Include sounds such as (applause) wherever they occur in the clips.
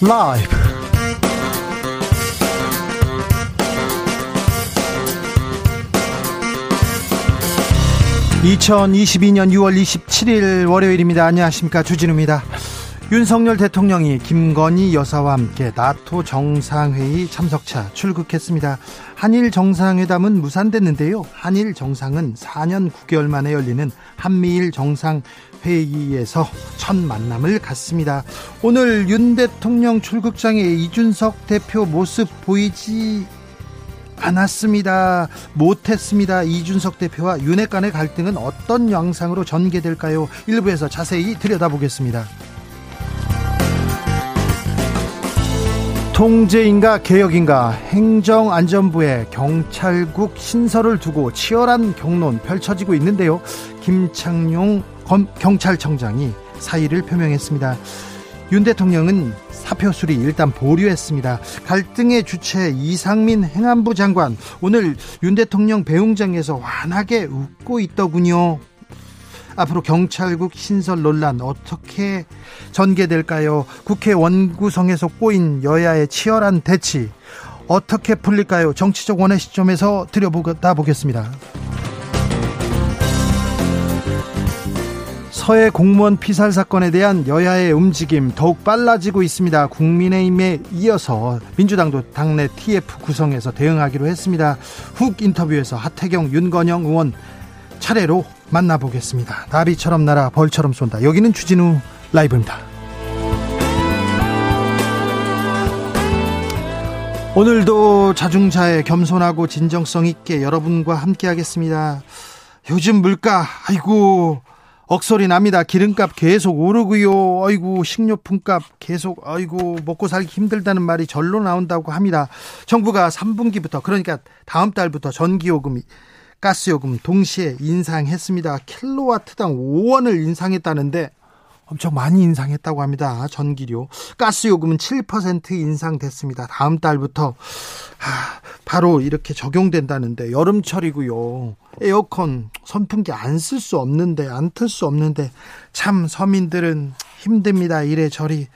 라이브 2022년 6월 27일 월요일입니다. 안녕하십니까. 주진우입니다. 윤석열 대통령이 김건희 여사와 함께 나토 정상회의 참석차 출국했습니다. 한일 정상회담은 무산됐는데요. 한일 정상은 4년 9개월 만에 열리는 한미일 정상 회의에서 첫 만남을 갖습니다. 오늘 윤 대통령 출국장에 이준석 대표 모습 보이지 않았습니다. 못했습니다. 이준석 대표와 윤핵 간의 갈등은 어떤 양상으로 전개될까요? 일부에서 자세히 들여다보겠습니다. 통제인가 개혁인가 행정안전부에 경찰국 신설을 두고 치열한 경론 펼쳐지고 있는데요. 김창룡 경찰청장이 사의를 표명했습니다. 윤 대통령은 사표 수리 일단 보류했습니다. 갈등의 주체 이상민 행안부 장관 오늘 윤 대통령 배웅장에서 환하게 웃고 있더군요. 앞으로 경찰국 신설 논란 어떻게 전개될까요? 국회 원구성에서 꼬인 여야의 치열한 대치 어떻게 풀릴까요? 정치적 원의 시점에서 들여보다 보겠습니다. 서해 공무원 피살 사건에 대한 여야의 움직임 더욱 빨라지고 있습니다. 국민의힘에 이어서 민주당도 당내 TF 구성에서 대응하기로 했습니다. 훅 인터뷰에서 하태경, 윤건영 의원 차례로 만나보겠습니다. 나비처럼 날아 벌처럼 쏜다. 여기는 주진우 라이브입니다. 오늘도 자중자애 겸손하고 진정성 있게 여러분과 함께 하겠습니다. 요즘 물가 아이고 억소리 납니다. 기름값 계속 오르고요. 아이고 식료품값 계속 아이고 먹고 살기 힘들다는 말이 절로 나온다고 합니다. 정부가 3분기부터 그러니까 다음 달부터 전기요금이 가스요금 동시에 인상했습니다. 킬로와트당 5원을 인상했다는데 엄청 많이 인상했다고 합니다. 전기료. 가스요금은 7% 인상됐습니다. 다음 달부터 아, 바로 이렇게 적용된다는데 여름철이고요. 에어컨, 선풍기 안 쓸 수 없는데 안 틀 수 없는데 참 서민들은 힘듭니다. 이래저리.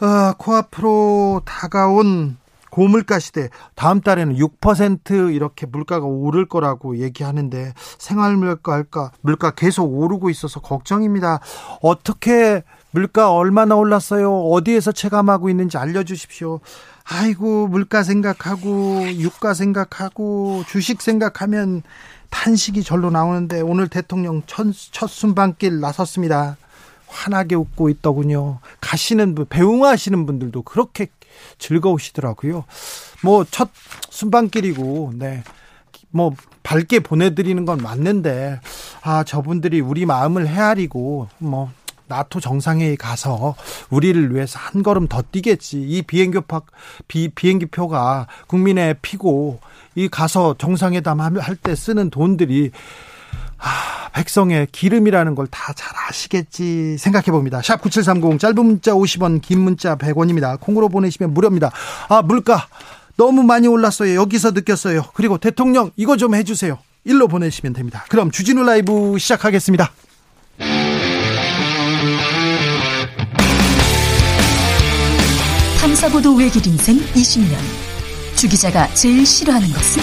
아, 코앞으로 다가온 고물가 시대 다음 달에는 6% 이렇게 물가가 오를 거라고 얘기하는데 생활 물가 할까 물가 계속 오르고 있어서 걱정입니다. 어떻게 물가 얼마나 올랐어요? 어디에서 체감하고 있는지 알려 주십시오. 아이고 물가 생각하고 유가 생각하고 주식 생각하면 탄식이 절로 나오는데 오늘 대통령 첫, 첫 순방길 나섰습니다. 환하게 웃고 있더군요. 가시는 분, 배웅하시는 분들도 그렇게 즐거우시더라고요. 뭐 첫 순방길이고, 네. 뭐 밝게 보내드리는 건 맞는데, 아, 저분들이 우리 마음을 헤아리고, 뭐, 나토 정상회의 가서 우리를 위해서 한 걸음 더 뛰겠지. 이 비행기 표, 비, 비행기 표가 국민의 피고, 이 가서 정상회담 할 때 쓰는 돈들이 아, 백성의 기름이라는 걸 다 잘 아시겠지 생각해 봅니다. 샵 9730 짧은 문자 50원 긴 문자 100원입니다. 콩으로 보내시면 무료입니다. 아 물가 너무 많이 올랐어요. 여기서 느꼈어요. 그리고 대통령 이거 좀 해주세요. 일로 보내시면 됩니다. 그럼 주진우 라이브 시작하겠습니다. 탐사보도 외길 인생 20년 주 기자가 제일 싫어하는 것은?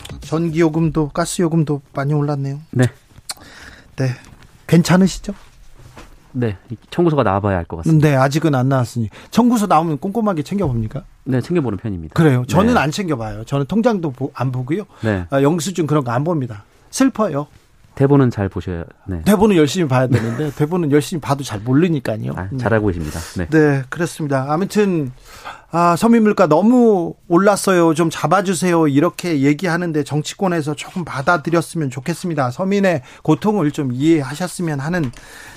전기요금도 가스요금도 많이 올랐네요. 네. 네. 괜찮으시죠? 네. 청구서가 나와봐야 알 것 같습니다. 네, 아직은 안 나왔으니. 청구서 나오면 꼼꼼하게 챙겨봅니까? 네, 챙겨보는 편입니다. 그래요. 저는 네. 안 챙겨봐요. 저는 통장도 안 보고요. 네. 아, 영수증 그런 거 안 봅니다. 슬퍼요. 대본은 잘 보셔야. 네. 대본은 열심히 봐야 되는데 (laughs) 대본은 열심히 봐도 잘 모르니까요. 아, 잘 알고 계십니다. 네. 네, 그렇습니다. 아무튼 아, 서민 물가 너무 올랐어요. 좀 잡아주세요. 이렇게 얘기하는데 정치권에서 조금 받아들였으면 좋겠습니다. 서민의 고통을 좀 이해하셨으면 하는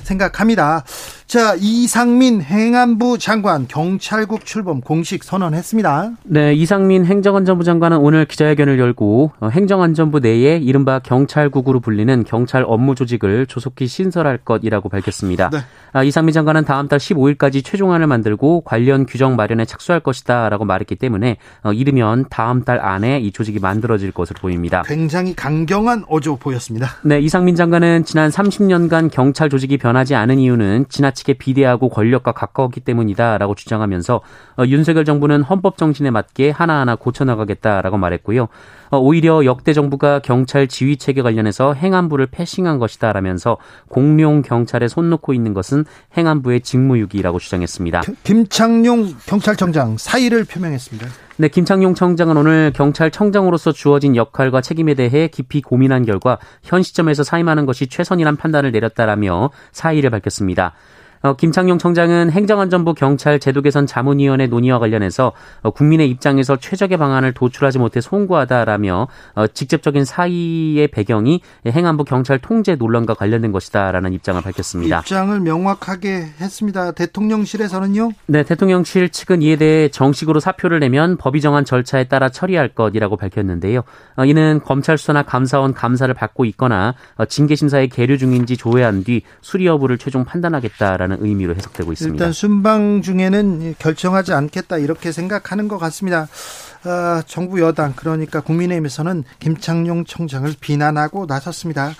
생각합니다. 자, 이상민 행안부 장관 경찰국 출범 공식 선언했습니다. 네, 이상민 행정안전부 장관은 오늘 기자회견을 열고 어, 행정안전부 내에 이른바 경찰국으로 불리는 경찰 업무 조직을 조속히 신설할 것이라고 밝혔습니다. 네. 아, 이상민 장관은 다음 달 15일까지 최종안을 만들고 관련 규정 마련에 착수할 것이다라고 말했기 때문에 어, 이르면 다음 달 안에 이 조직이 만들어질 것으로 보입니다. 굉장히 강경한 어조 보였습니다. 네, 이상민 장관은 지난 30년간 경찰 조직이 변하지 않은 이유는 지나치게 비대하고 권력과 가까웠기 때문이다라고 주장하면서 어, 윤석열 정부는 헌법 정신에 맞게 하나하나 고쳐나가겠다라고 말했고요. 어, 오히려 역대 정부가 경찰 지휘 체계 관련해서 행안부를 패싱한 것이다라면서 공룡 경찰에 손 놓고 있는 것은 행안부의 직무유기라고 주장했습니다. 김창룡 경찰청장 사의를 표명했습니다. 네, 김창룡 청장은 오늘 경찰청장으로서 주어진 역할과 책임에 대해 깊이 고민한 결과 현 시점에서 사임하는 것이 최선이란 판단을 내렸다라며 사의를 밝혔습니다. 어, 김창룡 청장은 행정안전부 경찰 제도 개선 자문위원회 논의와 관련해서 어, 국민의 입장에서 최적의 방안을 도출하지 못해 송구하다라며 어, 직접적인 사의의 배경이 행안부 경찰 통제 논란과 관련된 것이다라는 입장을 밝혔습니다. 입장을 명확하게 했습니다. 대통령실에서는요? 네, 대통령실 측은 이에 대해 정식으로 사표를 내면 법이 정한 절차에 따라 처리할 것이라고 밝혔는데요. 이는 검찰 수사나 감사원 감사를 받고 있거나 징계 심사에 계류 중인지 조회한 뒤 수리 여부를 최종 판단하겠다라는 있다는 의미로 해석되고 있습니다. 일단 순방 중에는 결정하지 않겠다 이렇게 생각하는 것 같습니다. 어, 정부 여당 그러니까 국민의힘에서는 김창룡 총장을 비난하고 나섰습니다.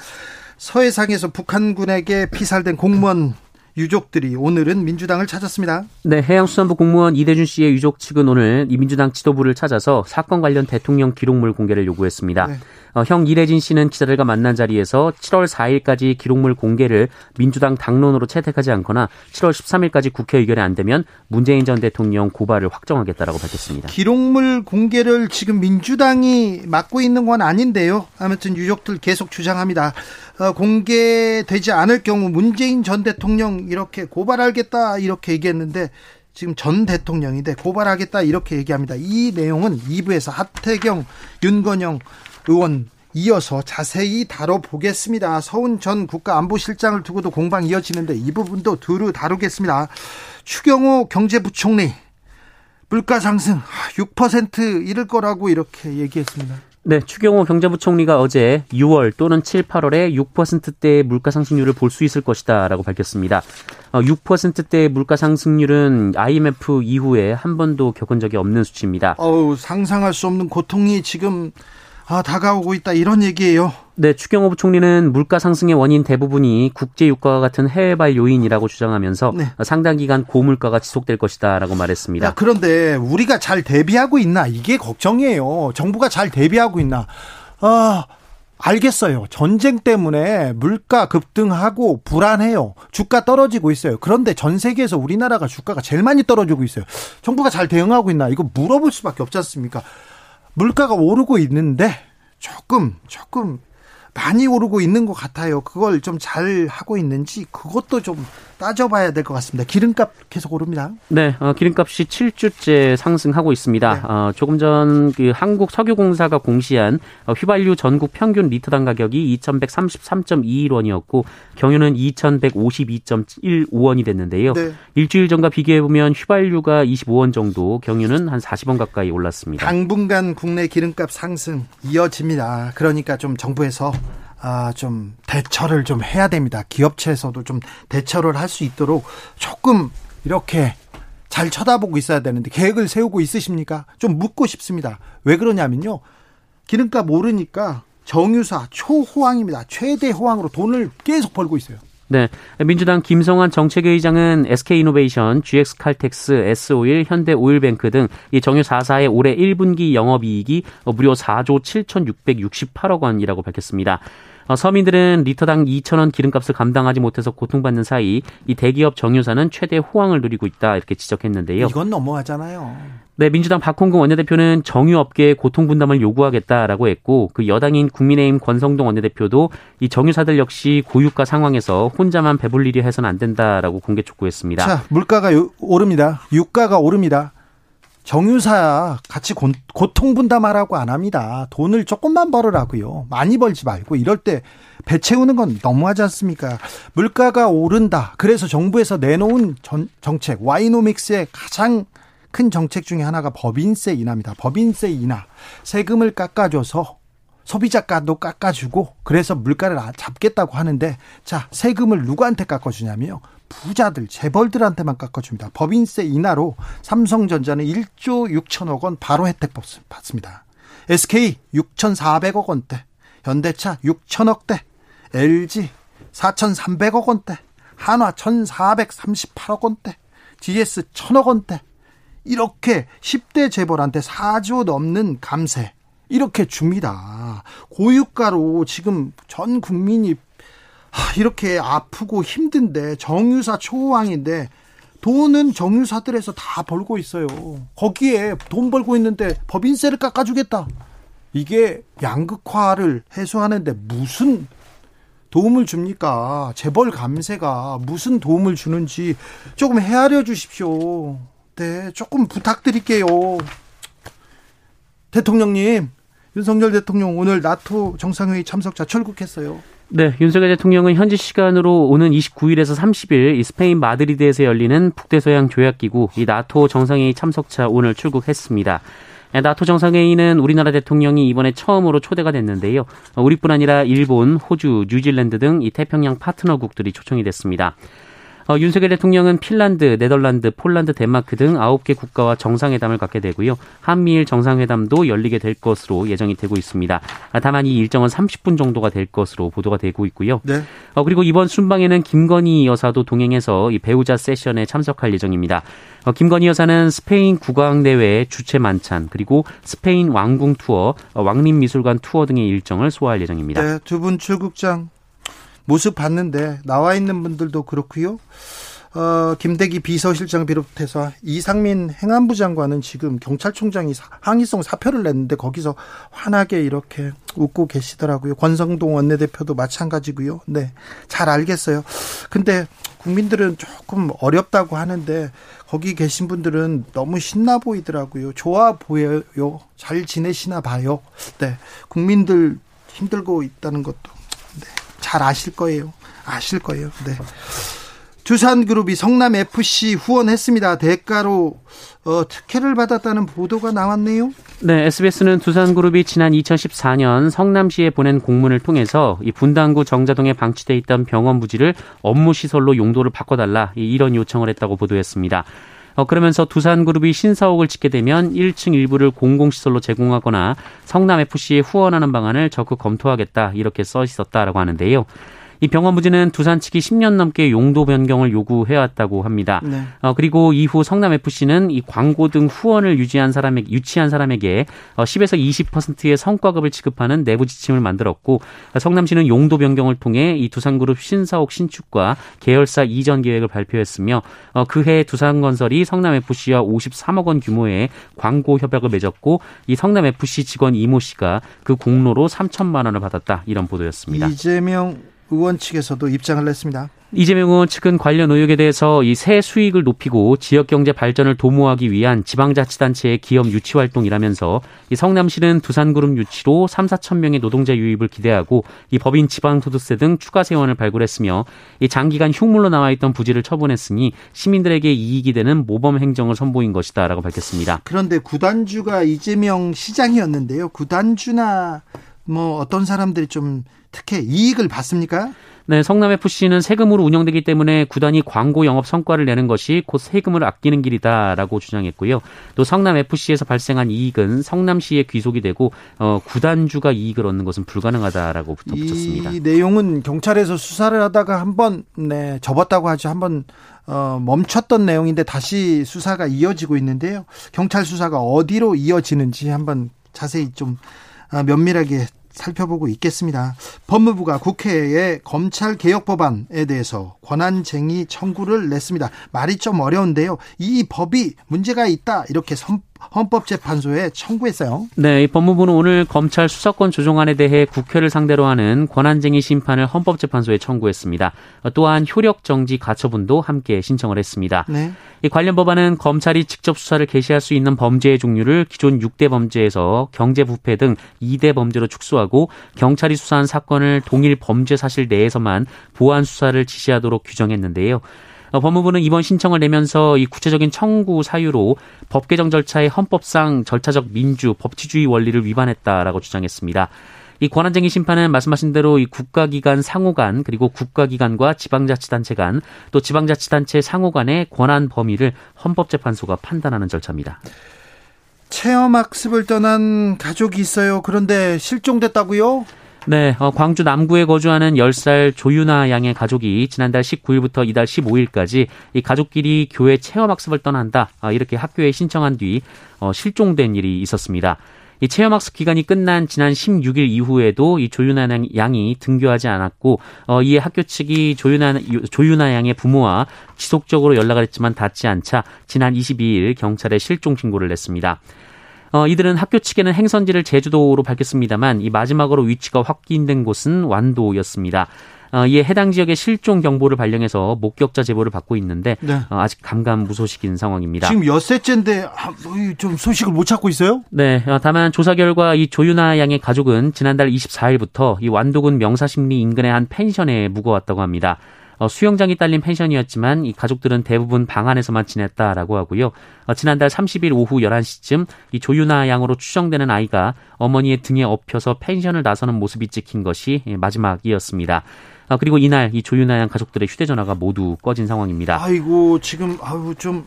서해상에서 북한군에게 피살된 공무원 유족들이 오늘은 민주당을 찾았습니다. 네, 해양수산부 공무원 이대준 씨의 유족 측은 오늘 이 민주당 지도부를 찾아서 사건 관련 대통령 기록물 공개를 요구했습니다. 네. 어, 형 이래진 씨는 기자들과 만난 자리에서 7월 4일까지 기록물 공개를 민주당 당론으로 채택하지 않거나 7월 13일까지 국회 의결이 안 되면 문재인 전 대통령 고발을 확정하겠다라고 밝혔습니다. 기록물 공개를 지금 민주당이 맡고 있는 건 아닌데요. 아무튼 유족들 계속 주장합니다. 어, 공개되지 않을 경우 문재인 전 대통령 이렇게 고발하겠다 이렇게 얘기했는데 지금 전 대통령인데 고발하겠다 이렇게 얘기합니다. 이 내용은 2부에서 하태경, 윤건영 의원 이어서 자세히 다뤄보겠습니다. 서훈 전 국가안보실장을 두고도 공방 이어지는데 이 부분도 두루 다루겠습니다. 추경호 경제부총리 물가 상승 6% 이를 거라고 이렇게 얘기했습니다. 네, 추경호 경제부총리가 어제 6월 또는 7, 8월에 6%대의 물가 상승률을 볼 수 있을 것이다라고 밝혔습니다. 6%대의 어, 물가 상승률은 IMF 이후에 한 번도 겪은 적이 없는 수치입니다. 어우, 상상할 수 없는 고통이 지금 아, 다가오고 있다 이런 얘기예요. 네, 추경호 부총리는 물가 상승의 원인 대부분이 국제 유가와 같은 해외발 요인이라고 주장하면서 네. 상당 기간 고물가가 지속될 것이다라고 말했습니다. 야, 그런데 우리가 잘 대비하고 있나 이게 걱정이에요. 정부가 잘 대비하고 있나? 아, 알겠어요. 전쟁 때문에 물가 급등하고 불안해요. 주가 떨어지고 있어요. 그런데 전 세계에서 우리나라가 주가가 제일 많이 떨어지고 있어요. 정부가 잘 대응하고 있나? 이거 물어볼 수밖에 없지 않습니까? 물가가 오르고 있는데 조금 조금 많이 오르고 있는 것 같아요. 그걸 좀 잘 하고 있는지 그것도 좀 따져봐야 될 것 같습니다. 기름값 계속 오릅니다. 네, 어, 기름값이 7주째 상승하고 있습니다. 네. 어, 조금 전 그 한국석유공사가 공시한 어, 휘발유 전국 평균 리터당 가격이 2,133.21원이었고 경유는 2,152.15원이 됐는데요. 네. 일주일 전과 비교해 보면 휘발유가 25원 정도, 경유는 한 40원 가까이 올랐습니다. 당분간 국내 기름값 상승 이어집니다. 그러니까 좀 정부에서 아, 좀 대처를 좀 해야 됩니다. 기업체에서도 좀 대처를 할 수 있도록 조금 이렇게 잘 쳐다보고 있어야 되는데 계획을 세우고 있으십니까? 좀 묻고 싶습니다. 왜 그러냐면요. 기름값 오르니까 정유사 초호황입니다. 최대 호황으로 돈을 계속 벌고 있어요. 네. 민주당 김성환 정책회의장은 SK이노베이션, GX칼텍스, S-오일, 현대오일뱅크 등 이 정유 4사의 올해 1분기 영업이익이 무려 4조 7,668억 원이라고 밝혔습니다. 어, 서민들은 리터당 2천원 기름값을 감당하지 못해서 고통받는 사이 이 대기업 정유사는 최대 호황을 누리고 있다 이렇게 지적했는데요. 이건 너무하잖아요. 네, 민주당 박홍근 원내대표는 정유업계의 고통 분담을 요구하겠다라고 했고 그 여당인 국민의힘 권성동 원내대표도 이 정유사들 역시 고유가 상황에서 혼자만 배불리려 해서는 안 된다라고 공개 촉구했습니다. 자, 물가가 오릅니다. 유가가 오릅니다. 정유사 같이 고, 고통 분담하라고 안 합니다. 돈을 조금만 벌으라고요. 많이 벌지 말고 이럴 때 배 채우는 건 너무하지 않습니까? 물가가 오른다. 그래서 정부에서 내놓은 전, 정책 와이노믹스의 가장 큰 정책 중에 하나가 법인세 인하입니다. 법인세 인하. 세금을 깎아줘서 소비자가도 깎아주고 그래서 물가를 잡겠다고 하는데 자 세금을 누구한테 깎아주냐면요 부자들 재벌들한테만 깎아줍니다. 법인세 인하로 삼성전자는 1조 6천억 원 바로 혜택 받습니다. SK 6,400억 원대, 현대차 6천억대, LG 4,300억 원대, 한화 1,438억 원대, GS 1,000억 원대. 이렇게 10대 재벌한테 4조 넘는 감세 이렇게 줍니다. 고유가로 지금 전 국민이 이렇게 아프고 힘든데 정유사 초호왕인데 돈은 정유사들에서 다 벌고 있어요. 거기에 돈 벌고 있는데 법인세를 깎아주겠다. 이게 양극화를 해소하는데 무슨 도움을 줍니까? 재벌 감세가 무슨 도움을 주는지 조금 헤아려 주십시오. 네, 조금 부탁드릴게요. 대통령님, 윤석열 대통령 오늘 나토 정상회의 참석자 철국했어요. 네, 윤석열 대통령은 현지 시간으로 오는 29일에서 30일 스페인 마드리드에서 열리는 북대서양 조약기구 이 나토 정상회의 참석차 오늘 출국했습니다. 나토 정상회의는 우리나라 대통령이 이번에 처음으로 초대가 됐는데요. 우리뿐 아니라 일본, 호주, 뉴질랜드 등 이 태평양 파트너국들이 초청이 됐습니다. 어, 윤석열 대통령은 핀란드, 네덜란드, 폴란드, 덴마크 등 9개 국가와 정상회담을 갖게 되고요. 한미일 정상회담도 열리게 될 것으로 예정이 되고 있습니다. 아, 다만 이 일정은 30분 정도가 될 것으로 보도가 되고 있고요. 네. 어, 그리고 이번 순방에는 김건희 여사도 동행해서 이 배우자 세션에 참석할 예정입니다. 어, 김건희 여사는 스페인 국왕대회 주최 만찬 그리고 스페인 왕궁 투어, 어, 왕림미술관 투어 등의 일정을 소화할 예정입니다. 네, 두 분 출국장 모습 봤는데 나와 있는 분들도 그렇고요. 어, 김대기 비서실장 비롯해서 이상민 행안부 장관은 지금 경찰총장이 항의성 사표를 냈는데 거기서 환하게 이렇게 웃고 계시더라고요. 권성동 원내대표도 마찬가지고요. 네. 잘 알겠어요. 근데 국민들은 조금 어렵다고 하는데 거기 계신 분들은 너무 신나 보이더라고요. 좋아 보여요. 잘 지내시나 봐요. 네. 국민들 힘들고 있다는 것도 네. 잘 아실 거예요. 아실 거예요. 네. 두산그룹이 성남 FC 후원했습니다. 대가로 어, 특혜를 받았다는 보도가 나왔네요. 네, SBS는 두산그룹이 지난 2014년 성남시에 보낸 공문을 통해서 이 분당구 정자동에 방치돼 있던 병원 부지를 업무 시설로 용도를 바꿔달라 이런 요청을 했다고 보도했습니다. 어, 그러면서 두산그룹이 신사옥을 짓게 되면 1층 일부를 공공시설로 제공하거나 성남FC에 후원하는 방안을 적극 검토하겠다 이렇게 써 있었다라고 하는데요. 이 병원 부지는 두산 측이 10년 넘게 용도 변경을 요구해왔다고 합니다. 네. 어, 그리고 이후 성남 FC는 이 광고 등 후원을 유지한 사람에게 유치한 사람에게 어, 10에서 20%의 성과급을 지급하는 내부 지침을 만들었고 성남시는 용도 변경을 통해 이 두산그룹 신사옥 신축과 계열사 이전 계획을 발표했으며 어, 그해 두산건설이 성남 FC와 53억 원 규모의 광고 협약을 맺었고 이 성남 FC 직원 이모 씨가 그 공로로 3천만 원을 받았다 이런 보도였습니다. 이재명 의원 측에서도 입장을 냈습니다. 이재명 의원 측은 관련 의혹에 대해서 이세 수익을 높이고 지역 경제 발전을 도모하기 위한 지방자치단체의 기업 유치 활동이라면서 이 성남시는 두산그룹 유치로 3, 4천 명의 노동자 유입을 기대하고 이 법인 지방소득세 등 추가 세원을 발굴했으며 이 장기간 흉물로 나와 있던 부지를 처분했으니 시민들에게 이익이 되는 모범 행정을 선보인 것이다라고 밝혔습니다. 그런데 구단주가 이재명 시장이었는데요. 구단주나 뭐 어떤 사람들이 좀 특혜 이익을 받습니까? 네, 성남FC는 세금으로 운영되기 때문에 구단이 광고 영업 성과를 내는 것이 곧 세금을 아끼는 길이다라고 주장했고요. 또 성남FC에서 발생한 이익은 성남시에 귀속이 되고 어, 구단주가 이익을 얻는 것은 불가능하다라고 덧붙였습니다. 이 내용은 경찰에서 수사를 하다가 한번 네, 접었다고 하죠. 한번 어, 멈췄던 내용인데 다시 수사가 이어지고 있는데요. 경찰 수사가 어디로 이어지는지 한번 자세히 좀 아, 면밀하게 살펴보고 있겠습니다. 법무부가 국회에 검찰 개혁 법안에 대해서 권한쟁의 청구를 냈습니다. 말이 좀 어려운데요. 이 법이 문제가 있다 이렇게 선, 헌법재판소에 청구했어요. 네, 법무부는 오늘 검찰 수사권 조정안에 대해 국회를 상대로 하는 권한쟁의 심판을 헌법재판소에 청구했습니다. 또한 효력 정지 가처분도 함께 신청을 했습니다. 네. 이 관련 법안은 검찰이 직접 수사를 개시할 수 있는 범죄의 종류를 기존 6대 범죄에서 경제 부패 등 2대 범죄로 축소하고 경찰이 수사한 사건을 동일 범죄 사실 내에서만 보안 수사를 지시하도록 규정했는데요. 어, 법무부는 이번 신청을 내면서 이 구체적인 청구 사유로 법 개정 절차의 헌법상 절차적 민주, 법치주의 원리를 위반했다라고 주장했습니다. 이 권한쟁의 심판은 말씀하신 대로 이 국가기관 상호 간 그리고 국가기관과 지방자치단체 간 또 지방자치단체 상호 간의 권한 범위를 헌법재판소가 판단하는 절차입니다. 체험학습을 떠난 가족이 있어요. 그런데 실종됐다고요? 네, 어, 광주 남구에 거주하는 10살 조윤아 양의 가족이 지난달 19일부터 이달 15일까지 이 가족끼리 교회 체험학습을 떠난다. 아, 이렇게 학교에 신청한 뒤 어, 실종된 일이 있었습니다. 이 체험학습 기간이 끝난 지난 16일 이후에도 이 조윤아 양이 등교하지 않았고 어, 이에 학교 측이 조윤아 조윤아 양의 부모와 지속적으로 연락을 했지만 닿지 않자 지난 22일 경찰에 실종 신고를 냈습니다. 어, 이들은 학교 측에는 행선지를 제주도로 밝혔습니다만 이 마지막으로 위치가 확인된 곳은 완도였습니다. 어, 이에 해당 지역의 실종 경보를 발령해서 목격자 제보를 받고 있는데 네. 어, 아직 감감무소식인 상황입니다. 지금 엿새째인데 뭐좀 소식을 못 찾고 있어요? 네. 어, 다만 조사 결과 이 조윤아 양의 가족은 지난달 24일부터 이 완도군 명사심리 인근의 한 펜션에 묵어왔다고 합니다. 어, 수영장이 딸린 펜션이었지만 이 가족들은 대부분 방 안에서만 지냈다라고 하고요. 어, 지난달 30일 오후 11시쯤 이 조유나 양으로 추정되는 아이가 어머니의 등에 엎혀서 펜션을 나서는 모습이 찍힌 것이 마지막이었습니다. 아, 그리고 이날 이 조유나 양 가족들의 휴대전화가 모두 꺼진 상황입니다. 아이고 지금 아유 좀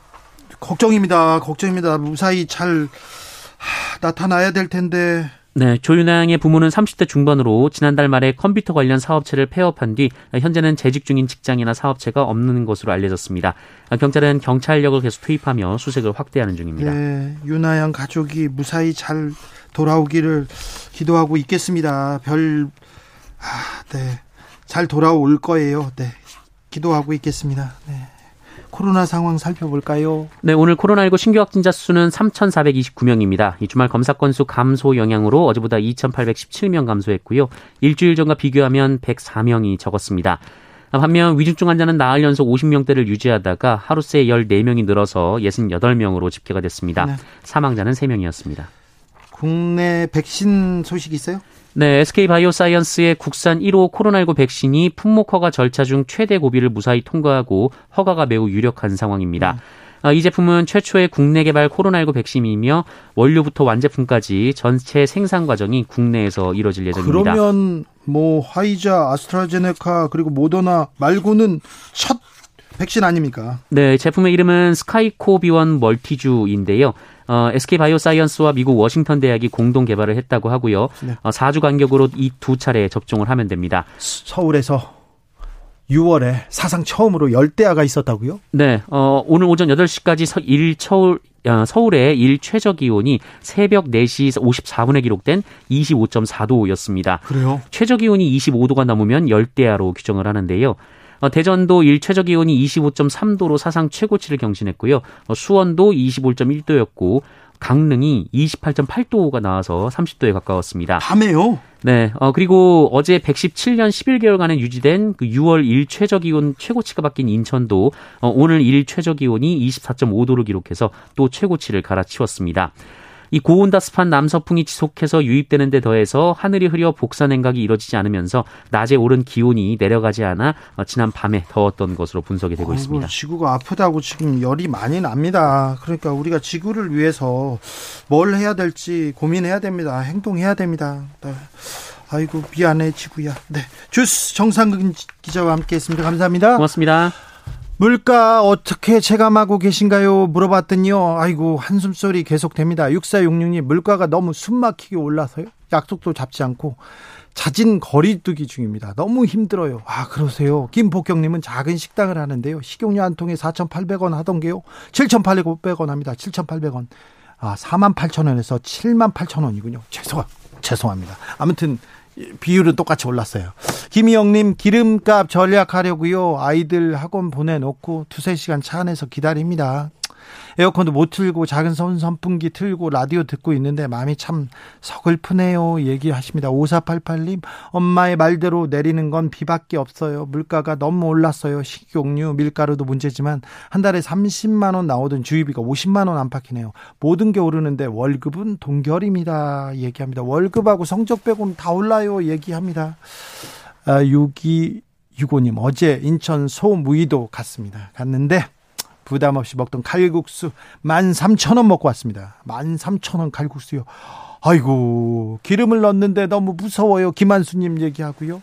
걱정입니다. 걱정입니다. 무사히 잘 하, 나타나야 될 텐데. 네, 조윤양의 부모는 30대 중반으로 지난달 말에 컴퓨터 관련 사업체를 폐업한 뒤 현재는 재직 중인 직장이나 사업체가 없는 것으로 알려졌습니다. 경찰은 경찰력을 계속 투입하며 수색을 확대하는 중입니다. 네, 윤아 양 가족이 무사히 잘 돌아오기를 기도하고 있겠습니다. 별, 아, 네, 잘 돌아올 거예요. 네, 기도하고 있겠습니다. 네. 코로나 상황 살펴볼까요? 네, 오늘 코로나19 신규 확진자 수는 3,429명입니다. 이 주말 검사 건수 감소 영향으로 어제보다 2,817명 감소했고요. 일주일 전과 비교하면 104명이 적었습니다. 반면 위중증 환자는 나흘 연속 50명대를 유지하다가 하루 새 14명이 늘어서 68명으로 집계가 됐습니다. 네. 사망자는 3명이었습니다. 국내 백신 소식 있어요? 네, SK바이오사이언스의 국산 1호 코로나19 백신이 품목 허가 절차 중 최대 고비를 무사히 통과하고 허가가 매우 유력한 상황입니다. 음. 이 제품은 최초의 국내 개발 코로나19 백신이며 원료부터 완제품까지 전체 생산 과정이 국내에서 이뤄질 예정입니다. 그러면 뭐 화이자, 아스트라제네카 그리고 모더나 말고는 첫 백신 아닙니까? 네, 제품의 이름은 스카이코비원 멀티주인데요. 어, SK 바이오사이언스와 미국 워싱턴 대학이 공동 개발을 했다고 하고요. 네. 어, 4주 간격으로 이 두 차례 접종을 하면 됩니다. 서울에서 6월에 사상 처음으로 열대야가 있었다고요? 네. 어, 오늘 오전 8시까지 일 서울 어, 서울의 일 최저 기온이 새벽 4시 54분에 기록된 25.4도였습니다. 그래요? 최저 기온이 25도가 넘으면 열대야로 규정을 하는데요. 어, 대전도 일 최저 기온이 25.3도로 사상 최고치를 경신했고요. 어, 수원도 25.1도였고 강릉이 28.8도가 나와서 30도에 가까웠습니다. 밤에요? 네. 어, 그리고 어제 117년 11개월간에 유지된 그 6월 일 최저 기온 최고치가 바뀐 인천도 어, 오늘 일 최저 기온이 24.5도를 기록해서 또 최고치를 갈아치웠습니다. 이 고온다습한 남서풍이 지속해서 유입되는 데 더해서 하늘이 흐려 복사 냉각이 이뤄지지 않으면서 낮에 오른 기온이 내려가지 않아 어, 지난 밤에 더웠던 것으로 분석이 되고 아이고, 있습니다. 지구가 아프다고 지금 열이 많이 납니다. 그러니까 우리가 지구를 위해서 뭘 해야 될지 고민해야 됩니다. 행동해야 됩니다. 네. 아이고 미안해 지구야. 네. 주스 정상근 기자와 함께했습니다. 감사합니다. 고맙습니다. 물가 어떻게 체감하고 계신가요? 물어봤더니요. 아이고, 한숨소리 계속됩니다. 6466님, 물가가 너무 숨막히게 올라서요. 약속도 잡지 않고 자진 거리두기 중입니다. 너무 힘들어요. 아, 그러세요. 김복경님은 작은 식당을 하는데요. 식용유 한 통에 4,800원 하던 게요. 7,800원 합니다. 7,800원. 아, 4만 8천 원에서 7만 8천 원이군요. 죄송, 죄송합니다. 아무튼 비율은 똑같이 올랐어요. 김희영님 기름값 전략하려고요. 아이들 학원 보내놓고 두세 시간 차 안에서 기다립니다. 에어컨도 못 틀고 작은 선 선풍기 틀고 라디오 듣고 있는데 마음이 참 서글프네요. 얘기하십니다. 5488님, 엄마의 말대로 내리는 건 비밖에 없어요. 물가가 너무 올랐어요. 식용유, 밀가루도 문제지만 한 달에 30만 원 나오던 주유비가 50만 원 안팎이네요. 모든 게 오르는데 월급은 동결입니다. 얘기합니다. 월급하고 성적 빼고는 다 올라요. 얘기합니다. 아, 6265님, 어제 인천 소무이도 갔습니다. 갔는데, 부담 없이 먹던 칼국수 13,000원 먹고 왔습니다. 13,000원 칼국수요. 아이고, 기름을 넣는데 너무 무서워요. 김한수님 얘기하고요.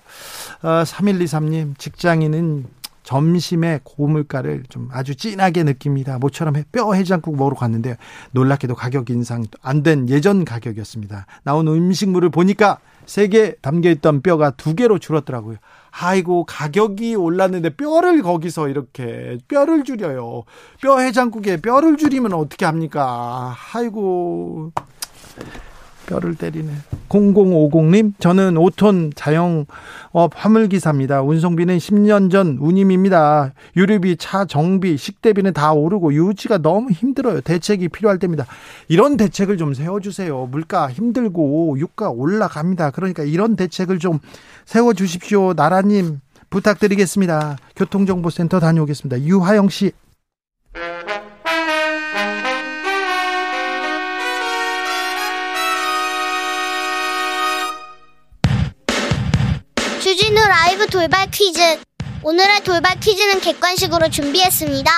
아, 3123님, 직장인은 점심에 고물가를 좀 아주 진하게 느낍니다. 모처럼 뼈 해장국 먹으러 갔는데 놀랍게도 가격 인상 안 된 예전 가격이었습니다. 나온 음식물을 보니까 세 개 담겨 있던 뼈가 두 개로 줄었더라고요. 아이고 가격이 올랐는데 뼈를 거기서 이렇게 뼈를 줄여요. 뼈 해장국에 뼈를 줄이면 어떻게 합니까? 아이고 뼈를 때리네. 0050님, 저는 5톤 자영업 화물기사입니다. 운송비는 10년 전 운임입니다. 유류비, 차 정비, 식대비는 다 오르고 유지가 너무 힘들어요. 대책이 필요할 때입니다. 이런 대책을 좀 세워주세요. 물가 힘들고 유가 올라갑니다. 그러니까 이런 대책을 좀 세워주십시오. 나라님, 부탁드리겠습니다. 교통정보센터 다녀오겠습니다. 유하영 씨. 라이브 돌발 퀴즈. 오늘의 돌발 퀴즈는 객관식으로 준비했습니다.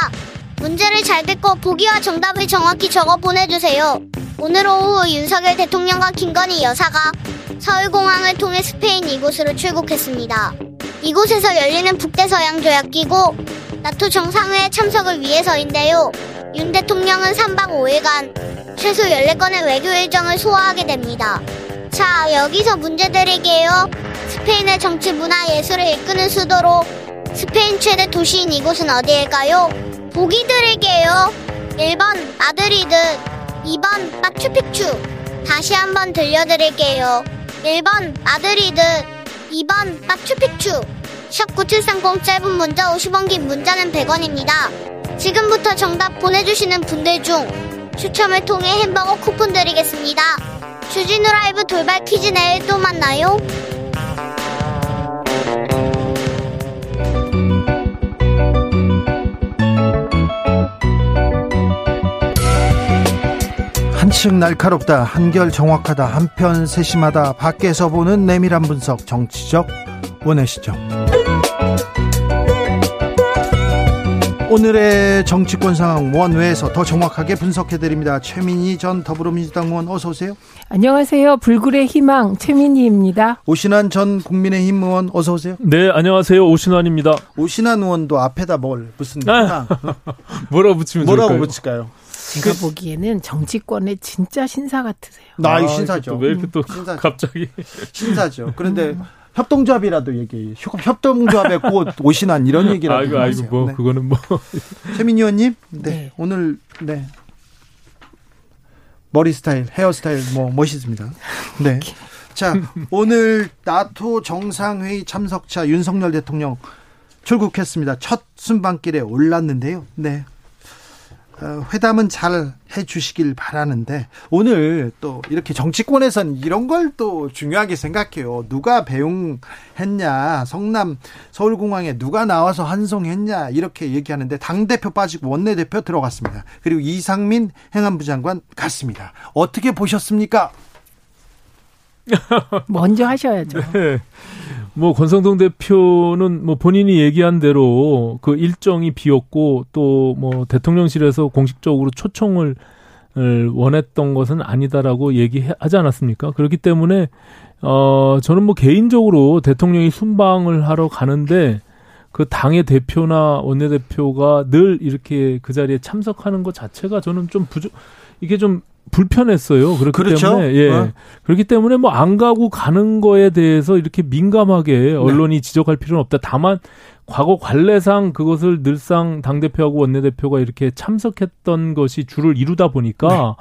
문제를 잘 듣고 보기와 정답을 정확히 적어 보내주세요. 오늘 오후 윤석열 대통령과 김건희 여사가 서울공항을 통해 스페인 이곳으로 출국했습니다. 이곳에서 열리는 북대서양 조약 기구 나토 정상회의 참석을 위해서인데요. 윤 대통령은 3박 5일간 최소 14건의 외교 일정을 소화하게 됩니다. 자, 여기서 문제 드릴게요. 스페인의 정치, 문화, 예술을 이끄는 수도로 스페인 최대 도시인 이곳은 어디일까요? 보기 드릴게요. 1번 마드리드, 2번 마추픽추. 다시 한번 들려드릴게요. 1번 마드리드, 2번 마추픽추. 샵 9730 짧은 문자 50원 긴 문자는 100원입니다. 지금부터 정답 보내주시는 분들 중 추첨을 통해 햄버거 쿠폰 드리겠습니다. 주진우 라이브 돌발 퀴즈 내일 또 만나요. 한층 날카롭다, 한결 정확하다, 한편 세심하다, 밖에서 보는 내밀한 분석, 정치적 원의 시점. 오늘의 정치권 상황 원외에서 더 정확하게 분석해 드립니다. 최민희 전 더불어민주당 의원 어서 오세요. 안녕하세요. 불굴의 희망 최민희입니다. 오신환 전 국민의힘 의원 어서 오세요. 네, 안녕하세요. 오신환입니다. 오신환 의원도 앞에다 뭘 무슨 아, (laughs) 뭐라고 붙이면 뭐라고 좋을까요? 붙일까요? 제가 보기에는 정치권의 진짜 신사 같으세요. 나 아, 신사죠. 왜 이렇게 또 신사죠. 갑자기 신사죠. 그런데 협동조합이라도 얘기. 협- 협동조합의 꽃 (laughs) 오신환 이런 얘기라도 아이고 아이고 하세요. 뭐 네. 그거는 뭐 (laughs) 최민희 의원님, 네. 네. 오늘 네 머리 스타일, 헤어 스타일 뭐 멋있습니다. 네. 자, 오늘 나토 정상회의 참석차 윤석열 대통령 출국했습니다. 첫 순방길에 올랐는데요. 네. 어, 회담은 잘 해주시길 바라는데 오늘 또 이렇게 정치권에선 이런 걸 또 중요하게 생각해요. 누가 배웅했냐, 성남 서울공항에 누가 나와서 환송했냐 이렇게 얘기하는데 당 대표 빠지고 원내 대표 들어갔습니다. 그리고 이상민 행안부 장관 갔습니다. 어떻게 보셨습니까? (laughs) 먼저 하셔야죠. 네. 뭐 권성동 대표는 뭐 본인이 얘기한 대로 그 일정이 비었고 또 뭐 대통령실에서 공식적으로 초청을 을 원했던 것은 아니다라고 얘기하지 않았습니까? 그렇기 때문에 어 저는 뭐 개인적으로 대통령이 순방을 하러 가는데 그 당의 대표나 원내대표가 늘 이렇게 그 자리에 참석하는 것 자체가 저는 좀 부족 이게 좀 불편했어요. 그렇기 그렇죠. 때문에 예. 어. 그렇기 때문에 뭐 안 가고 가는 거에 대해서 이렇게 민감하게 언론이 지적할 필요는 없다. 다만 과거 관례상 그것을 늘상 당 대표하고 원내 대표가 이렇게 참석했던 것이 주를 이루다 보니까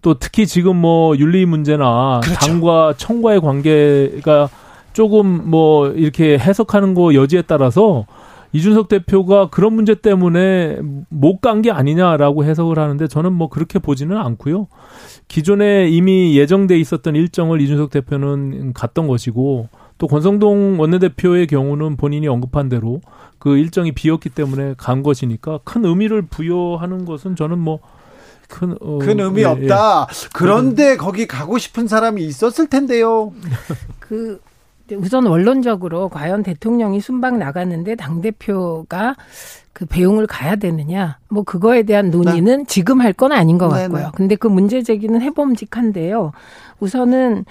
또 특히 지금 뭐 윤리 문제나 그렇죠. 당과 청과의 관계가 조금 뭐 이렇게 해석하는 거 여지에 따라서 이준석 대표가 그런 문제 때문에 못 간 게 아니냐라고 해석을 하는데 저는 뭐 그렇게 보지는 않고요. 기존에 이미 예정돼 있었던 일정을 이준석 대표는 갔던 것이고 또 권성동 원내대표의 경우는 본인이 언급한 대로 그 일정이 비었기 때문에 간 것이니까 큰 의미를 부여하는 것은 저는 뭐 큰, 어, 큰 의미 예, 없다. 예. 그런데 거기 가고 싶은 사람이 있었을 텐데요. 그 우선 원론적으로 과연 대통령이 순방 나갔는데 당 대표가 그 배웅을 가야 되느냐 뭐 그거에 대한 논의는 지금 할 건 아닌 것 네, 같고요. 네. 근데 그 문제 제기는 해봄직한데요. 우선은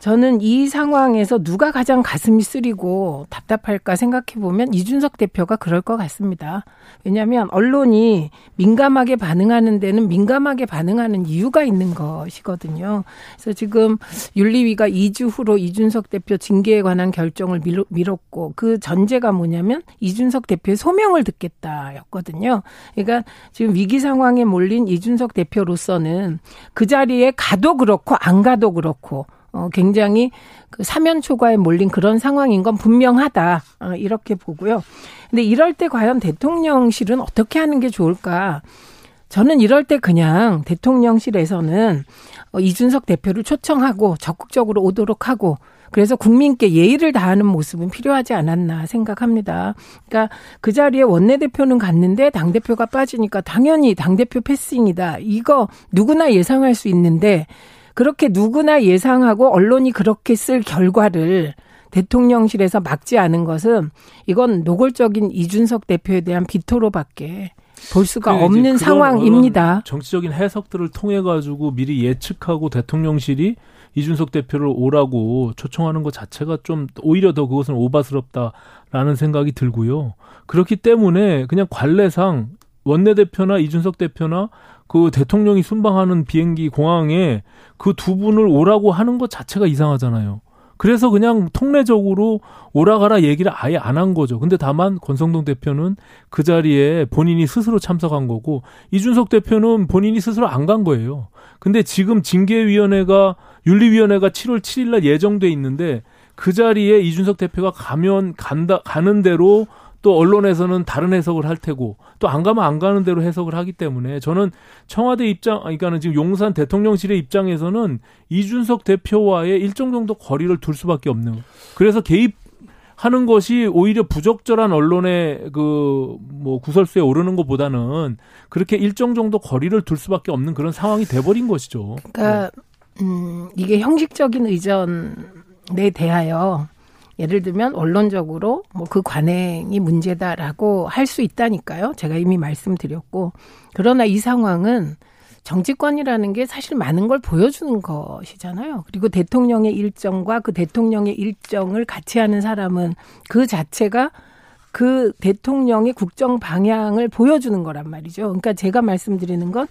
저는 이 상황에서 누가 가장 가슴이 쓰리고 답답할까 생각해 보면 이준석 대표가 그럴 것 같습니다. 왜냐하면 언론이 민감하게 반응하는 데는 민감하게 반응하는 이유가 있는 것이거든요. 그래서 지금 윤리위가 2주 후로 이준석 대표 징계에 관한 결정을 미뤘- 미뤘고 그 전제가 뭐냐면 이준석 대표의 소명을 듣겠다였거든요. 그러니까 지금 위기 상황에 몰린 이준석 대표로서는 그 자리에 가도 그렇고 안 가도 그렇고 어, 굉장히 그 사면 초과에 몰린 그런 상황인 건 분명하다. 어, 이렇게 보고요. 근데 이럴 때 과연 대통령실은 어떻게 하는 게 좋을까? 저는 이럴 때 그냥 대통령실에서는 어, 이준석 대표를 초청하고 적극적으로 오도록 하고 그래서 국민께 예의를 다하는 모습은 필요하지 않았나 생각합니다. 그러니까 그 자리에 원내대표는 갔는데 당대표가 빠지니까 당연히 당대표 패싱이다. 이거 누구나 예상할 수 있는데 그렇게 누구나 예상하고 언론이 그렇게 쓸 결과를 대통령실에서 막지 않은 것은 이건 노골적인 이준석 대표에 대한 비토로밖에 볼 수가 없는 상황입니다. 정치적인 해석들을 통해 가지고 미리 예측하고 대통령실이 이준석 대표를 오라고 초청하는 것 자체가 좀 오히려 더 그것은 오바스럽다라는 생각이 들고요. 그렇기 때문에 그냥 관례상 원내대표나 이준석 대표나 그 대통령이 순방하는 비행기 공항에 그 두 분을 오라고 하는 것 자체가 이상하잖아요. 그래서 그냥 통례적으로 오라가라 얘기를 아예 안 한 거죠. 근데 다만 권성동 대표는 그 자리에 본인이 스스로 참석한 거고 이준석 대표는 본인이 스스로 안 간 거예요. 근데 지금 징계위원회가 윤리위원회가 7월 7일 날 예정돼 있는데 그 자리에 이준석 대표가 가면 간다 가는 대로 또 언론에서는 다른 해석을 할 테고 또 안 가면 안 가는 대로 해석을 하기 때문에 저는 청와대 입장 그러니까는 지금 용산 대통령실의 입장에서는 이준석 대표와의 일정 정도 거리를 둘 수밖에 없는 그래서 개입 하는 것이 오히려 부적절한 언론의 그 뭐 구설수에 오르는 것보다는 그렇게 일정 정도 거리를 둘 수밖에 없는 그런 상황이 돼버린 것이죠. 그러니까 음, 이게 형식적인 의전에 대하여 예를 들면 언론적으로 뭐 그 관행이 문제다라고 할 수 있다니까요. 제가 이미 말씀드렸고 그러나 이 상황은 정치권이라는 게 사실 많은 걸 보여주는 것이잖아요. 그리고 대통령의 일정과 그 대통령의 일정을 같이 하는 사람은 그 자체가 그 대통령의 국정 방향을 보여주는 거란 말이죠. 그러니까 제가 말씀드리는 건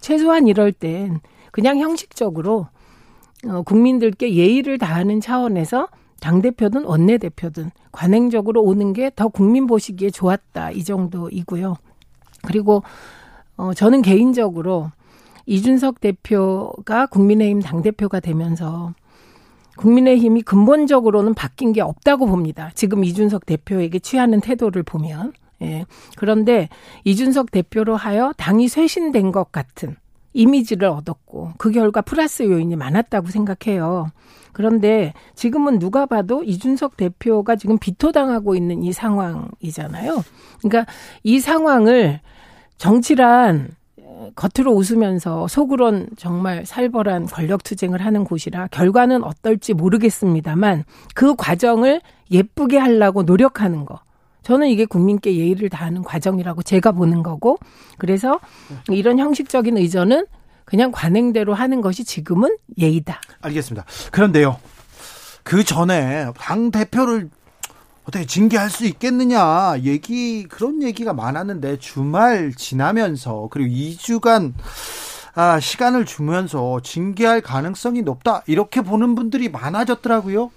최소한 이럴 땐 그냥 형식적으로 어, 국민들께 예의를 다하는 차원에서 당대표든 원내대표든 관행적으로 오는 게 더 국민 보시기에 좋았다. 이 정도이고요. 그리고 어, 저는 개인적으로 이준석 대표가 국민의힘 당대표가 되면서 국민의힘이 근본적으로는 바뀐 게 없다고 봅니다. 지금 이준석 대표에게 취하는 태도를 보면. 예. 그런데 이준석 대표로 하여 당이 쇄신된 것 같은 이미지를 얻었고 그 결과 플러스 요인이 많았다고 생각해요. 그런데 지금은 누가 봐도 이준석 대표가 지금 비토당하고 있는 이 상황이잖아요. 그러니까 이 상황을 정치란 겉으로 웃으면서 속으론 정말 살벌한 권력 투쟁을 하는 곳이라 결과는 어떨지 모르겠습니다만 그 과정을 예쁘게 하려고 노력하는 거. 저는 이게 국민께 예의를 다하는 과정이라고 제가 보는 거고 그래서 이런 형식적인 의전은 그냥 관행대로 하는 것이 지금은 예의다. 알겠습니다. 그런데요. 그 전에 당 대표를 어떻게 징계할 수 있겠느냐 얘기 그런 얘기가 많았는데 주말 지나면서 그리고 2주간 아, 시간을 주면서 징계할 가능성이 높다 이렇게 보는 분들이 많아졌더라고요.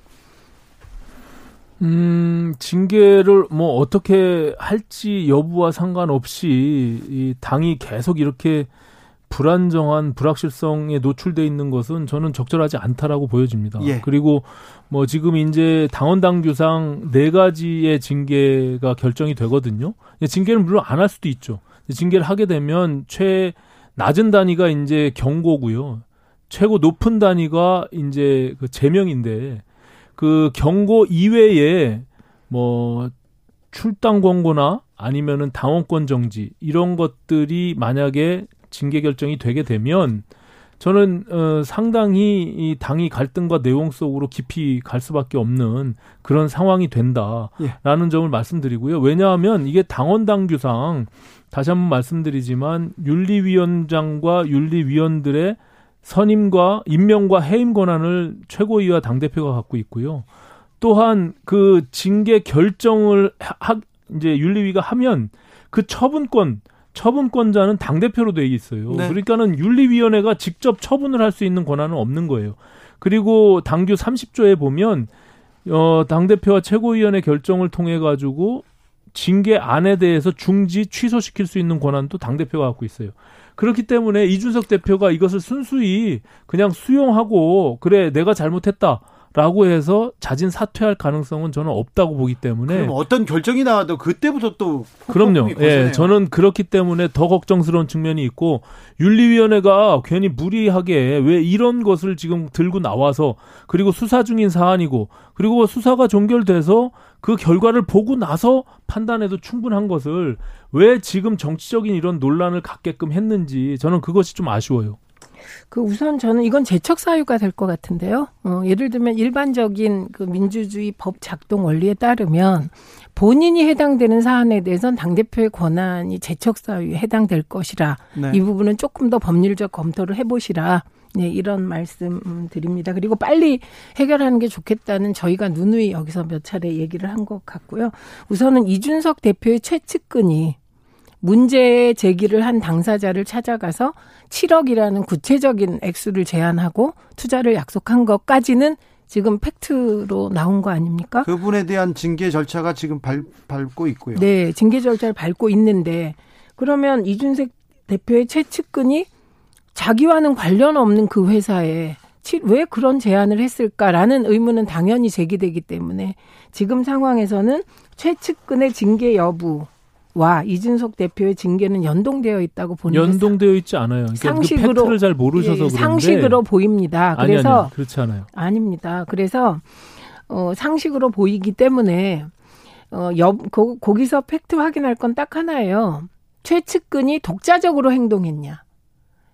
음, 징계를 뭐 어떻게 할지 여부와 상관없이 이 당이 계속 이렇게 불안정한 불확실성에 노출돼 있는 것은 저는 적절하지 않다라고 보여집니다. 예. 그리고 뭐 지금 이제 당원 당규상 네 가지의 징계가 결정이 되거든요. 징계를 물론 안 할 수도 있죠. 징계를 하게 되면 최 낮은 단위가 이제 경고고요. 최고 높은 단위가 이제 그 제명인데 그 경고 이외에 뭐 출당 권고나 아니면은 당원권 정지 이런 것들이 만약에 징계 결정이 되게 되면 저는 어 상당히 이 당이 갈등과 내용 속으로 깊이 갈 수밖에 없는 그런 상황이 된다라는 예. 점을 말씀드리고요. 왜냐하면 이게 당원 당규상 다시 한번 말씀드리지만 윤리위원장과 윤리위원들의 선임과 임명과 해임 권한을 최고위와 당 대표가 갖고 있고요. 또한 그 징계 결정을 하, 이제 윤리위가 하면 그 처분권 처분권자는 당 대표로 돼 있어요. 네. 그러니까는 윤리위원회가 직접 처분을 할 수 있는 권한은 없는 거예요. 그리고 당규 30조에 보면 어, 당 대표와 최고위원회 결정을 통해 가지고 징계 안에 대해서 중지 취소시킬 수 있는 권한도 당 대표가 갖고 있어요. 그렇기 때문에 이준석 대표가 이것을 순수히 그냥 수용하고 그래 내가 잘못했다. 라고 해서 자진 사퇴할 가능성은 저는 없다고 보기 때문에 그럼 어떤 결정이 나와도 그때부터 또 그럼요. 예, 저는 그렇기 때문에 더 걱정스러운 측면이 있고 윤리위원회가 괜히 무리하게 왜 이런 것을 지금 들고 나와서 그리고 수사 중인 사안이고 그리고 수사가 종결돼서 그 결과를 보고 나서 판단해도 충분한 것을 왜 지금 정치적인 이런 논란을 갖게끔 했는지 저는 그것이 좀 아쉬워요. 그 우선 저는 이건 재척 사유가 될 것 같은데요. 어, 예를 들면 일반적인 그 민주주의 법 작동 원리에 따르면 본인이 해당되는 사안에 대해서는 당대표의 권한이 재척 사유에 해당될 것이라 네. 이 부분은 조금 더 법률적 검토를 해보시라. 네, 이런 말씀 드립니다. 그리고 빨리 해결하는 게 좋겠다는 저희가 누누이 여기서 몇 차례 얘기를 한 것 같고요. 우선은 이준석 대표의 최측근이 문제 제기를 한 당사자를 찾아가서 7억이라는 구체적인 액수를 제안하고 투자를 약속한 것까지는 지금 팩트로 나온 거 아닙니까? 그분에 대한 징계 절차가 지금 밟, 밟고 있고요. 네, 징계 절차를 밟고 있는데 그러면 이준석 대표의 최측근이 자기와는 관련 없는 그 회사에 왜 그런 제안을 했을까라는 의문은 당연히 제기되기 때문에 지금 상황에서는 최측근의 징계 여부 와 이준석 대표의 징계는 연동되어 있다고 보는 연동되어 있지 않아요. 그러니까 그 상식으로 그 팩트를 잘 모르셔서 예, 그런데 상식으로 보입니다. 그래서 아니, 아니, 그렇지 않아요. 아닙니다. 그래서 어 상식으로 보이기 때문에 어 여, 거, 거기서 팩트 확인할 건 딱 하나예요. 최측근이 독자적으로 행동했냐.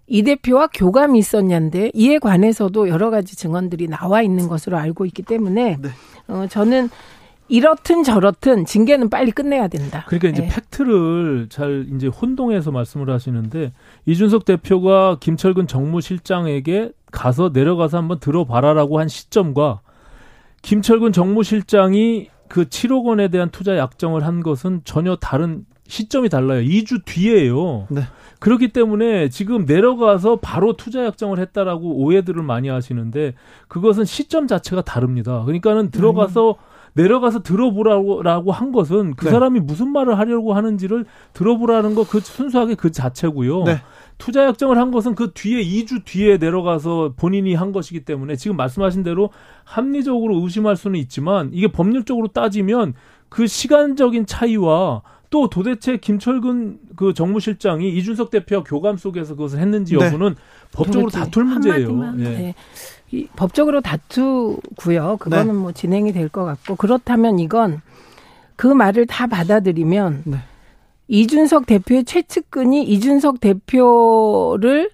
이 대표와 교감이 있었냐인데 이에 관해서도 여러 가지 증언들이 나와 있는 것으로 알고 있기 때문에 네. 어 저는 이렇든 저렇든 징계는 빨리 끝내야 된다. 그러니까 이제 네. 팩트를 잘 이제 혼동해서 말씀을 하시는데 이준석 대표가 김철근 정무실장에게 가서 내려가서 한번 들어봐라라고 한 시점과 김철근 정무실장이 그 7억 원에 대한 투자 약정을 한 것은 전혀 다른 시점이 달라요. 2주 뒤에요. 네. 그렇기 때문에 지금 내려가서 바로 투자 약정을 했다라고 오해들을 많이 하시는데 그것은 시점 자체가 다릅니다. 그러니까는 들어가서 음. 내려가서 들어보라고 한 것은 그 네. 사람이 무슨 말을 하려고 하는지를 들어보라는 거 그 순수하게 그 자체고요. 네. 투자 약정을 한 것은 그 뒤에 2주 뒤에 내려가서 본인이 한 것이기 때문에 지금 말씀하신 대로 합리적으로 의심할 수는 있지만 이게 법률적으로 따지면 그 시간적인 차이와 또 도대체 김철근 그 정무실장이 이준석 대표와 교감 속에서 그것을 했는지 네. 여부는 네. 법적으로 다툴 문제예요. 예. 네. 이, 법적으로 다투고요. 그거는 네. 뭐 진행이 될 것 같고 그렇다면 이건 그 말을 다 받아들이면 네. 이준석 대표의 최측근이 이준석 대표를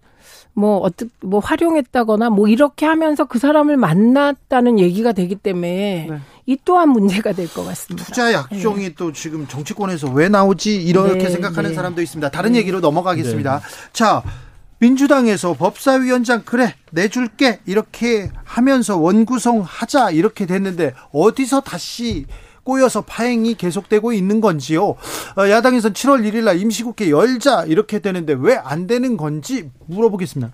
뭐 어떻게 뭐 활용했다거나 뭐 이렇게 하면서 그 사람을 만났다는 얘기가 되기 때문에 네. 이 또한 문제가 될 것 같습니다. 투자 약종이 네. 또 지금 정치권에서 왜 나오지 이렇게 네, 생각하는 네. 사람도 있습니다. 다른 네. 얘기로 넘어가겠습니다. 자. 민주당에서 법사위원장 그래 내줄게 이렇게 하면서 원구성 하자 이렇게 됐는데 어디서 다시 꼬여서 파행이 계속되고 있는 건지요. 어, 야당에서는 7월 1일 날 임시국회 열자 이렇게 되는데 왜 안 되는 건지 물어보겠습니다.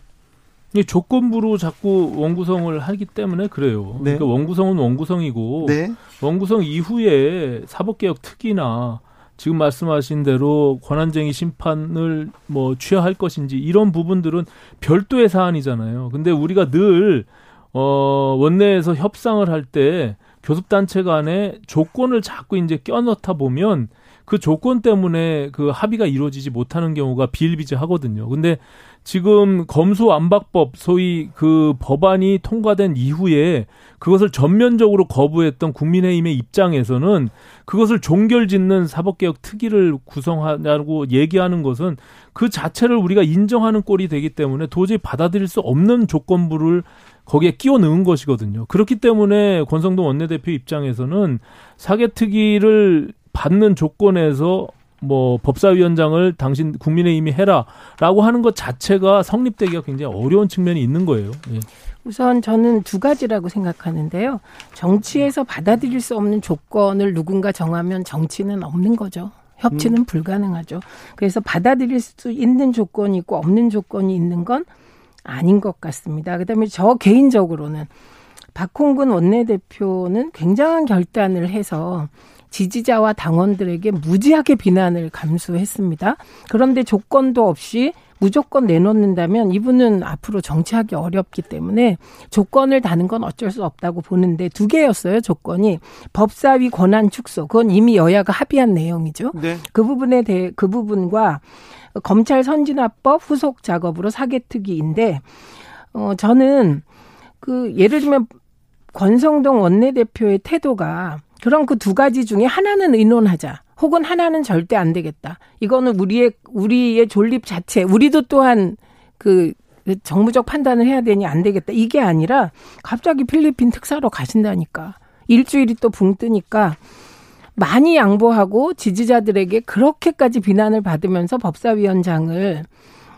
이 조건부로 자꾸 원구성을 하기 때문에 그래요. 네. 그러니까 원구성은 원구성이고 네. 원구성 이후에 사법개혁 특위나 지금 말씀하신 대로 권한쟁의 심판을 뭐 취하할 것인지 이런 부분들은 별도의 사안이잖아요. 근데 우리가 늘 어, 원내에서 협상을 할 때 교섭단체 간에 조건을 자꾸 이제 껴넣다 보면 그 조건 때문에 그 합의가 이루어지지 못하는 경우가 비일비재하거든요. 근데 지금 검수안박법 소위 그 법안이 통과된 이후에 그것을 전면적으로 거부했던 국민의힘의 입장에서는 그것을 종결짓는 사법개혁 특위를 구성하냐고 얘기하는 것은 그 자체를 우리가 인정하는 꼴이 되기 때문에 도저히 받아들일 수 없는 조건부를 거기에 끼워 넣은 것이거든요. 그렇기 때문에 권성동 원내대표 입장에서는 사개특위를 받는 조건에서 뭐 법사위원장을 당신 국민의힘이 해라라고 하는 것 자체가 성립되기가 굉장히 어려운 측면이 있는 거예요. 예. 우선 저는 두 가지라고 생각하는데요. 정치에서 받아들일 수 없는 조건을 누군가 정하면 정치는 없는 거죠. 협치는 음. 불가능하죠. 그래서 받아들일 수 있는 조건이 있고 없는 조건이 있는 건 아닌 것 같습니다. 그다음에 저 개인적으로는 박홍근 원내대표는 굉장한 결단을 해서 지지자와 당원들에게 무지하게 비난을 감수했습니다. 그런데 조건도 없이 무조건 내놓는다면 이분은 앞으로 정치하기 어렵기 때문에 조건을 다는 건 어쩔 수 없다고 보는데 두 개였어요 조건이 법사위 권한 축소 그건 이미 여야가 합의한 내용이죠. 네. 그 부분에 대해 그 부분과 검찰 선진화법 후속 작업으로 사개특위인데 어 저는 그 예를 들면 권성동 원내대표의 태도가 그럼 그 두 가지 중에 하나는 의논하자. 혹은 하나는 절대 안 되겠다. 이거는 우리의 우리의 존립 자체, 우리도 또한 그 정무적 판단을 해야 되니 안 되겠다. 이게 아니라 갑자기 필리핀 특사로 가신다니까. 일주일이 또 붕 뜨니까 많이 양보하고 지지자들에게 그렇게까지 비난을 받으면서 법사위원장을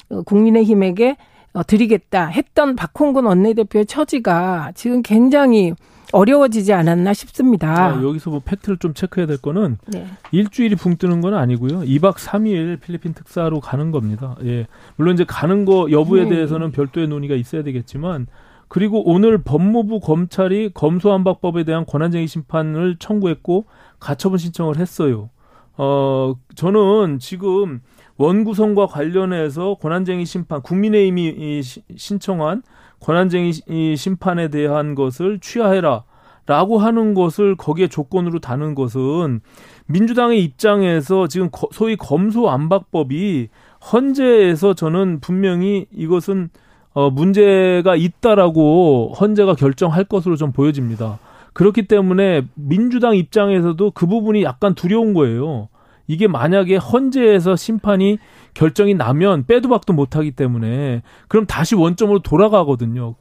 어, 국민의힘에게 어, 드리겠다 했던 박홍근 원내대표의 처지가 지금 굉장히 어려워지지 않았나 싶습니다. 아, 여기서 뭐 팩트를 좀 체크해야 될 거는 네. 일주일이 붕 뜨는 건 아니고요. 2박 3일 필리핀 특사로 가는 겁니다. 예. 물론 이제 가는 거 여부에 네. 대해서는 별도의 논의가 있어야 되겠지만 그리고 오늘 법무부 검찰이 검소한박법에 대한 권한쟁의 심판을 청구했고 가처분 신청을 했어요. 어, 저는 지금 원구성과 관련해서 권한쟁의 심판, 국민의힘이 신청한 권한쟁의 심판에 대한 것을 취하해라. 라고 하는 것을 거기에 조건으로 다는 것은 민주당의 입장에서 지금 소위 검소안박법이 헌재에서 저는 분명히 이것은 어 문제가 있다라고 헌재가 결정할 것으로 좀 보여집니다. 그렇기 때문에 민주당 입장에서도 그 부분이 약간 두려운 거예요. 이게 만약에 헌재에서 심판이 결정이 나면 빼도 박도 못하기 때문에 그럼 다시 원점으로 돌아가거든요.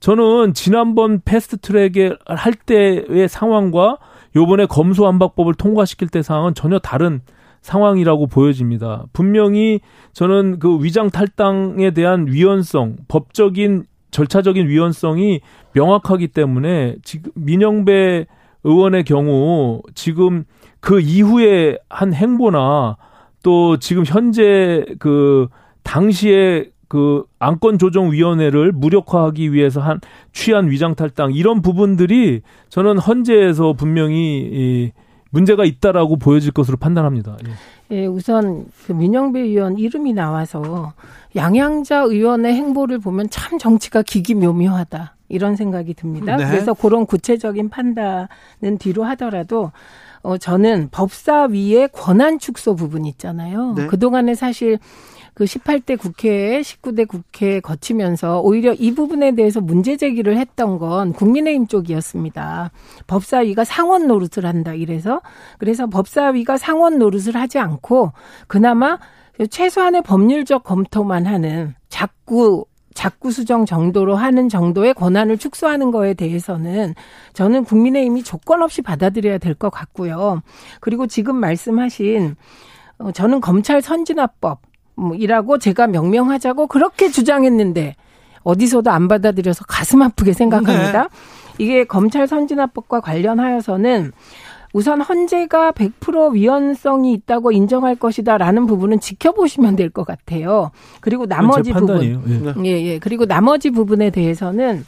저는 지난번 패스트 트랙에 할 때의 상황과 요번에 검수안박법을 통과시킬 때 상황은 전혀 다른 상황이라고 보여집니다. 분명히 저는 그 위장 탈당에 대한 위헌성, 법적인 절차적인 위헌성이 명확하기 때문에 지금 민영배 의원의 경우 지금 그 이후에 한 행보나 또 지금 현재 그 당시에 그 안건 조정 위원회를 무력화하기 위해서 한 취한 위장 탈당 이런 부분들이 저는 헌재에서 분명히 이 문제가 있다라고 보여질 것으로 판단합니다. 예, 예 우선 그 민영배 의원 이름이 나와서 양양자 의원의 행보를 보면 참 정치가 기기묘묘하다 이런 생각이 듭니다. 네. 그래서 그런 구체적인 판단은 뒤로 하더라도 어, 저는 법사위의 권한 축소 부분 있잖아요. 네. 그동안에 사실 그 18대 국회에 19대 국회에 거치면서 오히려 이 부분에 대해서 문제 제기를 했던 건 국민의힘 쪽이었습니다. 법사위가 상원 노릇을 한다 이래서 그래서 법사위가 상원 노릇을 하지 않고 그나마 최소한의 법률적 검토만 하는 자꾸 자꾸 수정 정도로 하는 정도의 권한을 축소하는 거에 대해서는 저는 국민의힘이 조건 없이 받아들여야 될 것 같고요. 그리고 지금 말씀하신 어, 저는 검찰 선진화법 이라고 제가 명명하자고 그렇게 주장했는데 어디서도 안 받아들여서 가슴 아프게 생각합니다. 네. 이게 검찰 선진화법과 관련하여서는 우선 헌재가 100% 위헌성이 있다고 인정할 것이다라는 부분은 지켜보시면 될 것 같아요. 그리고 나머지 부분, 예. 예, 예. 그리고 나머지 부분에 대해서는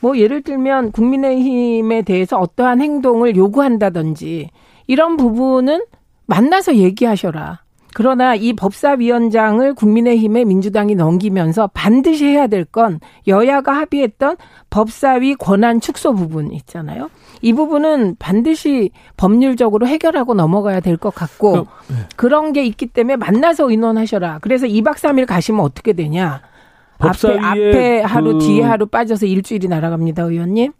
뭐 예를 들면 국민의힘에 대해서 어떠한 행동을 요구한다든지 이런 부분은 만나서 얘기하셔라. 그러나 이 법사위원장을 국민의힘에 민주당이 넘기면서 반드시 해야 될 건 여야가 합의했던 법사위 권한 축소 부분 있잖아요. 이 부분은 반드시 법률적으로 해결하고 넘어가야 될 것 같고 그, 네. 그런 게 있기 때문에 만나서 의논하셔라. 그래서 2박 3일 가시면 어떻게 되냐? 앞에 앞에 하루 그... 뒤에 하루 빠져서 일주일이 날아갑니다, 의원님.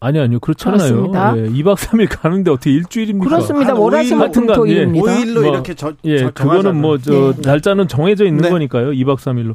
아니 아니요 그렇잖아요. 그렇습니다. 예, 2박 3일 가는데 어떻게 일주일입니까? 그렇습니다. 월화수목금토일입니다. 예. 5일로 뭐, 이렇게 저, 예, 저, 그거는 뭐저 네. 날짜는 정해져 있는 네. 거니까요. 2박 3일로.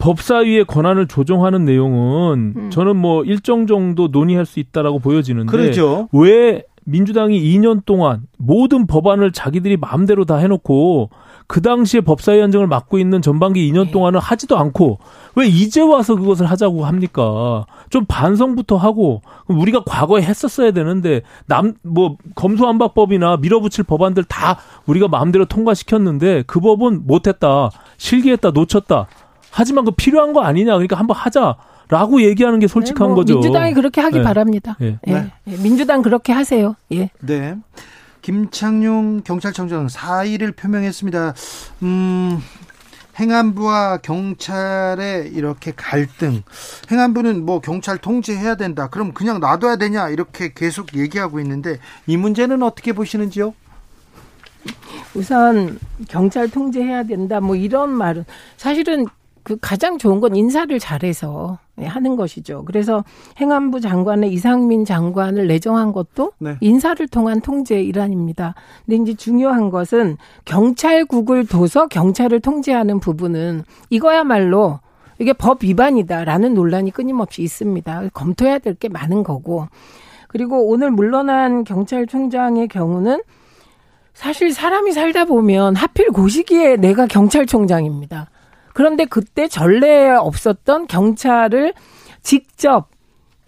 법사위의 권한을 조정하는 내용은 음. 저는 뭐 일정 정도 논의할 수 있다라고 보여지는데 그렇죠. 왜 민주당이 2년 동안 모든 법안을 자기들이 마음대로 다 해놓고 그 당시에 법사위 원장을 맡고 있는 전반기 2년 동안은 하지도 않고 왜 이제 와서 그것을 하자고 합니까? 좀 반성부터 하고 우리가 과거에 했었어야 되는데 남 뭐 검수안박법이나 밀어붙일 법안들 다 우리가 마음대로 통과시켰는데 그 법은 못했다 실기했다 놓쳤다 하지만 그 필요한 거 아니냐 그러니까 한번 하자. 라고 얘기하는 게 솔직한 네, 뭐 거죠. 민주당이 그렇게 하기 네. 바랍니다. 네. 예. 민주당 그렇게 하세요. 예. 네. 김창룡 경찰청장 사의를 표명했습니다. 음, 행안부와 경찰의 이렇게 갈등. 행안부는 뭐 경찰 통제해야 된다. 그럼 그냥 놔둬야 되냐 이렇게 계속 얘기하고 있는데 이 문제는 어떻게 보시는지요? 우선 경찰 통제해야 된다. 뭐 이런 말은 사실은 그 가장 좋은 건 인사를 잘해서 하는 것이죠. 그래서 행안부 장관의 이상민 장관을 내정한 것도 네. 인사를 통한 통제 일환입니다. 근데 이제 중요한 것은 경찰국을 둬서 경찰을 통제하는 부분은 이거야말로 이게 법 위반이다라는 논란이 끊임없이 있습니다. 검토해야 될 게 많은 거고. 그리고 오늘 물러난 경찰총장의 경우는 사실 사람이 살다 보면 하필 그 시기에 내가 경찰총장입니다. 그런데 그때 전례에 없었던 경찰을 직접,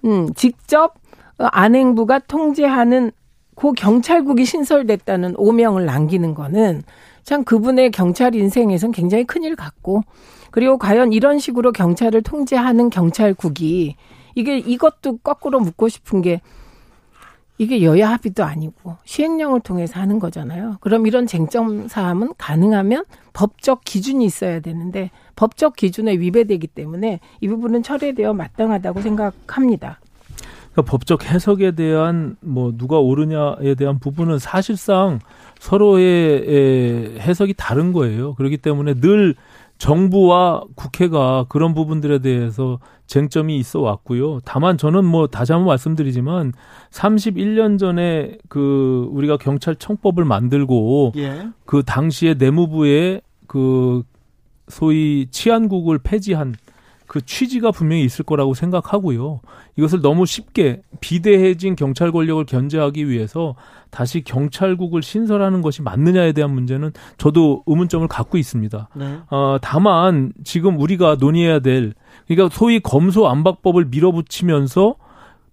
음, 직접 안행부가 통제하는 고 경찰국이 신설됐다는 오명을 남기는 거는 참 그분의 경찰 인생에선 굉장히 큰일 같고 그리고 과연 이런 식으로 경찰을 통제하는 경찰국이 이게 이것도 거꾸로 묻고 싶은 게 이게 여야 합의도 아니고 시행령을 통해서 하는 거잖아요. 그럼 이런 쟁점 사항은 가능하면 법적 기준이 있어야 되는데 법적 기준에 위배되기 때문에 이 부분은 철회되어 마땅하다고 생각합니다. 그러니까 법적 해석에 대한 뭐 누가 옳으냐에 대한 부분은 사실상 서로의 해석이 다른 거예요. 그렇기 때문에 늘 정부와 국회가 그런 부분들에 대해서 쟁점이 있어 왔고요. 다만 저는 뭐 다시 한번 말씀드리지만 31년 전에 그 우리가 경찰청법을 만들고 예. 그 당시에 내무부에 그 소위 치안국을 폐지한 그 취지가 분명히 있을 거라고 생각하고요. 이것을 너무 쉽게 비대해진 경찰 권력을 견제하기 위해서 다시 경찰국을 신설하는 것이 맞느냐에 대한 문제는 저도 의문점을 갖고 있습니다. 네. 어, 다만 지금 우리가 논의해야 될 그러니까 소위 검소 안박법을 밀어붙이면서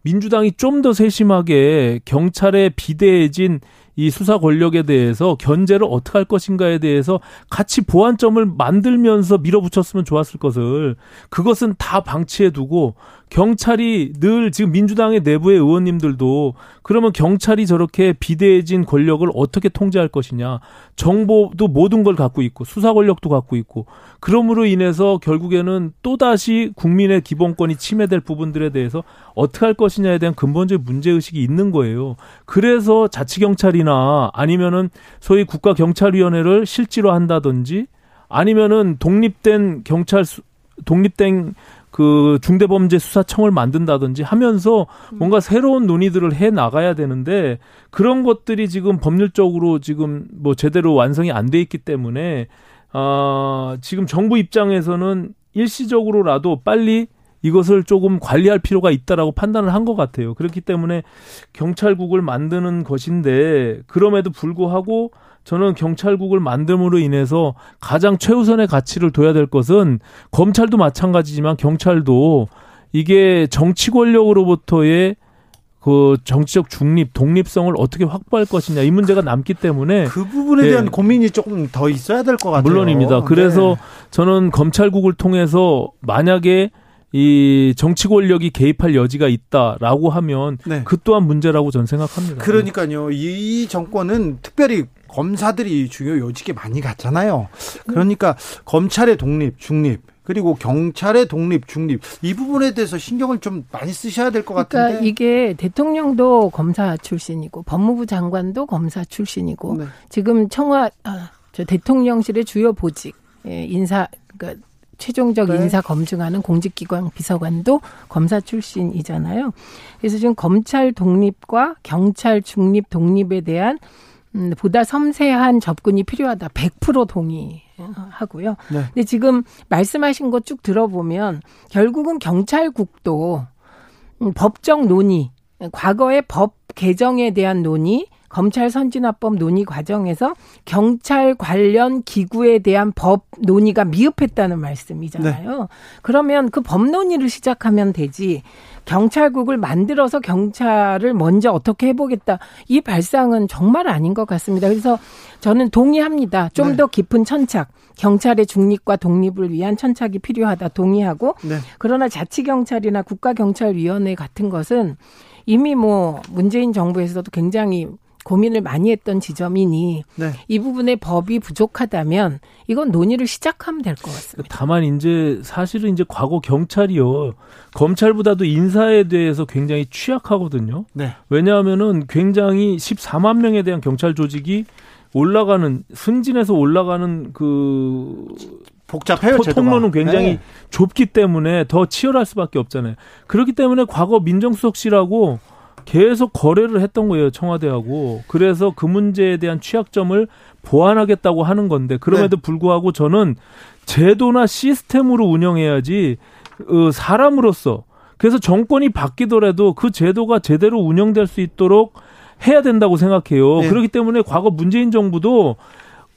민주당이 좀 더 세심하게 경찰의 비대해진 이 수사 권력에 대해서 견제를 어떻게 할 것인가에 대해서 같이 보완점을 만들면서 밀어붙였으면 좋았을 것을. 그것은 다 방치해 두고 경찰이 늘 지금 민주당의 내부의 의원님들도 그러면 경찰이 저렇게 비대해진 권력을 어떻게 통제할 것이냐. 정보도 모든 걸 갖고 있고 수사 권력도 갖고 있고 그러므로 인해서 결국에는 또다시 국민의 기본권이 침해될 부분들에 대해서 어떻게 할 것이냐에 대한 근본적인 문제 의식이 있는 거예요. 그래서 자치 경찰이나 아니면은 소위 국가 경찰위원회를 실제로 한다든지 아니면은 독립된 경찰 독립된 그 중대범죄수사청을 만든다든지 하면서 뭔가 새로운 논의들을 해 나가야 되는데 그런 것들이 지금 법률적으로 지금 뭐 제대로 완성이 안 돼 있기 때문에 아 지금 정부 입장에서는 일시적으로라도 빨리 이것을 조금 관리할 필요가 있다라고 판단을 한 것 같아요. 그렇기 때문에 경찰국을 만드는 것인데 그럼에도 불구하고 저는 경찰국을 만듦으로 인해서 가장 최우선의 가치를 둬야 될 것은 검찰도 마찬가지지만 경찰도 이게 정치 권력으로부터의 그 정치적 중립, 독립성을 어떻게 확보할 것이냐 이 문제가 남기 때문에 그 부분에 네. 대한 고민이 조금 더 있어야 될 것 같아요. 물론입니다. 그래서 네. 저는 검찰국을 통해서 만약에 이 정치 권력이 개입할 여지가 있다라고 하면 네. 그 또한 문제라고 저는 생각합니다. 그러니까요. 이 정권은 특별히 검사들이 중요 요직에 많이 갔잖아요. 그러니까 검찰의 독립, 중립, 그리고 경찰의 독립, 중립 이 부분에 대해서 신경을 좀 많이 쓰셔야 될것 그러니까 같은데. 이게 대통령도 검사 출신이고 법무부 장관도 검사 출신이고 네. 지금 청와 아, 저 대통령실의 주요 보직 예, 인사 그러니까 최종적 네. 인사 검증하는 공직기관 비서관도 검사 출신이잖아요. 그래서 지금 검찰 독립과 경찰 중립 독립에 대한 음, 보다 섬세한 접근이 필요하다. 100% 동의하고요. 네. 근데 지금 말씀하신 거쭉 들어보면 결국은 경찰국도 음, 법적 논의, 과거의 법 개정에 대한 논의, 검찰 선진화법 논의 과정에서 경찰 관련 기구에 대한 법 논의가 미흡했다는 말씀이잖아요. 그러면 그 법 논의를 시작하면 되지. 경찰국을 만들어서 경찰을 먼저 어떻게 해보겠다. 이 발상은 정말 아닌 것 같습니다. 그래서 저는 동의합니다. 좀 네. 더 깊은 천착. 경찰의 중립과 독립을 위한 천착이 필요하다. 동의하고. 네. 그러나 자치경찰이나 국가경찰위원회 같은 것은 이미 뭐 문재인 정부에서도 굉장히 고민을 많이 했던 지점이니 네. 이 부분에 법이 부족하다면 이건 논의를 시작하면 될 것 같습니다. 다만 이제 사실은 이제 과거 경찰이요 검찰보다도 인사에 대해서 굉장히 취약하거든요. 네. 왜냐하면은 굉장히 14만 명에 대한 경찰 조직이 올라가는 승진해서 올라가는 그 복잡해요. 토-. 통로는 굉장히 네. 좁기 때문에 더 치열할 수밖에 없잖아요. 그렇기 때문에 과거 민정수석실하고 계속 거래를 했던 거예요 청와대하고 그래서 그 문제에 대한 취약점을 보완하겠다고 하는 건데 그럼에도 네. 불구하고 저는 제도나 시스템으로 운영해야지 어, 사람으로서 그래서 정권이 바뀌더라도 그 제도가 제대로 운영될 수 있도록 해야 된다고 생각해요. 네. 그렇기 때문에 과거 문재인 정부도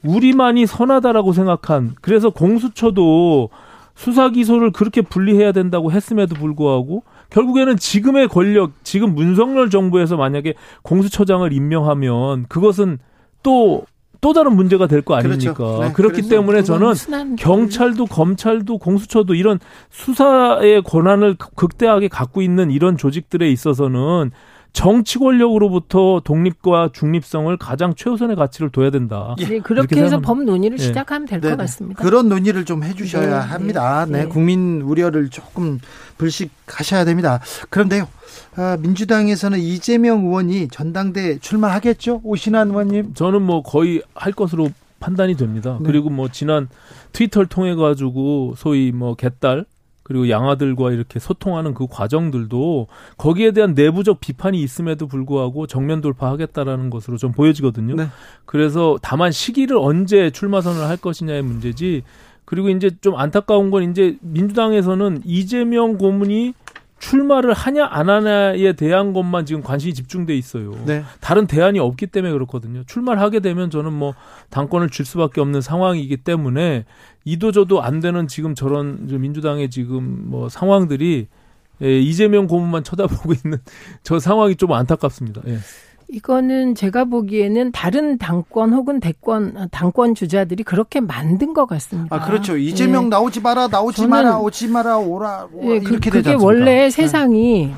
우리만이 선하다라고 생각한 그래서 공수처도 수사 기소를 그렇게 분리해야 된다고 했음에도 불구하고 결국에는 지금의 권력 지금 문석열 정부에서 만약에 공수처장을 임명하면 그것은 또또 다른 문제가 될 거 아닙니까? 그렇죠. 네, 그렇기 때문에 저는 경찰도 검찰도 공수처도 이런 수사의 권한을 극대하게 갖고 있는 이런 조직들에 있어서는 정치 권력으로부터 독립과 중립성을 가장 최우선의 가치를 둬야 된다. 네, 이렇게 그렇게 해서. 법 논의를 예. 시작하면 될것 네, 네. 같습니다. 그런 논의를 좀 해주셔야 네, 합니다. 네, 네. 국민 우려를 조금 불식하셔야 됩니다. 그런데요, 아, 민주당에서는 이재명 의원이 전당대 출마하겠죠? 오신환 의원님. 저는 뭐 거의 할 것으로 판단이 됩니다. 네. 그리고 뭐 지난 트위터를 통해 가지고 소위 뭐 개딸 그리고 양아들과 이렇게 소통하는 그 과정들도 거기에 대한 내부적 비판이 있음에도 불구하고 정면 돌파하겠다라는 것으로 좀 보여지거든요. 네. 그래서 다만 시기를 언제 출마 선언을 할 것이냐의 문제지. 그리고 이제 좀 안타까운 건 이제 민주당에서는 이재명 고문이 출마를 하냐 안 하냐에 대한 것만 지금 관심이 집중돼 있어요. 네. 다른 대안이 없기 때문에 그렇거든요. 출마를 하게 되면 저는 뭐 당권을 줄 수밖에 없는 상황이기 때문에 이도저도 안 되는 지금 저런 민주당의 지금 뭐 상황들이 예, 이재명 고문만 쳐다보고 (laughs) 있는 저 상황이 좀 안타깝습니다. 예. 이거는 제가 보기에는 다른 당권 혹은 대권 당권 주자들이 그렇게 만든 것 같습니다. 아, 그렇죠. 이재명 예. 나오지 마라, 나오지 마라, 오지 마라, 오라, 오라 예, 그, 이렇게 그게 되지 않습니까? 원래 네. 세상이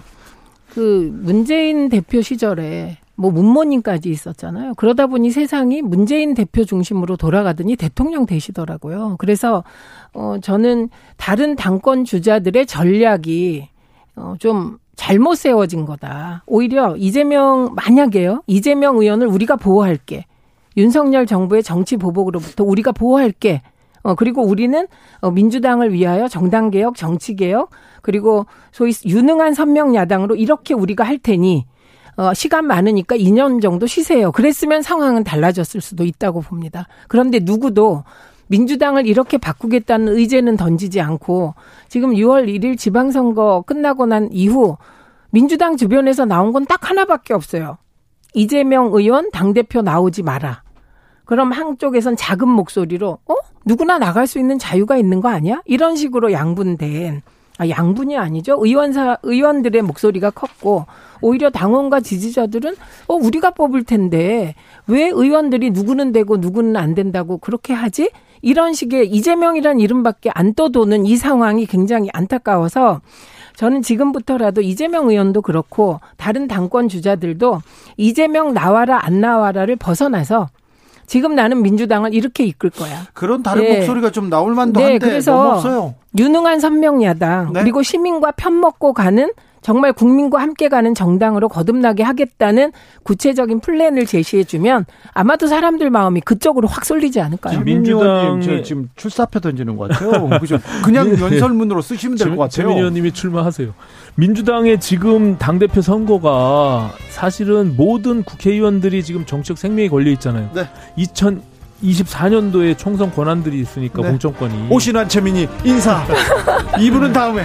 그 문재인 대표 시절에 뭐 문모님까지 있었잖아요. 그러다 보니 세상이 문재인 대표 중심으로 돌아가더니 대통령 되시더라고요. 그래서 어 저는 다른 당권 주자들의 전략이 어좀 잘못 세워진 거다. 오히려 이재명 만약에요. 이재명 의원을 우리가 보호할게. 윤석열 정부의 정치 보복으로부터 우리가 보호할게. 어, 그리고 우리는 어, 민주당을 위하여 정당 개혁, 정치 개혁, 그리고 소위 유능한 선명 야당으로 이렇게 우리가 할 테니, 어, 시간 많으니까 2년 정도 쉬세요. 그랬으면 상황은 달라졌을 수도 있다고 봅니다. 그런데 누구도 민주당을 이렇게 바꾸겠다는 의제는 던지지 않고 지금 6월 1일 지방선거 끝나고 난 이후 민주당 주변에서 나온 건 딱 하나밖에 없어요. 이재명 의원 당대표 나오지 마라. 그럼 한쪽에선 작은 목소리로 어? 누구나 나갈 수 있는 자유가 있는 거 아니야? 이런 식으로 양분된 아, 양분이 아니죠. 의원사 의원들의 목소리가 컸고 오히려 당원과 지지자들은 어 우리가 뽑을 텐데 왜 의원들이 누구는 되고 누구는 안 된다고 그렇게 하지? 이런 식의 이재명이란 이름밖에 안 떠도는 이 상황이 굉장히 안타까워서 저는 지금부터라도 이재명 의원도 그렇고 다른 당권 주자들도 이재명 나와라 안 나와라를 벗어나서 지금 나는 민주당을 이렇게 이끌 거야. 그런 다른 네. 목소리가 좀 나올 만도 네, 한데 그래서 없어요. 유능한 선명야당 네. 그리고 시민과 편먹고 가는 정말 국민과 함께 가는 정당으로 거듭나게 하겠다는 구체적인 플랜을 제시해주면 아마도 사람들 마음이 그쪽으로 확 쏠리지 않을까요? 민주당님 저 지금 출사표 던지는 것 같아요. (laughs) 그죠? 그냥 네. 연설문으로 쓰시면 될 것 같아요. 최민 의원님이 출마하세요. 민주당의 지금 당대표 선거가 사실은 모든 국회의원들이 지금 정치적 생명이 걸려 있잖아요. 네. 2024년도에 총선 권한들이 있으니까 네. 공천권이. 오신환 최민희 인사. (laughs) 이분은 다음에.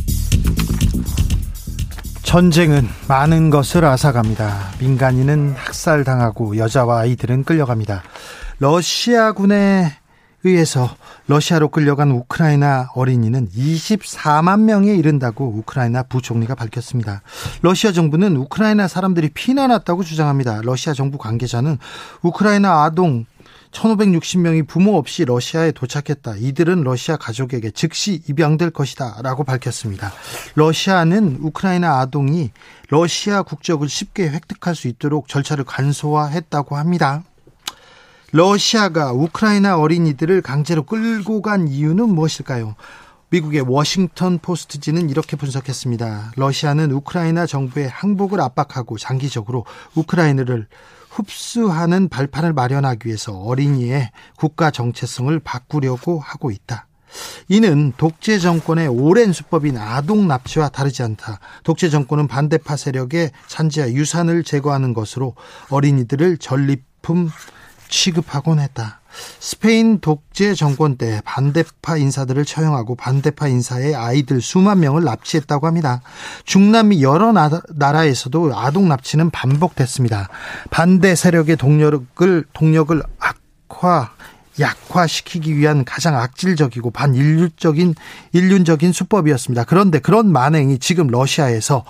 전쟁은 많은 것을 앗아갑니다. 민간인은 학살당하고 여자와 아이들은 끌려갑니다. 러시아군에 의해서 러시아로 끌려간 우크라이나 어린이는 24만 명에 이른다고 우크라이나 부총리가 밝혔습니다. 러시아 정부는 우크라이나 사람들이 피난왔다고 주장합니다. 러시아 정부 관계자는 우크라이나 아동 1560명이 부모 없이 러시아에 도착했다. 이들은 러시아 가족에게 즉시 입양될 것이다. 라고 밝혔습니다. 러시아는 우크라이나 아동이 러시아 국적을 쉽게 획득할 수 있도록 절차를 간소화했다고 합니다. 러시아가 우크라이나 어린이들을 강제로 끌고 간 이유는 무엇일까요? 미국의 워싱턴 포스트지는 이렇게 분석했습니다. 러시아는 우크라이나 정부의 항복을 압박하고 장기적으로 우크라이나를 흡수하는 발판을 마련하기 위해서 어린이의 국가 정체성을 바꾸려고 하고 있다. 이는 독재 정권의 오랜 수법인 아동 납치와 다르지 않다. 독재 정권은 반대파 세력의 산지와 유산을 제거하는 것으로 어린이들을 전리품 취급하곤 했다. 스페인 독재 정권 때 반대파 인사들을 처형하고 반대파 인사의 아이들 수만 명을 납치했다고 합니다. 중남미 여러 나, 나라에서도 아동 납치는 반복됐습니다. 반대 세력의 동력을 동력을 악화 약화시키기 위한 가장 악질적이고 반인륜적인 인륜적인 수법이었습니다. 그런데 그런 만행이 지금 러시아에서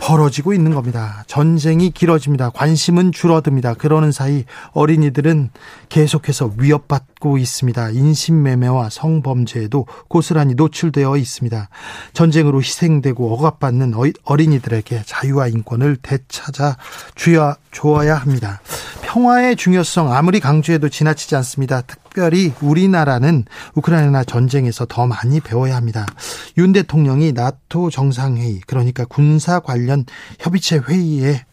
벌어지고 있는 겁니다. 전쟁이 길어집니다. 관심은 줄어듭니다. 그러는 사이 어린이들은 계속해서 위협받고 있습니다. 인신매매와 성범죄에도 고스란히 노출되어 있습니다. 전쟁으로 희생되고 억압받는 어린이들에게 자유와 인권을 되찾아 주어, 주어야 합니다. 평화의 중요성 아무리 강조해도 지나치지 않습니다. 특별히 우리나라는 우크라이나 전쟁에서 더 많이 배워야 합니다. 윤 대통령이 나토 정상회의 그러니까 군사 관련 협의체 회의에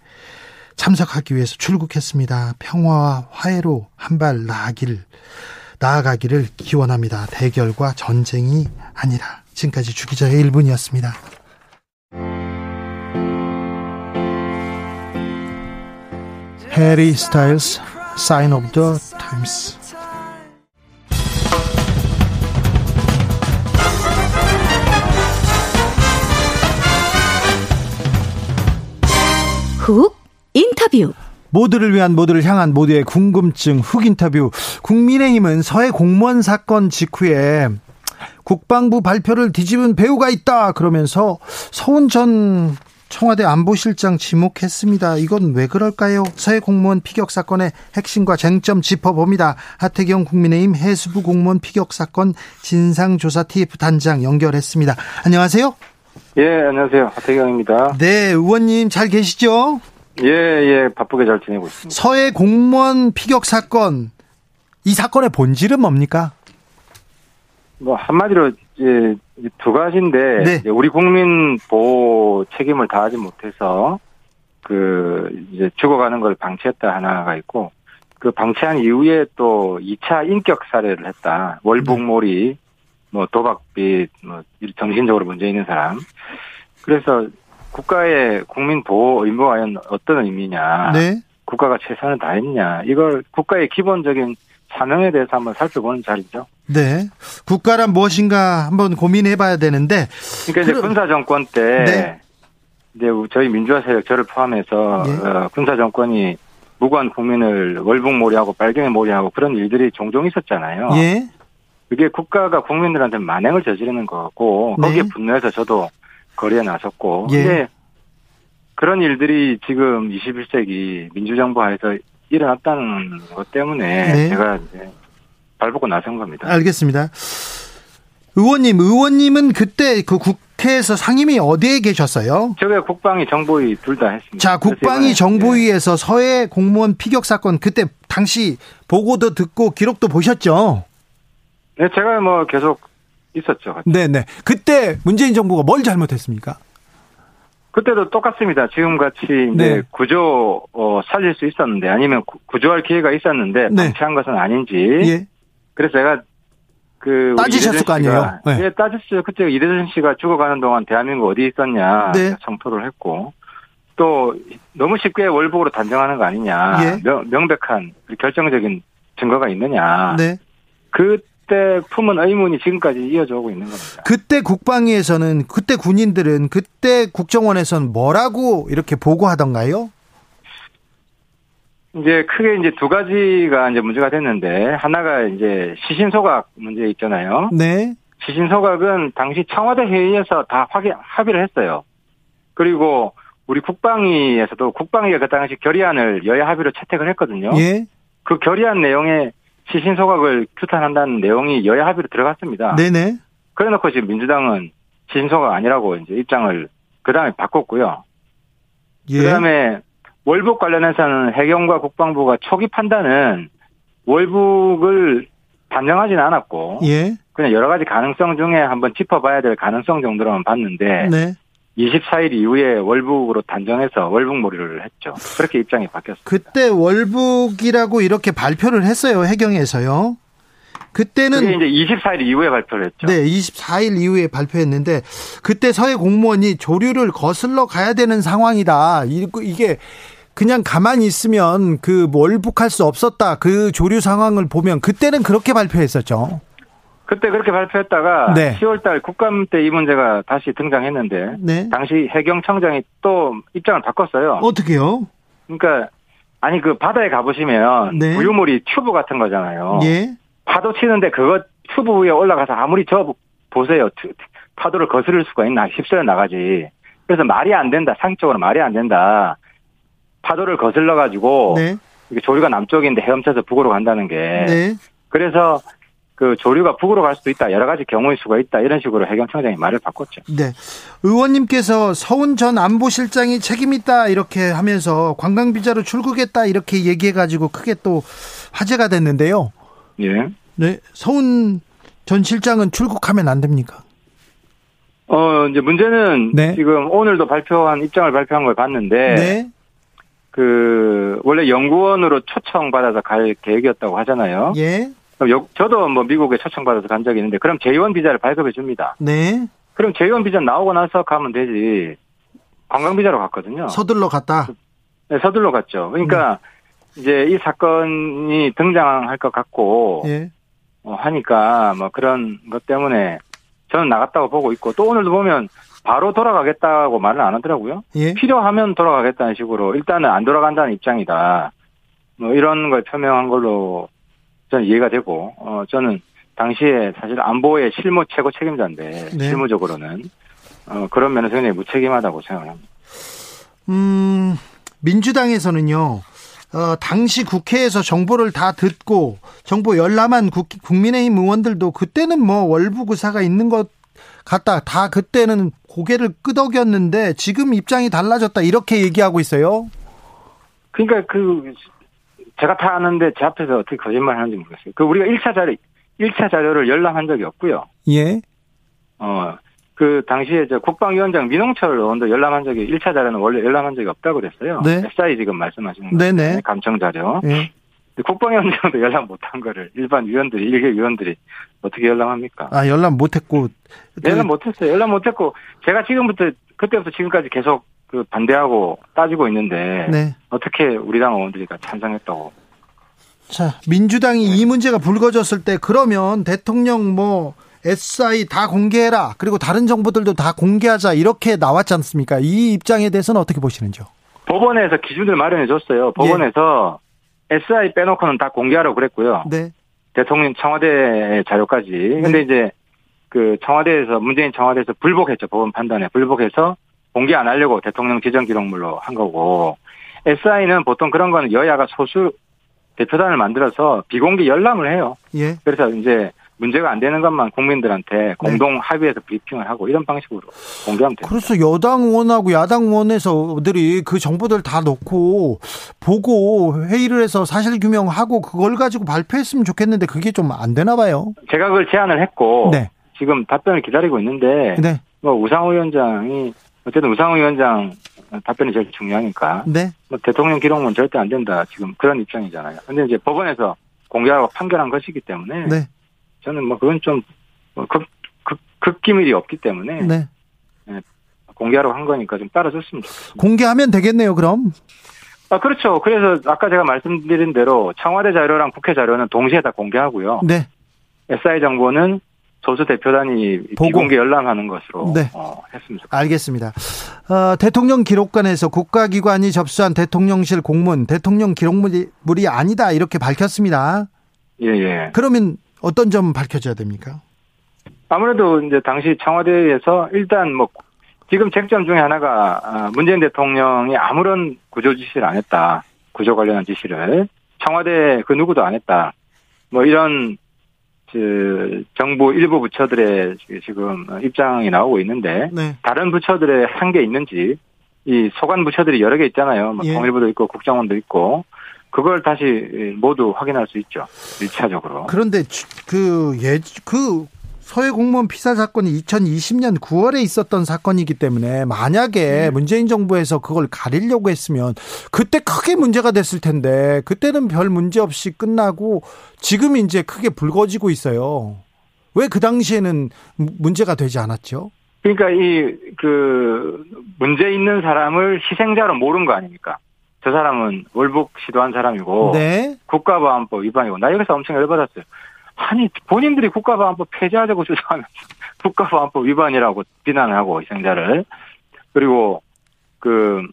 참석하기 위해서 출국했습니다. 평화와 화해로 한 발 나아길 나아가기를 기원합니다. 대결과 전쟁이 아니라 지금까지 주기자의 1분이었습니다. 해리 스타일스 Sign of the Times 훅 인터뷰 모두를 위한 모두를 향한 모두의 궁금증 훅 인터뷰 국민의힘은 서해 공무원 사건 직후에 국방부 발표를 뒤집은 배우가 있다 그러면서 서훈 전 청와대 안보실장 지목했습니다. 이건 왜 그럴까요? 서해 공무원 피격 사건의 핵심과 쟁점 짚어봅니다. 하태경 국민의힘 해수부 공무원 피격 사건 진상조사 TF 단장 연결했습니다. 안녕하세요. 예, 안녕하세요. 하태경입니다. 네, 의원님 잘 계시죠? 예, 예, 바쁘게 잘 지내고 있습니다. 서해 공무원 피격 사건 이 사건의 본질은 뭡니까? 뭐 한마디로 이제 두 가지인데 네. 이제 우리 국민 보호 책임을 다하지 못해서 그 이제 죽어가는 걸 방치했다 하나가 있고 그 방치한 이후에 또 2차 인격 살해를 했다. 월북몰이 뭐 도박빚 뭐 정신적으로 문제 있는 사람. 그래서 국가의 국민 보호 과연 어떤 의미냐. 네. 국가가 최선을 다했냐. 이걸 국가의 기본적인 사명에 대해서 한번 살펴보는 자리죠. 네. 국가란 무엇인가 한번 고민해 봐야 되는데 그러니까 이제 그럼- 군사 정권 때 네. 이제 저희 민주화 세력 저를 포함해서 예. 어, 군사 정권이 무고한 국민을 월북몰이하고 빨갱이 몰이하고 그런 일들이 종종 있었잖아요. 예. 그게 국가가 국민들한테 만행을 저지르는 거고 네. 거기에 분노해서 저도 거리에 나섰고 예. 근데 그런 일들이 지금 21세기 민주정부 하에서 일어났다는 것 때문에 네. 제가 이제 발벗고 나선 겁니다. 알겠습니다. 의원님, 의원님은 그때 그 국회에서 상임위 어디에 계셨어요? 저게 국방위 정보위 둘 다 했습니다. 자, 국방위 정보위에서 서해 공무원 피격 사건 그때 당시 보고도 듣고 기록도 보셨죠? 네, 제가 뭐 계속 있었죠. 네 네. 그때 문재인 정부가 뭘 잘못했습니까? 그때도 똑같습니다. 지금 같이 이제 네. 구조 어, 살릴 수 있었는데 아니면 구- 구조할 기회가 있었는데 네. 방치한 것은 아닌지. 예. 그래서 제가 그 따지셨을 거 아니에요? 네. 예, 따졌어요. 그때 이대준 씨가 죽어가는 동안 대한민국 어디 있었냐 네. 청토를 했고 또 너무 쉽게 월북으로 단정하는 거 아니냐 예. 명, 명백한 결정적인 증거가 있느냐 네. 그 때 품은 의문이 지금까지 이어져 오고 있는 겁니다. 그때 국방위에서는 그때 군인들은 그때 국정원에서는 뭐라고 이렇게 보고하던가요? 이제 크게 이제 두 가지가 이제 문제가 됐는데 하나가 이제 시신 소각 문제 있잖아요. 네. 시신 소각은 당시 청와대 회의에서 다 확인, 합의를 했어요. 그리고 우리 국방위에서도 국방위가 그 당시 결의안을 여야 합의로 채택을 했거든요. 예. 그 결의안 내용에 시신 소각을 규탄한다는 내용이 여야 합의로 들어갔습니다. 네네. 그래놓고 지금 민주당은 시신 소각 아니라고 이제 입장을 그 다음에 바꿨고요. 예. 그 다음에 월북 관련해서는 해경과 국방부가 초기 판단은 월북을 단정하지는 않았고 예. 그냥 여러 가지 가능성 중에 한번 짚어봐야 될 가능성 정도로만 봤는데 네. 24일 이후에 월북으로 단정해서 월북몰이를 했죠. 그렇게 입장이 바뀌었습니다. 그때 월북이라고 이렇게 발표를 했어요. 해경에서요. 그때는 이제 24일 이후에 발표를 했죠. 네, 24일 이후에 발표했는데 그때 서해 공무원이 조류를 거슬러 가야 되는 상황이다. 이- 이게 그냥 가만히 있으면 그 월북할 수 없었다. 그 조류 상황을 보면 그때는 그렇게 발표했었죠. 그때 그렇게 발표했다가 네. 10월달 국감 때 이 문제가 다시 등장했는데 네. 당시 해경청장이 또 입장을 바꿨어요. 어떻게요? 그러니까 아니 그 바다에 가보시면 네. 부유물이 튜브 같은 거잖아요. 예. 파도 치는데 그거 튜브 위에 올라가서 아무리 저 보세요. 튜- 파도를 거스를 수가 있나 휩쓸려 나가지. 그래서 말이 안 된다. 상적으로 말이 안 된다. 파도를 거슬러 가지고 네. 조류가 남쪽인데 헤엄쳐서 북으로 간다는 게 네. 그래서 그 조류가 북으로 갈 수도 있다. 여러 가지 경우의 수가 있다. 이런 식으로 해경청장이 말을 바꿨죠. 네. 의원님께서 서훈 전 안보실장이 책임있다 이렇게 하면서 관광비자로 출국했다 이렇게 얘기해가지고 크게 또 화제가 됐는데요. 예. 네. 서훈 전 실장은 출국하면 안 됩니까? 어, 이제 문제는 네. 지금 오늘도 발표한 입장을 발표한 걸 봤는데 네. 그 원래 연구원으로 초청 받아서 갈 계획이었다고 하잖아요. 예. 여- 저도 뭐 미국에 초청받아서 간 적이 있는데 그럼 제1 비자를 발급해 줍니다. 네. 그럼 제1 비자 나오고 나서 가면 되지. 관광 비자로 갔거든요. 서둘러 갔다. 네, 서둘러 갔죠. 그러니까 이제 이 사건이 등장할 것 같고 예. 어, 하니까 뭐 그런 것 때문에 저는 나갔다고 보고 있고 또 오늘도 보면 바로 돌아가겠다고 말을 안 하더라고요. 예. 필요하면 돌아가겠다는 식으로 일단은 안 돌아간다는 입장이다. 뭐 이런 걸 표명한 걸로 저는 이해가 되고 어 저는 당시에 사실 안보의 실무 최고 책임자인데 네. 실무적으로는 어 그런 면에서 굉장히 무책임하다고 생각을 합니다. 음, 민주당에서는요, 어, 당시 국회에서 정보를 다 듣고 정보 열람한 국, 국민의힘 의원들도 그때는 뭐 월북 의사가 있는 것 같다. 다 그때는 고개를 끄덕였는데 지금 입장이 달라졌다. 이렇게 얘기하고 있어요. 그러니까 그 제가 다 아는데 제 앞에서 어떻게 거짓말 하는지 모르겠어요. 그 우리가 1차 자료 1차 자료를 열람한 적이 없고요. 예. 어, 그 당시에 저 국방위원장 민홍철 의원도 열람한 적이 1차 자료는 원래 열람한 적이 없다고 그랬어요. 네. SI 지금 말씀하시는 거. 네네. 감청 자료. 예. 국방위원장도 (laughs) 열람 못한 거를 일반 위원들이 일개 위원들이 어떻게 열람합니까? 아, 열람 못했고. 열람 못했어요. 열람 못했고 제가 지금부터 그때부터 지금까지 계속 그 반대하고 따지고 있는데 네. 어떻게 우리 당 의원들이 다 찬성했다고 자, 민주당이 이 문제가 불거졌을 때 그러면 대통령 뭐 SI 다 공개해라. 그리고 다른 정보들도 다 공개하자. 이렇게 나왔지 않습니까? 이 입장에 대해서는 어떻게 보시는지요? 법원에서 기준을 마련해 줬어요. 법원에서 SI 빼놓고는 다 공개하라고 그랬고요. 네. 대통령 청와대 자료까지. 근데 이제 그 청와대에서 문재인 청와대에서 불복했죠. 법원 판단에 불복해서 공개 안 하려고 대통령 지정 기록물로 한 거고 SI는 보통 그런 거는 여야가 소수 대표단을 만들어서 비공개 열람을 해요. 예. 그래서 이제 문제가 안 되는 것만 국민들한테 공동 합의해서 브리핑을 하고 이런 방식으로 공개하면 됩니다. 그래서 여당 의원하고 야당 의원에서들이 그 정보들 다 넣고 보고 회의를 해서 사실 규명하고 그걸 가지고 발표했으면 좋겠는데 그게 좀 안 되나 봐요. 제가 그걸 제안을 했고 네. 지금 답변을 기다리고 있는데 네. 뭐 우상호 위원장이 어쨌든 우상호 위원장 답변이 제일 중요하니까 네. 뭐 대통령 기록문 절대 안 된다 지금 그런 입장이잖아요. 근데 이제 법원에서 공개하고 판결한 것이기 때문에 네. 저는 뭐 그건 좀뭐 극, 극, 극기밀이 없기 때문에 네. 공개하라고 한 거니까 좀 따라줬으면 좋겠습니다. 공개하면 되겠네요, 그럼. 아, 그렇죠. 그래서 아까 제가 말씀드린 대로 청와대 자료랑 국회 자료는 동시에 다 공개하고요. 네. SI 정보는 소수 대표단이 보고. 비공개 열람하는 것으로 네. 어, 했으면 좋겠습니다. 알겠습니다. 어, 대통령 기록관에서 국가기관이 접수한 대통령실 공문, 대통령 기록물이 물이 아니다 이렇게 밝혔습니다. 예, 예. 그러면 어떤 점 밝혀져야 됩니까? 아무래도 이제 당시 청와대에서 일단 뭐 지금 쟁점 중에 하나가 아, 문재인 대통령이 아무런 구조 지시를 안 했다. 구조 관련한 지시를 청와대 그 누구도 안 했다. 뭐 이런 그 정부 일부 부처들의 지금 입장이 나오고 있는데 네. 다른 부처들의 한게 있는지 이 소관 부처들이 여러 개 있잖아요. 뭐 예. 통일부도 있고 국정원도 있고 그걸 다시 모두 확인할 수 있죠. 일차적으로. 그런데 주- 그 예, 그 서해 공무원 피살 사건이 2020년 9월에 있었던 사건이기 때문에 만약에 문재인 정부에서 그걸 가리려고 했으면 그때 크게 문제가 됐을 텐데 그때는 별 문제 없이 끝나고 지금 이제 크게 불거지고 있어요. 왜 그 당시에는 무- 문제가 되지 않았죠? 그러니까 이 그 문제 있는 사람을 희생자로 모른 거 아닙니까? 저 사람은 월북 시도한 사람이고 네. 국가보안법 위반이고 나 여기서 엄청 열받았어요. 아니 본인들이 국가보안법 폐지하자고 주장하면서 (laughs) 국가보안법 위반이라고 비난하고 희생자를 그리고 그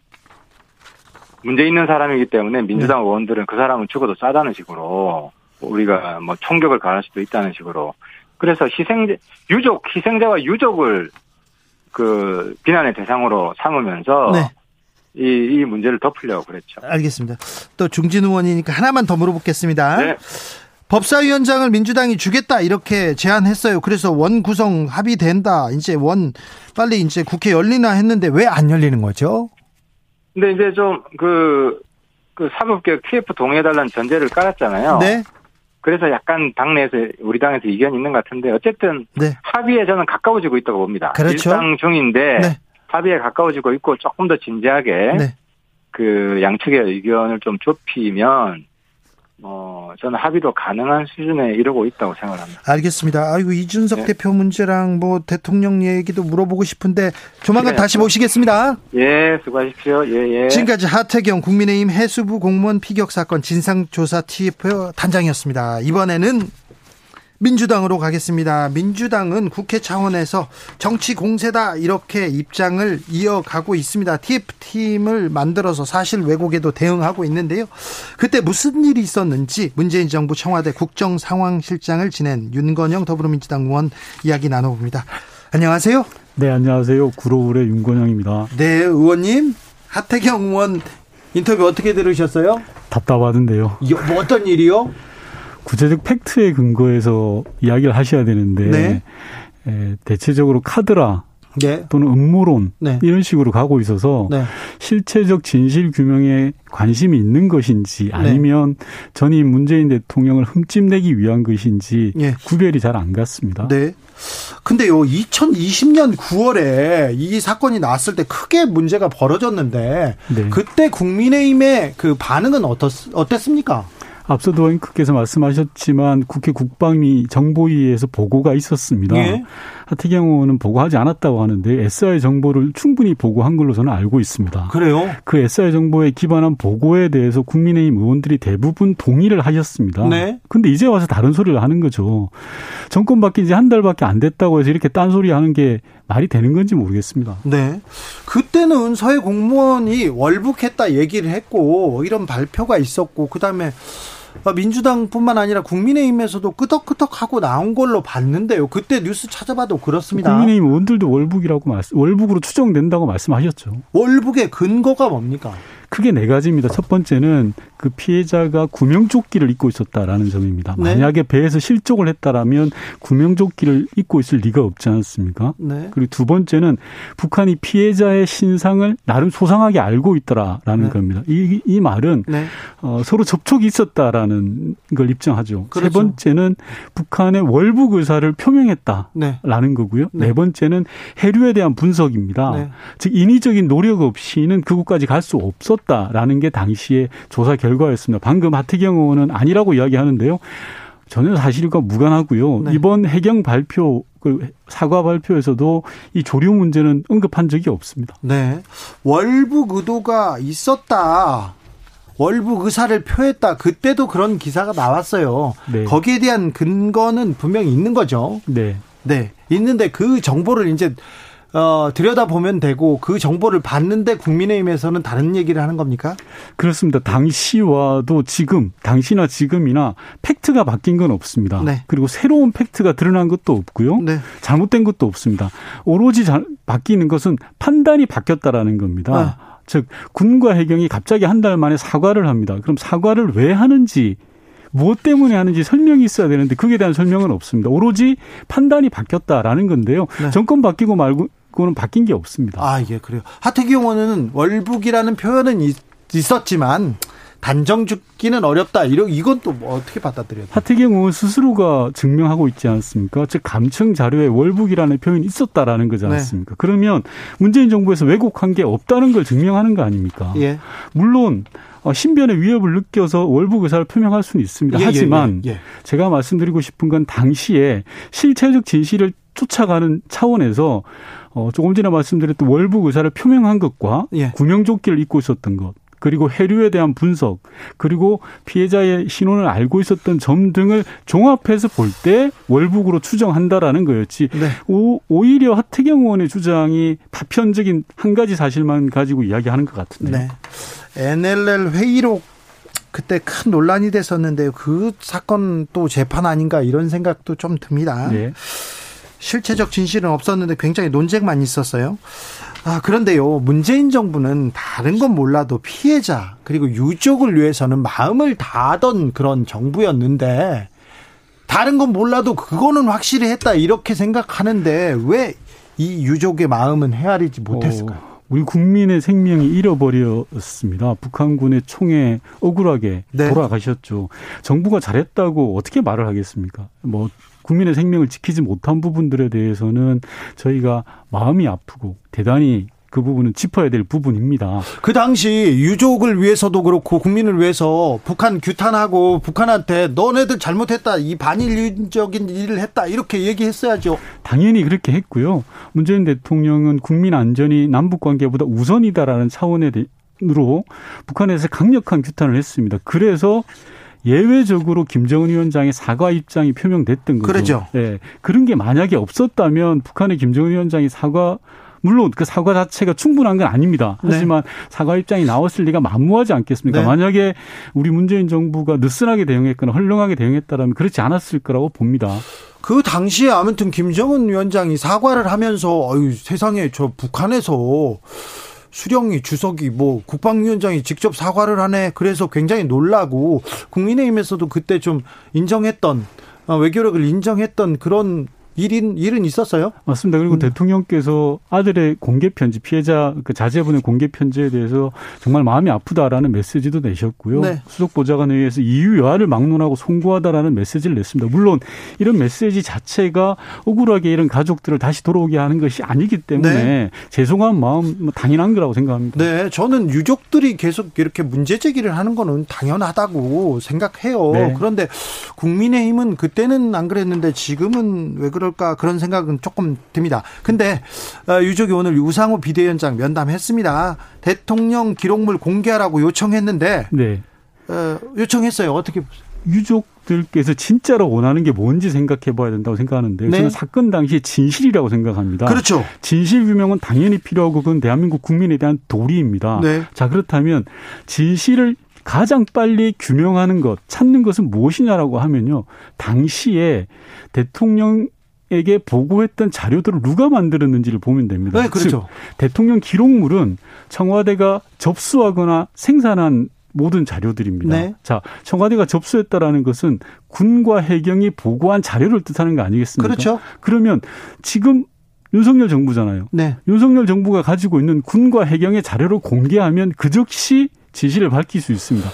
문제 있는 사람이기 때문에 민주당 의원들은 그 사람은 죽어도 싸다는 식으로 우리가 뭐 총격을 가할 수도 있다는 식으로 그래서 희생자 유족 희생자와 유족을 그 비난의 대상으로 삼으면서 네. 이, 이 문제를 덮으려고 그랬죠. 알겠습니다. 또 중진 의원이니까 하나만 더 물어보겠습니다. 네. 법사위원장을 민주당이 주겠다 이렇게 제안했어요. 그래서 원 구성 합의된다. 이제 원 빨리 이제 국회 열리나 했는데 왜 안 열리는 거죠? 근데 이제 좀그 그 사법개혁 TF 동의해달라는 전제를 깔았잖아요. 네. 그래서 약간 당내에서 우리 당에서 이견이 있는 것 같은데 어쨌든 네. 합의에 저는 가까워지고 있다고 봅니다. 그렇죠. 일상 중인데 네. 합의에 가까워지고 있고 조금 더 진지하게 네. 그 양측의 의견을 좀 좁히면 어 저는 합의도 가능한 수준에 이르고 있다고 생각합니다. 알겠습니다. 아이고 이준석 네. 대표 문제랑 뭐 대통령 얘기도 물어보고 싶은데 조만간 네. 다시 모시겠습니다. 예, 수고하십시오. 예, 예. 지금까지 하태경 국민의힘 해수부 공무원 피격 사건 진상조사 TF 단장이었습니다. 이번에는 민주당으로 가겠습니다. 민주당은 국회 차원에서 정치 공세다 이렇게 입장을 이어가고 있습니다. TF팀을 만들어서 사실 왜곡에도 대응하고 있는데요. 그때 무슨 일이 있었는지 문재인 정부 청와대 국정상황실장을 지낸 윤건영 더불어민주당 의원 이야기 나눠봅니다. 안녕하세요. 네, 안녕하세요. 구로울의 윤건영입니다. 네, 의원님. 하태경 의원 인터뷰 어떻게 들으셨어요? 답답하던데요. 이- 뭐 어떤 일이요? 구체적 팩트에 근거해서 이야기를 하셔야 되는데 네. 에, 대체적으로 카드라 네. 또는 음모론 네. 이런 식으로 가고 있어서 네. 실체적 진실 규명에 관심이 있는 것인지 아니면 전임 문재인 대통령을 흠집내기 위한 것인지 예. 구별이 잘 안 갔습니다. 네. 근데요, 2020년 9월에 이 사건이 나왔을 때 크게 문제가 벌어졌는데 네. 그때 국민의힘의 그 반응은 어떻, 어땠습니까? 앞서도 의원께서 말씀하셨지만 국회 국방위 정보위에서 보고가 있었습니다. 예. 하태경 의원은 보고하지 않았다고 하는데 SI 정보를 충분히 보고한 걸로 저는 알고 있습니다. 그래요? 그 SI 정보에 기반한 보고에 대해서 국민의힘 의원들이 대부분 동의를 하셨습니다. 네. 근데 이제 와서 다른 소리를 하는 거죠. 정권 바뀐 지 한 달밖에 안 됐다고 해서 이렇게 딴소리 하는 게 말이 되는 건지 모르겠습니다. 네. 그때는 서해 공무원이 월북했다 얘기를 했고 이런 발표가 있었고 그다음에 민주당뿐만 아니라 국민의힘에서도 끄덕끄덕하고 나온 걸로 봤는데요. 그때 뉴스 찾아봐도 그렇습니다. 국민의힘 의원들도 월북이라고 말씀, 월북으로 추정된다고 말씀하셨죠. 월북의 근거가 뭡니까? 크게 네 가지입니다. 첫 번째는 그 피해자가 구명조끼를 입고 있었다라는 점입니다. 네. 만약에 배에서 실족을 했다라면 구명조끼를 입고 있을 리가 없지 않습니까? 네. 그리고 두 번째는 북한이 피해자의 신상을 나름 소상하게 알고 있더라라는 네. 겁니다. 이, 이 말은 네. 어, 서로 접촉이 있었다라는 걸 입증하죠. 그렇죠. 세 번째는 북한의 월북 의사를 표명했다라는 네. 거고요. 네. 네. 번째는 해류에 대한 분석입니다. 네. 즉 인위적인 노력 없이는 그곳까지 갈 수 없었다라는 게 당시의 조사 결과 였습니다. 방금 하태경 의원은 아니라고 이야기하는데요. 전혀 사실과 무관하고요. 네. 이번 해경 발표 그 사과 발표에서도 이 조류 문제는 언급한 적이 없습니다. 네. 월북 의도가 있었다. 월북 의사를 표했다. 그때도 그런 기사가 나왔어요. 네. 거기에 대한 근거는 분명히 있는 거죠. 네. 네. 있는데 그 정보를 이제 어, 들여다보면 되고 그 정보를 봤는데 국민의힘에서는 다른 얘기를 하는 겁니까? 그렇습니다. 당시와도 지금, 당시나 지금이나 팩트가 바뀐 건 없습니다. 네. 그리고 새로운 팩트가 드러난 것도 없고요. 네. 잘못된 것도 없습니다. 오로지 잘, 바뀌는 것은 판단이 바뀌었다라는 겁니다. 아. 즉 군과 해경이 갑자기 한 달 만에 사과를 합니다. 그럼 사과를 왜 하는지 무엇 때문에 하는지 설명이 있어야 되는데 그에 대한 설명은 없습니다. 오로지 판단이 바뀌었다라는 건데요. 네. 정권 바뀌고 말고 는 바뀐 게 없습니다. 아, 예, 그래요. 하태경 의원은 월북이라는 표현은 있, 있었지만 단정 짓기는 어렵다. 이런 이건 또 뭐 어떻게 받아들여야 돼요? 하태경 의원 스스로가 증명하고 있지 않습니까? 즉 감청 자료에 월북이라는 표현이 있었다라는 거지 네. 않습니까? 그러면 문재인 정부에서 왜곡한 게 없다는 걸 증명하는 거 아닙니까? 예. 물론 어, 신변의 위협을 느껴서 월북 의사를 표명할 수는 있습니다. 예, 예, 하지만 예, 예. 제가 말씀드리고 싶은 건 당시에 실체적 진실을 쫓아가는 차원에서 어, 조금 전에 말씀드렸던 월북 의사를 표명한 것과 예. 구명조끼를 입고 있었던 것 그리고 해류에 대한 분석 그리고 피해자의 신원을 알고 있었던 점 등을 종합해서 볼 때 월북으로 추정한다라는 거였지 네. 오, 오히려 하태경 의원의 주장이 파편적인 한 가지 사실만 가지고 이야기하는 것 같은데 네. NLL 회의록 그때 큰 논란이 됐었는데요. 그 사건 또 재판 아닌가 이런 생각도 좀 듭니다. 네. 실체적 진실은 없었는데 굉장히 논쟁만 있었어요. 아, 그런데요, 문재인 정부는 다른 건 몰라도 피해자, 그리고 유족을 위해서는 마음을 다하던 그런 정부였는데, 다른 건 몰라도 그거는 확실히 했다, 이렇게 생각하는데, 왜 이 유족의 마음은 헤아리지 못했을까요? 어, 우리 국민의 생명이 잃어버렸습니다. 북한군의 총에 억울하게 네. 돌아가셨죠. 정부가 잘했다고 어떻게 말을 하겠습니까? 뭐 국민의 생명을 지키지 못한 부분들에 대해서는 저희가 마음이 아프고 대단히 그 부분은 짚어야 될 부분입니다. 그 당시 유족을 위해서도 그렇고 국민을 위해서 북한 규탄하고 북한한테 너네들 잘못했다 이 반인륜적인 일을 했다 이렇게 얘기했어야죠. 당연히 그렇게 했고요. 문재인 대통령은 국민 안전이 남북 관계보다 우선이다라는 차원에 대로 북한에서 강력한 규탄을 했습니다. 그래서 예외적으로 김정은 위원장의 사과 입장이 표명됐던 거죠. 그러죠. 예. 그런 게 만약에 없었다면 북한의 김정은 위원장이 사과 물론 그 사과 자체가 충분한 건 아닙니다. 네. 하지만 사과 입장이 나왔을 리가 만무하지 않겠습니까? 네. 만약에 우리 문재인 정부가 느슨하게 대응했거나 헐렁하게 대응했다면 그렇지 않았을 거라고 봅니다. 그 당시에 아무튼 김정은 위원장이 사과를 하면서 어유 세상에 저 북한에서 수령이 주석이 뭐 국방위원장이 직접 사과를 하네. 그래서 굉장히 놀라고 국민의힘에서도 그때 좀 인정했던 어, 외교력을 인정했던 그런 일인 일은 있었어요? 맞습니다. 그리고 음. 대통령께서 아들의 공개 편지 피해자 그 자제분의 공개 편지에 대해서 정말 마음이 아프다라는 메시지도 내셨고요. 네. 수석 보좌관에 의해서 이유 여하를 막론하고 송구하다라는 메시지를 냈습니다. 물론 이런 메시지 자체가 억울하게 이런 가족들을 다시 돌아오게 하는 것이 아니기 때문에 네. 죄송한 마음 뭐 당연한 거라고 생각합니다. 네, 저는 유족들이 계속 이렇게 문제 제기를 하는 거는 당연하다고 생각해요. 네. 그런데 국민의힘은 그때는 안 그랬는데 지금은 왜 그 럴까 그런 생각은 조금 듭니다. 근데 어, 유족이 오늘 우상호 비대위원장 면담했습니다. 대통령 기록물 공개하라고 요청했는데 네. 어, 요청했어요. 어떻게 보세요? 유족들께서 진짜로 원하는 게 뭔지 생각해 봐야 된다고 생각하는데 네. 저는 사건 당시 진실이라고 생각합니다. 그렇죠. 진실 규명은 당연히 필요하고 그건 대한민국 국민에 대한 도리입니다. 네. 자, 그렇다면 진실을 가장 빨리 규명하는 것, 찾는 것은 무엇이냐라고 하면요. 당시에 대통령 에게 보고했던 자료들을 누가 만들었는지를 보면 됩니다. 네, 그렇죠. 즉, 대통령 기록물은 청와대가 접수하거나 생산한 모든 자료들입니다. 네. 자, 청와대가 접수했다라는 것은 군과 해경이 보고한 자료를 뜻하는 거 아니겠습니까? 그렇죠. 그러면 지금 윤석열 정부잖아요. 네. 윤석열 정부가 가지고 있는 군과 해경의 자료를 공개하면 그 즉시 지시를 밝힐 수 있습니다.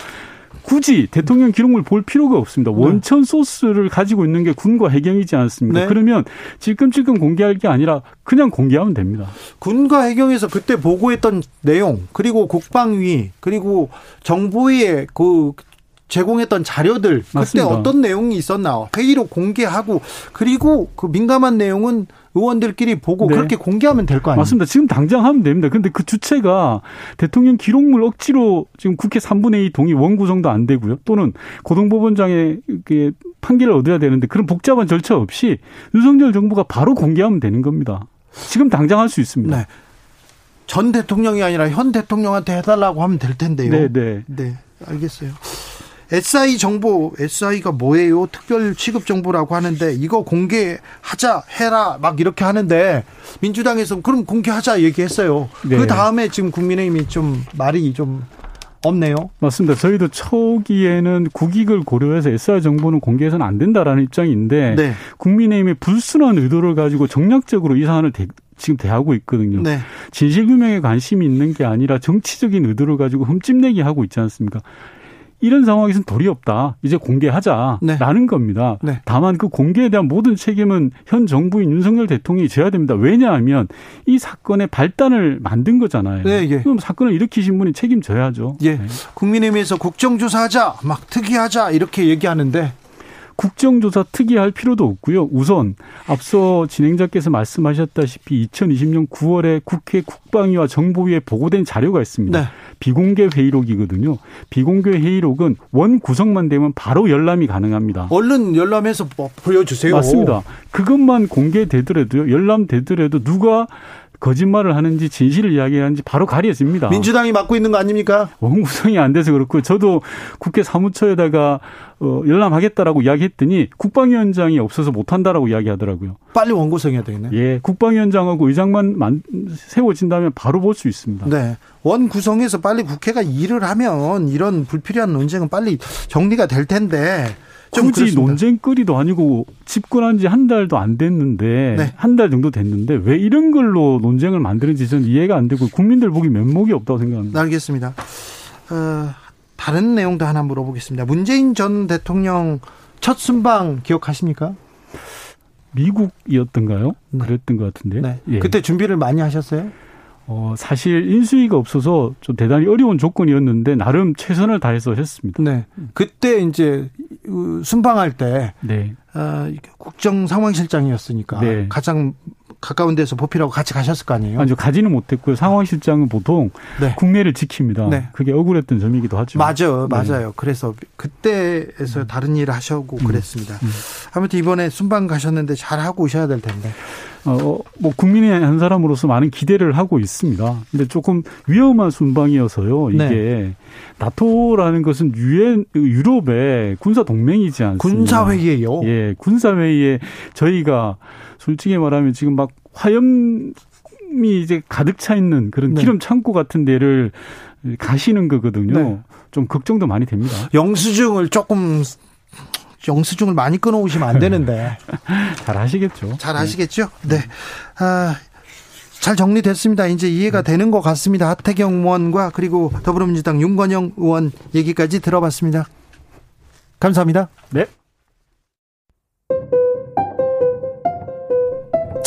굳이 대통령 기록물 볼 필요가 없습니다. 네. 원천 소스를 가지고 있는 게 군과 해경이지 않습니까? 네. 그러면 찔끔찔끔 공개할 게 아니라 그냥 공개하면 됩니다. 군과 해경에서 그때 보고했던 내용 그리고 국방위 그리고 정부의 그 제공했던 자료들 맞습니다. 그때 어떤 내용이 있었나 회의로 공개하고 그리고 그 민감한 내용은 의원들끼리 보고 네. 그렇게 공개하면 될 거 아니에요? 맞습니다. 지금 당장 하면 됩니다. 근데 그 주체가 대통령 기록물 억지로 지금 국회 3분의 2 동의 원구성도 안 되고요. 또는 고등법원장의 판결을 얻어야 되는데 그런 복잡한 절차 없이 윤석열 정부가 바로 공개하면 되는 겁니다. 지금 당장 할 수 있습니다. 네. 전 대통령이 아니라 현 대통령한테 해달라고 하면 될 텐데요. 네, 네. 네, 알겠어요. SI 정보, SI가 뭐예요? 특별 취급 정보라고 하는데 이거 공개하자, 해라 막 이렇게 하는데 민주당에서 그럼 공개하자 얘기했어요. 네. 그 다음에 지금 국민의힘이 좀 말이 좀 없네요. 맞습니다. 저희도 초기에는 국익을 고려해서 SR 정보는 공개해서는 안 된다라는 입장인데 네. 국민의힘의 불순한 의도를 가지고 정략적으로 이 사안을 대, 지금 대하고 있거든요. 네. 진실 규명에 관심이 있는 게 아니라 정치적인 의도를 가지고 흠집내기 하고 있지 않습니까? 이런 상황에서는 도리 없다. 이제 공개하자라는 네. 겁니다. 네. 다만 그 공개에 대한 모든 책임은 현 정부인 윤석열 대통령이 져야 됩니다. 왜냐하면 이 사건의 발단을 만든 거잖아요. 네, 예. 그럼 사건을 일으키신 분이 책임져야죠. 예. 네. 국민의힘에서 국정조사하자, 막 특이하자 이렇게 얘기하는데 국정조사 특이할 필요도 없고요. 우선 앞서 진행자께서 말씀하셨다시피 2020년 9월에 국회 국방위와 정보위에 보고된 자료가 있습니다. 네. 비공개 회의록이거든요. 비공개 회의록은 원 구성만 되면 바로 열람이 가능합니다. 얼른 열람해서 뭐 보여주세요. 맞습니다. 그것만 공개되더라도요. 열람되더라도 누가 거짓말을 하는지 진실을 이야기하는지 바로 가려집니다. 민주당이 맡고 있는 거 아닙니까? 원구성이 안 돼서 그렇고 저도 국회 사무처에다가 어, 열람하겠다라고 이야기했더니 국방위원장이 없어서 못한다라고 이야기하더라고요. 빨리 원구성해야 되겠네. 예, 국방위원장하고 의장만 만, 세워진다면 바로 볼 수 있습니다. 네, 원구성에서 빨리 국회가 일을 하면 이런 불필요한 논쟁은 빨리 정리가 될 텐데 굳이 논쟁거리도 아니고 집권한 지 한 달도 안 됐는데 네. 한달 정도 됐는데 왜 이런 걸로 논쟁을 만드는지 저는 이해가 안 되고 국민들 보기 면목이 없다고 생각합니다. 알겠습니다. 어, 다른 내용도 하나 물어보겠습니다. 문재인 전 대통령 첫 순방 기억하십니까? 미국이었던가요? 네. 그랬던 것 같은데. 네. 예. 그때 준비를 많이 하셨어요? 어, 사실 인수위가 없어서 좀 대단히 어려운 조건이었는데 나름 최선을 다해서 했습니다. 네. 그때 이제 순방할 때 네. 어, 국정 상황실장이었으니까 네. 가장 가까운 데서 보필하고 같이 가셨을 거 아니에요? 아니요, 가지는 못했고요. 상황실장은 보통 네. 국내를 지킵니다. 네. 그게 억울했던 점이기도 하죠. 맞아요, 네. 맞아요. 그래서 그때에서 음. 다른 일을 하셔고 음. 그랬습니다. 음. 아무튼 이번에 순방 가셨는데 잘 하고 오셔야 될 텐데. 어, 뭐 국민의 한 사람으로서 많은 기대를 하고 있습니다. 근데 조금 위험한 순방이어서요. 이게 네. 나토라는 것은 유엔 유럽의 군사 동맹이지 않습니까? 군사 회의예요. 예, 군사 회의에 저희가 솔직히 말하면 지금 막 화염이 이제 가득 차 있는 그런 네. 기름 창고 같은 데를 가시는 거거든요. 네. 좀 걱정도 많이 됩니다. 영수증을 조금 영수증을 많이 끊어오시면 안 되는데. (laughs) 잘 하시겠죠. 잘 아시겠죠? 네. 아, 잘 정리됐습니다. 이제 이해가 되는 것 같습니다. 하태경 의원과 그리고 더불어민주당 윤건영 의원 얘기까지 들어봤습니다. 감사합니다. 네.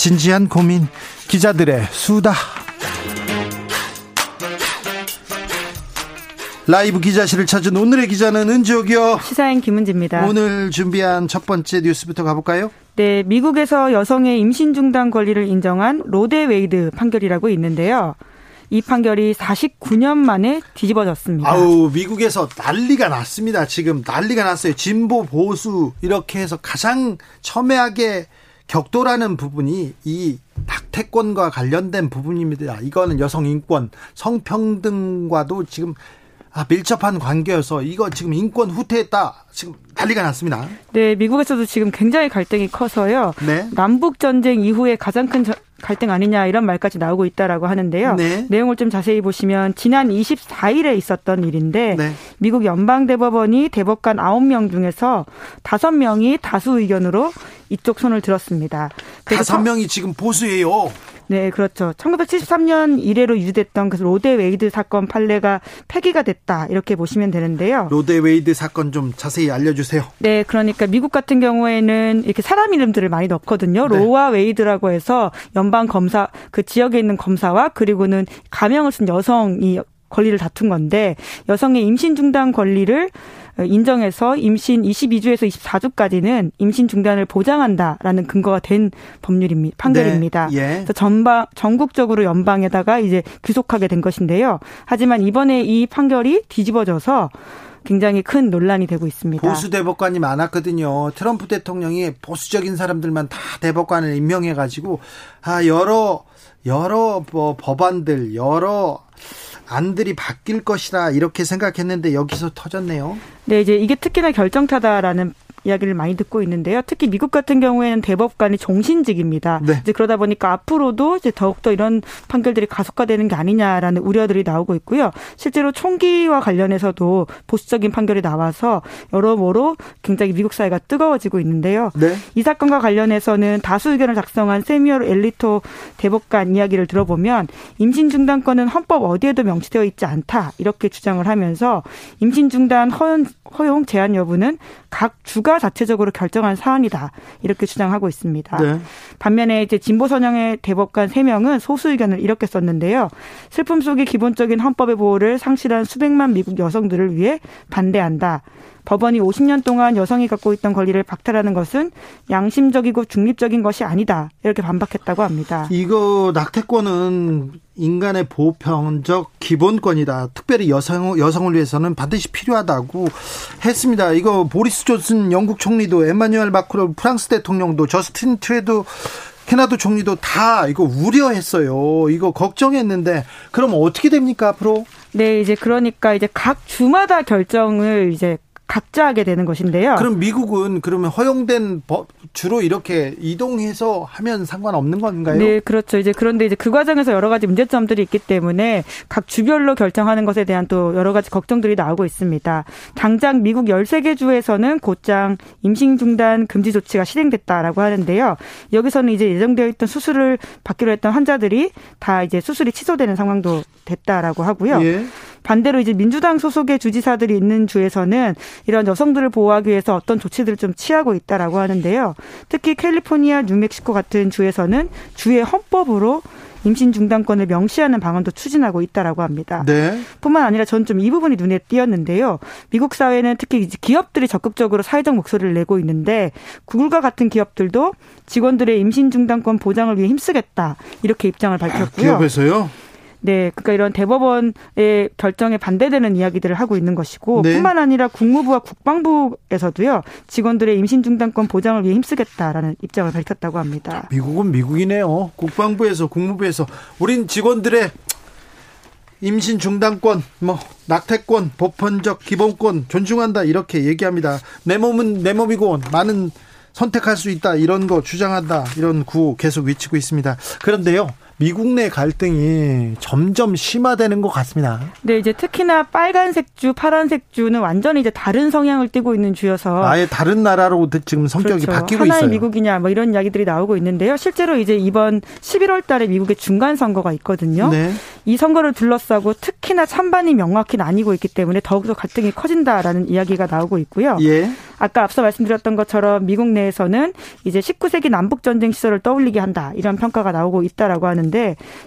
진지한 고민 기자들의 수다 라이브 기자실을 찾은 오늘의 기자는 은지옥이요 시사인 김은지입니다. 오늘 준비한 첫 번째 뉴스부터 가볼까요? 네, 미국에서 여성의 임신 중단 권리를 인정한 로 대 웨이드 판결이라고 있는데요. 이 판결이 49년 만에 뒤집어졌습니다. 아우 미국에서 난리가 났습니다. 지금 난리가 났어요. 진보 보수 이렇게 해서 가장 첨예하게 격돌하는 부분이 이 낙태권과 관련된 부분입니다. 이거는 여성 인권, 성평등과도 지금 아, 밀접한 관계여서 이거 지금 인권 후퇴했다. 지금 난리가 났습니다. 네, 미국에서도 지금 굉장히 갈등이 커서요. 네. 남북 전쟁 이후에 가장 큰 저- 갈등 아니냐 이런 말까지 나오고 있다라고 하는데요. 네. 내용을 좀 자세히 보시면 지난 24일에 있었던 일인데 네. 미국 연방 대법원이 대법관 9명 중에서 5명이 다수 의견으로 이쪽 손을 들었습니다. 그래서 다섯 명이 지금 보수예요. 네, 그렇죠. 1973년 이래로 유지됐던 그 로 대 웨이드 사건 판례가 폐기가 됐다. 이렇게 보시면 되는데요. 로 대 웨이드 사건 좀 자세히 알려 주세요. 네, 그러니까 미국 같은 경우에는 이렇게 사람 이름들을 많이 넣거든요. 네. 로와 웨이드라고 해서 연방 검사 그 지역에 있는 검사와 그리고는 가명을 쓴 여성이 권리를 다툰 건데 여성의 임신 중단 권리를 인정해서 임신 22주에서 24주까지는 임신 중단을 보장한다라는 근거가 된 법률입니다. 판결입니다. 네, 예. 그래서 전방 전국적으로 연방에다가 이제 귀속하게 된 것인데요. 하지만 이번에 이 판결이 뒤집어져서 굉장히 큰 논란이 되고 있습니다. 보수 대법관이 많았거든요. 트럼프 대통령이 보수적인 사람들만 다 대법관을 임명해 가지고 아 여러 여러 뭐 법안들 여러 안들이 바뀔 것이다 이렇게 생각했는데 여기서 터졌네요. 네, 이제 이게 특히나 결정타다라는 이야기를 많이 듣고 있는데요. 특히 미국 같은 경우에는 대법관이 종신직입니다. 네. 이제 그러다 보니까 앞으로도 이제 더욱더 이런 판결들이 가속화되는 게 아니냐라는 우려들이 나오고 있고요. 실제로 총기와 관련해서도 보수적인 판결이 나와서 여러모로 굉장히 미국 사회가 뜨거워지고 있는데요. 네. 이 사건과 관련해서는 다수 의견을 작성한 세미얼 엘리토 대법관 이야기를 들어보면 임신 중단권은 헌법 어디에도 명시되어 있지 않다 이렇게 주장을 하면서 임신 중단 허용, 허용 제한 여부는 각 주가 자체적으로 결정한 사안이다 이렇게 주장하고 있습니다. 네. 반면에 이제 진보 선영의 대법관 3명은 소수 의견을 이렇게 썼는데요. 슬픔 속의 기본적인 헌법의 보호를 상실한 수백만 미국 여성들을 위해 반대한다. 법원이 50년 동안 여성이 갖고 있던 권리를 박탈하는 것은 양심적이고 중립적인 것이 아니다. 이렇게 반박했다고 합니다. 이거 낙태권은 인간의 보편적 기본권이다. 특별히 여성 여성을 위해서는 반드시 필요하다고 했습니다. 이거 보리스 존슨 영국 총리도 에마뉴엘 마크론 프랑스 대통령도 저스틴 트레도 캐나다 총리도 다 이거 우려했어요. 이거 걱정했는데 그럼 어떻게 됩니까 앞으로? 네, 이제 그러니까 이제 각 주마다 결정을 이제 각자 하게 되는 것인데요. 그럼 미국은 그러면 허용된 법 주로 이렇게 이동해서 하면 상관없는 건가요? 네, 그렇죠. 이제 그런데 이제 그 과정에서 여러 가지 문제점들이 있기 때문에 각 주별로 결정하는 것에 대한 또 여러 가지 걱정들이 나오고 있습니다. 당장 미국 13개 주에서는 곧장 임신 중단 금지 조치가 실행됐다라고 하는데요. 여기서는 이제 예정되어 있던 수술을 받기로 했던 환자들이 다 이제 수술이 취소되는 상황도 됐다라고 하고요. 예. 반대로 이제 민주당 소속의 주지사들이 있는 주에서는 이런 여성들을 보호하기 위해서 어떤 조치들을 좀 취하고 있다라고 하는데요. 특히 캘리포니아, 뉴멕시코 같은 주에서는 주의 헌법으로 임신 중단권을 명시하는 방안도 추진하고 있다라고 합니다. 네. 뿐만 아니라 전좀이 부분이 눈에 띄었는데요. 미국 사회는 특히 이제 기업들이 적극적으로 사회적 목소리를 내고 있는데 구글과 같은 기업들도 직원들의 임신 중단권 보장을 위해 힘쓰겠다 이렇게 입장을 밝혔고요. 기업에서요? 네, 그러니까 이런 대법원의 결정에 반대되는 이야기들을 하고 있는 것이고 네. 뿐만 아니라 국무부와 국방부에서도요 직원들의 임신 중단권 보장을 위해 힘쓰겠다라는 입장을 밝혔다고 합니다. 미국은 미국이네요. 국방부에서 국무부에서 우린 직원들의 임신 중단권, 뭐 낙태권, 보편적 기본권 존중한다 이렇게 얘기합니다. 내 몸은 내 몸이고 많은 선택할 수 있다 이런 거 주장한다 이런 구호 계속 외치고 있습니다. 그런데요. 미국 내 갈등이 점점 심화되는 것 같습니다. 네, 이제 특히나 빨간색 주, 파란색 주는 완전히 이제 다른 성향을 띠고 있는 주여서 아예 다른 나라로 지금 성격이 그렇죠. 바뀌고 하나의 있어요. 미국이냐 뭐 이런 이야기들이 나오고 있는데요. 실제로 이제 이번 11월 달에 미국의 중간 선거가 있거든요. 네. 이 선거를 둘러싸고 특히나 찬반이 명확히 나뉘고 있기 때문에 더욱더 갈등이 커진다라는 이야기가 나오고 있고요. 예. 아까 앞서 말씀드렸던 것처럼 미국 내에서는 이제 19세기 남북 전쟁 시절을 떠올리게 한다 이런 평가가 나오고 있다라고 하는데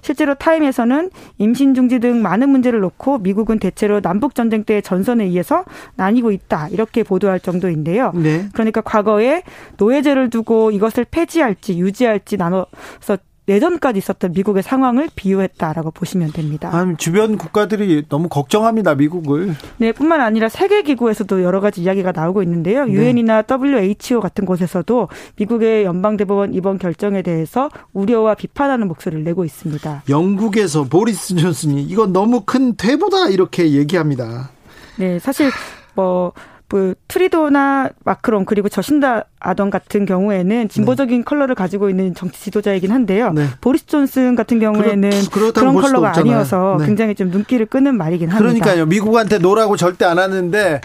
실제로 타임에서는 임신 중지 등 많은 문제를 놓고 미국은 대체로 남북 전쟁 때의 전선에 의해서 나뉘고 있다 이렇게 보도할 정도인데요. 네. 그러니까 과거에 노예제를 두고 이것을 폐지할지 유지할지 나눠서 내전까지 있었던 미국의 상황을 비유했다라고 보시면 됩니다. 아니, 주변 국가들이 너무 걱정합니다, 미국을. 네, 뿐만 아니라 세계 기구에서도 여러 가지 이야기가 나오고 있는데요. 네. 유엔이나 WHO 같은 곳에서도 미국의 연방 대법원 이번 결정에 대해서 우려와 비판하는 목소리를 내고 있습니다. 영국에서 보리스 존슨이 이건 너무 큰 퇴보다 이렇게 얘기합니다. 네, 사실 뭐, 그 트뤼도나 마크롱 그리고 저신다 아던 같은 경우에는 진보적인 컬러를 가지고 있는 정치 지도자이긴 한데요. 네. 보리스 존슨 같은 경우에는 그렇다고 그런 컬러가 없잖아요. 아니어서 네. 굉장히 좀 눈길을 끄는 말이긴 합니다. 그러니까요. 미국한테 no라고 절대 안 하는데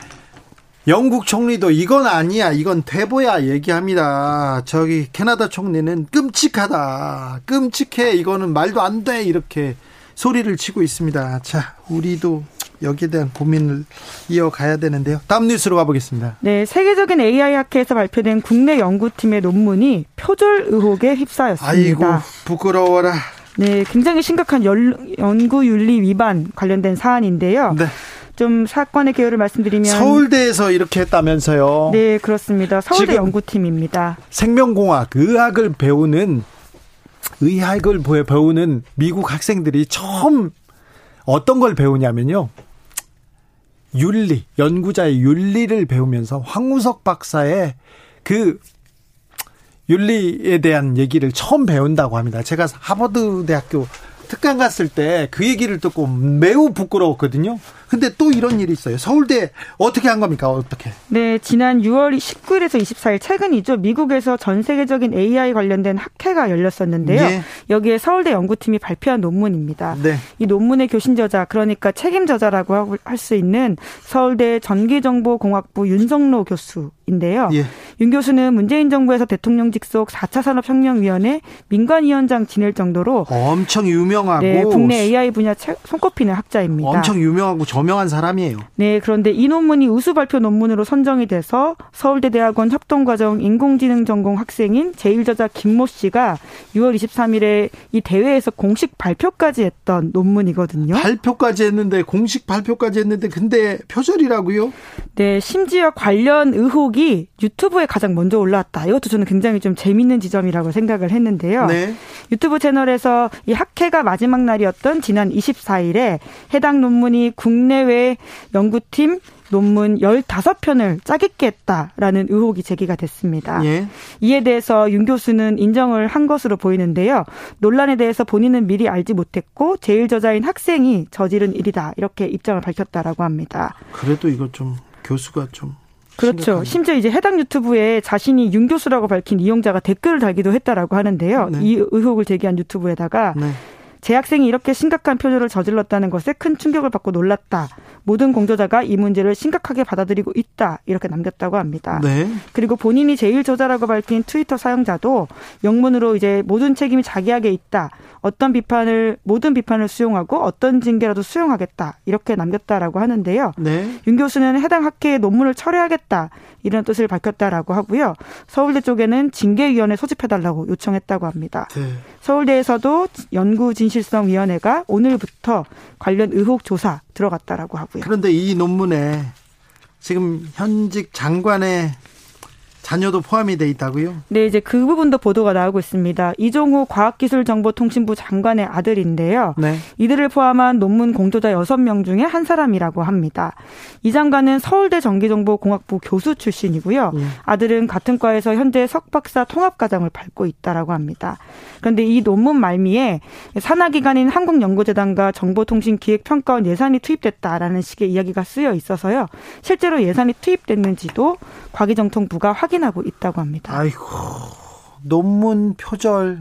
영국 총리도 이건 아니야. 이건 퇴보야 얘기합니다. 저기 캐나다 총리는 끔찍하다. 끔찍해. 이거는 말도 안 돼. 이렇게 소리를 치고 있습니다. 자, 우리도 여기에 대한 고민을 이어가야 되는데요. 다음 뉴스로 가보겠습니다. 네, 세계적인 AI 학회에서 발표된 국내 연구팀의 논문이 표절 의혹에 휩싸였습니다. 아이고 부끄러워라. 네, 굉장히 심각한 연, 연구윤리 위반 관련된 사안인데요. 네. 좀 사건의 개요를 말씀드리면 서울대에서 이렇게 했다면서요. 네, 그렇습니다. 서울대 연구팀입니다. 생명공학, 의학을 배우는 의학을 배- 배우는 미국 학생들이 처음 어떤 걸 배우냐면요. 윤리, 연구자의 윤리를 배우면서 황우석 박사의 그 윤리에 대한 얘기를 처음 배운다고 합니다. 제가 하버드 대학교 특강 갔을 때 그 얘기를 듣고 매우 부끄러웠거든요. 근데 또 이런 일이 있어요. 서울대 어떻게 한 겁니까? 어떻게? 네, 지난 6월 19일에서 24일 최근이죠. 미국에서 전 세계적인 AI 관련된 학회가 열렸었는데요. 예. 여기에 서울대 연구팀이 발표한 논문입니다. 네. 이 논문의 교신 저자, 그러니까 책임 저자라고 할 수 있는 서울대 전기정보공학부 윤성로 교수인데요. 예. 윤 교수는 문재인 정부에서 대통령 직 속 4차 산업혁명위원회 민관위원장 지낼 정도로 엄청 유명하고 네, 국내 AI 분야 최- 손꼽히는 학자입니다. 엄청 유명하고 저명한 사람이에요. 네, 그런데 이 논문이 우수 발표 논문으로 선정이 돼서 서울대 대학원 협동과정 인공지능 전공 학생인 제1저자 김모 씨가 6월 23일에 이 대회에서 공식 발표까지 했던 논문이거든요. 발표까지 했는데 공식 발표까지 했는데 근데 표절이라고요? 네, 심지어 관련 의혹이 유튜브에 가장 먼저 올라왔다. 이것도 저는 굉장히 좀 재밌는 지점이라고 생각을 했는데요. 네. 유튜브 채널에서 이 학회가 마지막 날이었던 지난 24일에 해당 논문이 국내 외 연구팀 논문 15편을 짜깁게 했다라는 의혹이 제기가 됐습니다. 예. 이에 대해서 윤 교수는 인정을 한 것으로 보이는데요. 논란에 대해서 본인은 미리 알지 못했고 제1저자인 학생이 저지른 일이다. 이렇게 입장을 밝혔다라고 합니다. 그래도 이거 좀 교수가 좀 그렇죠. 심각하네. 심지어 이제 해당 유튜브에 자신이 윤 교수라고 밝힌 이용자가 댓글을 달기도 했다라고 하는데요. 네. 이 의혹을 제기한 유튜브에다가 네. 제 학생이 이렇게 심각한 표절을 저질렀다는 것에 큰 충격을 받고 놀랐다. 모든 공저자가 이 문제를 심각하게 받아들이고 있다. 이렇게 남겼다고 합니다. 네. 그리고 본인이 제일 저자라고 밝힌 트위터 사용자도 영문으로 이제 모든 책임이 자기에게 있다. 어떤 비판을 모든 비판을 수용하고 어떤 징계라도 수용하겠다. 이렇게 남겼다라고 하는데요. 네. 윤 교수는 해당 학회의 논문을 철회하겠다. 이런 뜻을 밝혔다라고 하고요. 서울대 쪽에는 징계위원회 소집해달라고 요청했다고 합니다. 네. 서울대에서도 연구진실성위원회가 오늘부터 관련 의혹 조사 들어갔다라고 하고요. 그런데 이 논문에 지금 현직 장관의 자녀도 포함이 돼 있다고요? 네, 이제 그 부분도 보도가 나오고 있습니다. 이종호 과학기술정보통신부 장관의 아들인데요. 네. 이들을 포함한 논문 공조자 6명 중에 한 사람이라고 합니다. 이 장관은 서울대 전기정보공학부 교수 출신이고요. 음. 아들은 같은 과에서 현재 석박사 통합과정을 밟고 있다라고 합니다. 그런데 이 논문 말미에 산하기관인 한국연구재단과 정보통신기획평가원 예산이 투입됐다라는 식의 이야기가 쓰여 있어서요. 실제로 예산이 투입됐는지도 과기정통부가 확인 하고 있다고 합니다. 아이고 논문 표절.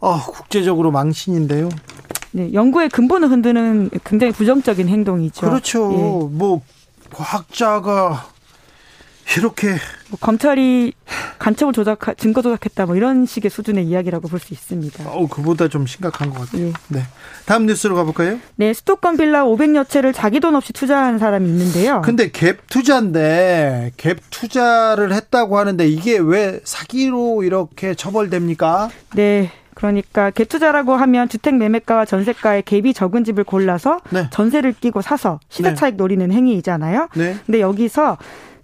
아 국제적으로 망신인데요. 네, 연구의 근본을 흔드는 굉장히 부정적인 행동이죠. 그렇죠. 예. 뭐 과학자가 이렇게 뭐 검찰이 간첩을 조작, 증거 조작했다 뭐 이런 식의 수준의 이야기라고 볼 수 있습니다. 어 그보다 좀 심각한 것 같아요. 예. 네. 다음 뉴스로 가볼까요? 네, 수도권 빌라 500여 채를 자기 돈 없이 투자한 사람이 있는데요. 근데 갭 투자인데 갭 투자를 했다고 하는데 이게 왜 사기로 이렇게 처벌됩니까? 네. 그러니까 갭 투자라고 하면 주택 매매가와 전세가의 갭이 적은 집을 골라서 네. 전세를 끼고 사서 시세 네. 차익 노리는 행위이잖아요. 네. 근데 여기서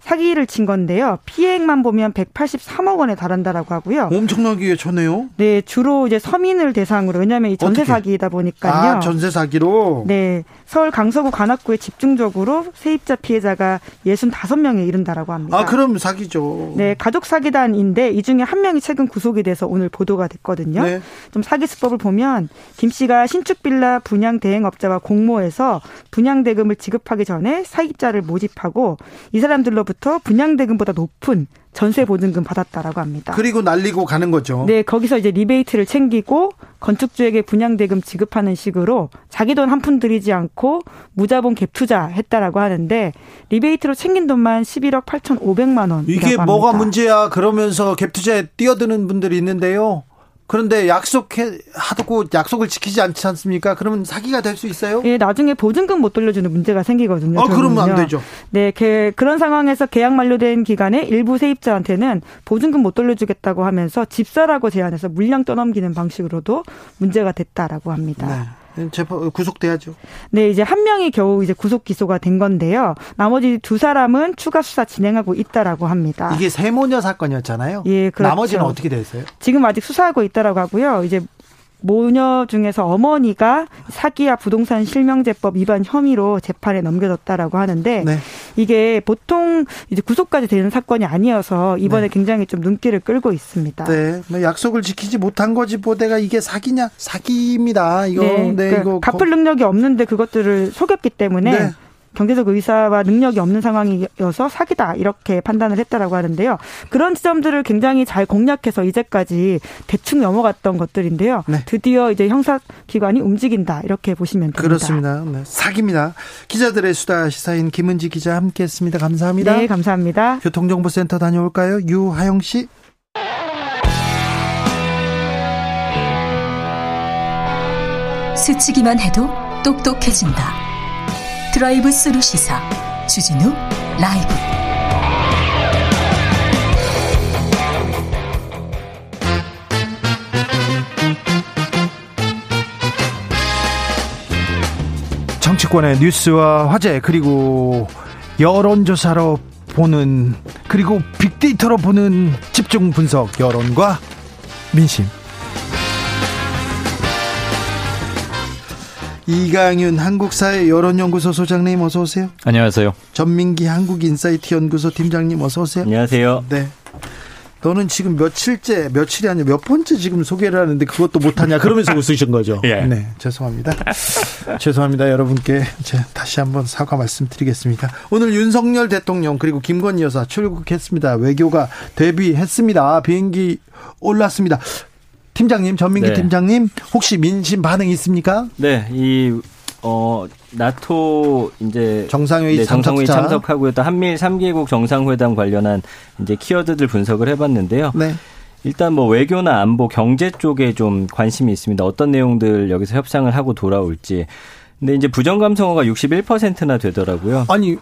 사기를 친 건데요. 피해액만 보면 183억 원에 달한다라고 하고요. 엄청나게 쳤네요. 네, 주로 이제 서민을 대상으로 왜냐하면 이 전세 어떻게? 사기이다 보니까요. 아 전세 사기로. 네, 서울 강서구 관악구에 집중적으로 세입자 피해자가 65명에 이른다라고 합니다. 아 그럼 사기죠. 네, 가족 사기단인데 이 중에 한 명이 최근 구속이 돼서 오늘 보도가 됐거든요. 네. 좀 사기 수법을 보면 김 씨가 신축 빌라 분양 대행업자와 공모해서 분양 대금을 지급하기 전에 세입자를 모집하고 이 사람들로부터 분양 대금보다 높은 전세 보증금 받았다라고 합니다. 그리고 날리고 가는 거죠. 네, 거기서 이제 리베이트를 챙기고 건축주에게 분양 대금 지급하는 식으로 자기 돈 한 푼 들이지 않고 무자본 갭 투자했다라고 하는데 리베이트로 챙긴 돈만 11억 8,500만 원. 이게 뭐가 문제야? 그러면서 갭 투자에 뛰어드는 분들이 있는데요. 그런데 약속해 하고 약속을 지키지 않지 않습니까? 그러면 사기가 될 수 있어요? 예, 나중에 보증금 못 돌려주는 문제가 생기거든요. 아, 그러면 안. 되죠. 네, 그, 그런 상황에서 계약 만료된 기간에 일부 세입자한테는 보증금 못 돌려주겠다고 하면서 집사라고 제안해서 물량 떠넘기는 방식으로도 문제가 됐다라고 합니다. 네. 재판 구속돼야죠. 네, 이제 한 명이 겨우 이제 구속 기소가 된 건데요. 나머지 두 사람은 추가 수사 진행하고 있다라고 합니다. 이게 세모녀 사건이었잖아요. 예, 그렇죠. 나머지는 어떻게 됐어요? 지금 아직 수사하고 있다라고 하고요. 이제 모녀 중에서 어머니가 사기와 부동산 실명제법 위반 혐의로 재판에 넘겨졌다라고 하는데 네. 이게 보통 이제 구속까지 되는 사건이 아니어서 이번에 굉장히 좀 눈길을 끌고 있습니다. 네, 뭐 약속을 지키지 못한 거지 뭐 내가 이게 사기냐? 사기입니다. 이거 네, 네, 그러니까 이거 갚을 능력이 없는데 그것들을 속였기 때문에 네. 경제적 의사와 능력이 없는 상황이어서 사기다 이렇게 판단을 했다라고 하는데요. 그런 지점들을 굉장히 잘 공략해서 이제까지 대충 넘어갔던 것들인데요. 네. 드디어 이제 형사 기관이 움직인다 이렇게 보시면 됩니다. 그렇습니다. 네, 사기입니다. 기자들의 수다 시사인 김은지 기자 함께했습니다. 감사합니다. 네, 감사합니다. 교통정보센터 다녀올까요? 유하영 씨. 스치기만 해도 똑똑해진다. 드라이브 스루 시사 주진우 라이브. 정치권의 뉴스와 화제 그리고 여론조사로 보는 그리고 빅데이터로 보는 집중 분석 여론과 민심 이강윤 한국사회 여론연구소 소장님 어서 오세요. 안녕하세요. 전민기 한국인사이트 연구소 팀장님 어서 오세요. 안녕하세요. 네. 너는 지금 며칠째 며칠이 아니라 몇 번째 지금 소개를 하는데 그것도 못하냐 그러면서 웃으신 거죠. (laughs) 예. 네, 죄송합니다. (laughs) 죄송합니다, 여러분께 제 다시 한번 사과 말씀드리겠습니다. 오늘 윤석열 대통령 그리고 김건희 여사 출국했습니다. 외교가 데뷔했습니다. 비행기 올랐습니다. 팀장님, 전민기 네. 팀장님, 혹시 민심 반응 있습니까? 네, 이 어, 나토 이제 정상회의 네, 정상회의. 참석하고 또 한미일 3개국 정상회담 관련한 이제 키워드들 분석을 해봤는데요. 네. 일단 뭐 외교나 안보, 경제 쪽에 좀 관심이 있습니다. 어떤 내용들 여기서 협상을 하고 돌아올지. 근데 이제 부정 감성어가 61%나 되더라고요. 아니,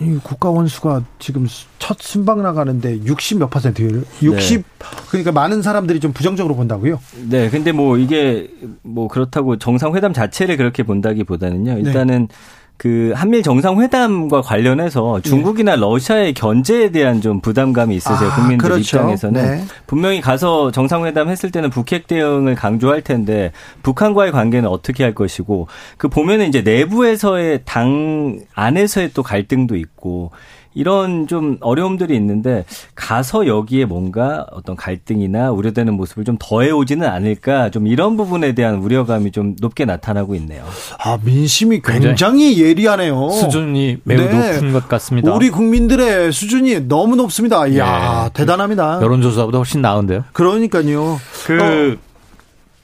아니 국가 원 수가 지금 첫 순방 나가는데 60 몇 퍼센트율? 60 그러니까 많은 사람들이 좀 부정적으로 본다고요? 네, 근데 뭐 이게 뭐 그렇다고 정상회담 자체를 그렇게 본다기보다는요. 네. 일단은 그 한미일 정상회담과 관련해서 중국이나 러시아의 견제에 대한 좀 부담감이 있으세요. 아, 국민들 그렇죠. 입장에서는 네. 분명히 가서 정상회담 했을 때는 북핵 대응을 강조할 텐데 북한과의 관계는 어떻게 할 것이고 그 보면은 이제 내부에서의 당 안에서의 또 갈등도 있고 이런 좀 어려움들이 있는데 가서 여기에 뭔가 어떤 갈등이나 우려되는 모습을 좀 더해 오지는 않을까 좀 이런 부분에 대한 우려감이 좀 높게 나타나고 있네요. 아, 민심이 굉장히 예리하네요. 수준이 매우 네. 높은 것 같습니다. 우리 국민들의 수준이 너무 높습니다. 이야, 예. 대단합니다. 여론조사보다 훨씬 나은데요. 그러니까요. 그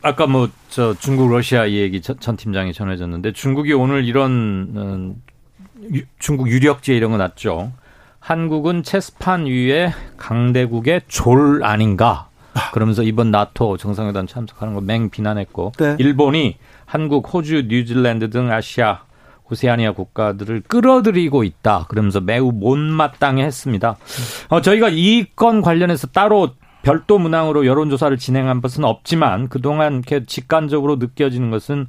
아까 뭐 저 중국 러시아 이 얘기 전, 전 팀장이 전해졌는데 중국이 오늘 이런 음, 유- 중국 유력지에 이런 거 났죠. 한국은 체스판 위에 강대국의 졸 아닌가. 그러면서 이번 나토 정상회담 참석하는 거 맹 비난했고 네. 일본이 한국, 호주, 뉴질랜드 등 아시아 오세아니아 국가들을 끌어들이고 있다. 그러면서 매우 못마땅해 했습니다. 어, 저희가 이 건 관련해서 따로 별도 문항으로 여론조사를 진행한 것은 없지만 그동안 이렇게 직관적으로 느껴지는 것은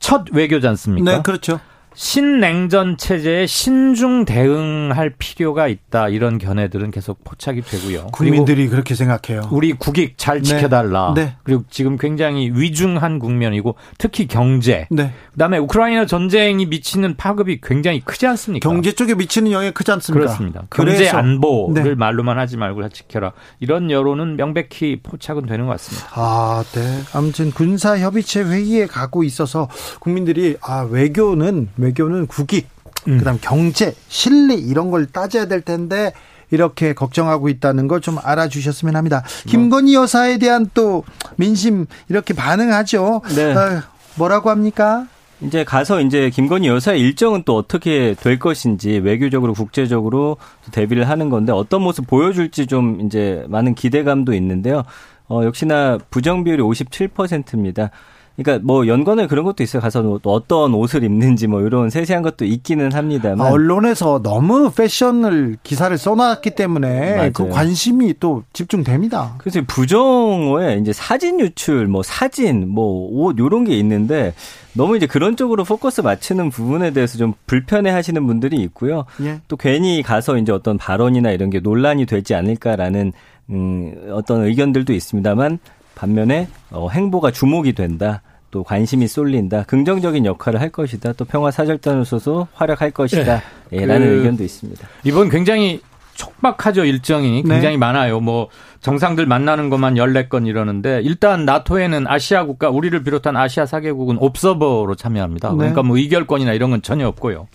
첫 외교지 않습니까? 네, 그렇죠. 신냉전 체제에 신중 대응할 필요가 있다. 이런 견해들은 계속 포착이 되고요. 국민들이 그렇게 생각해요. 우리 국익 잘 네. 지켜달라. 네. 그리고 지금 굉장히 위중한 국면이고 특히 경제. 네. 그다음에 우크라이나 전쟁이 미치는 파급이 굉장히 크지 않습니까? 경제 쪽에 미치는 영향이 크지 않습니까? 그렇습니다. 경제 그래서- 안보를 네. 말로만 하지 말고 다 지켜라. 이런 여론은 명백히 포착은 되는 것 같습니다. 아, 네. 아무튼 군사 협의체 회의에 가고 있어서 국민들이 아 외교는 외교는 국익, 음. 그다음 경제, 신뢰 이런 걸 따져야 될 텐데 이렇게 걱정하고 있다는 거좀 알아주셨으면 합니다. 김건희 여사에 대한 또 민심 이렇게 반응하죠. 네. 아, 뭐라고 합니까? 이제 가서 이제 김건희 여사의 일정은 또 어떻게 될 것인지 외교적으로 국제적으로 대비를 하는 건데 어떤 모습 보여줄지 좀 이제 많은 기대감도 있는데요. 어, 역시나 부정 비율이 57%입니다. 그러니까 뭐 연관에 그런 것도 있어요. 가서 또 어떤 옷을 입는지 뭐 이런 세세한 것도 있기는 합니다만. 아, 언론에서 너무 패션을 기사를 써놨기 때문에 맞아요. 그 관심이 또 집중됩니다. 그래서 부정어에 이제 사진 유출, 뭐 사진, 뭐옷 요런 게 있는데 너무 이제 그런 쪽으로 포커스 맞추는 부분에 대해서 좀 불편해 하시는 분들이 있고요. 예. 또 괜히 가서 이제 어떤 발언이나 이런 게 논란이 되지 않을까라는 음 어떤 의견들도 있습니다만 반면에 어 행보가 주목이 된다. 또 관심이 쏠린다. 긍정적인 역할을 할 것이다. 또 평화 사절단으로서도 활약할 것이다. 예. 예, 라는 그 의견도 있습니다. 이번 굉장히 촉박하죠 일정이 네. 굉장히 많아요. 뭐 정상들 만나는 것만 14건 이러는데 일단 나토에는 아시아 국가 우리를 비롯한 아시아 사개국은 옵서버로 참여합니다. 네. 그러니까 뭐 의결권이나 이런 건 전혀 없고요.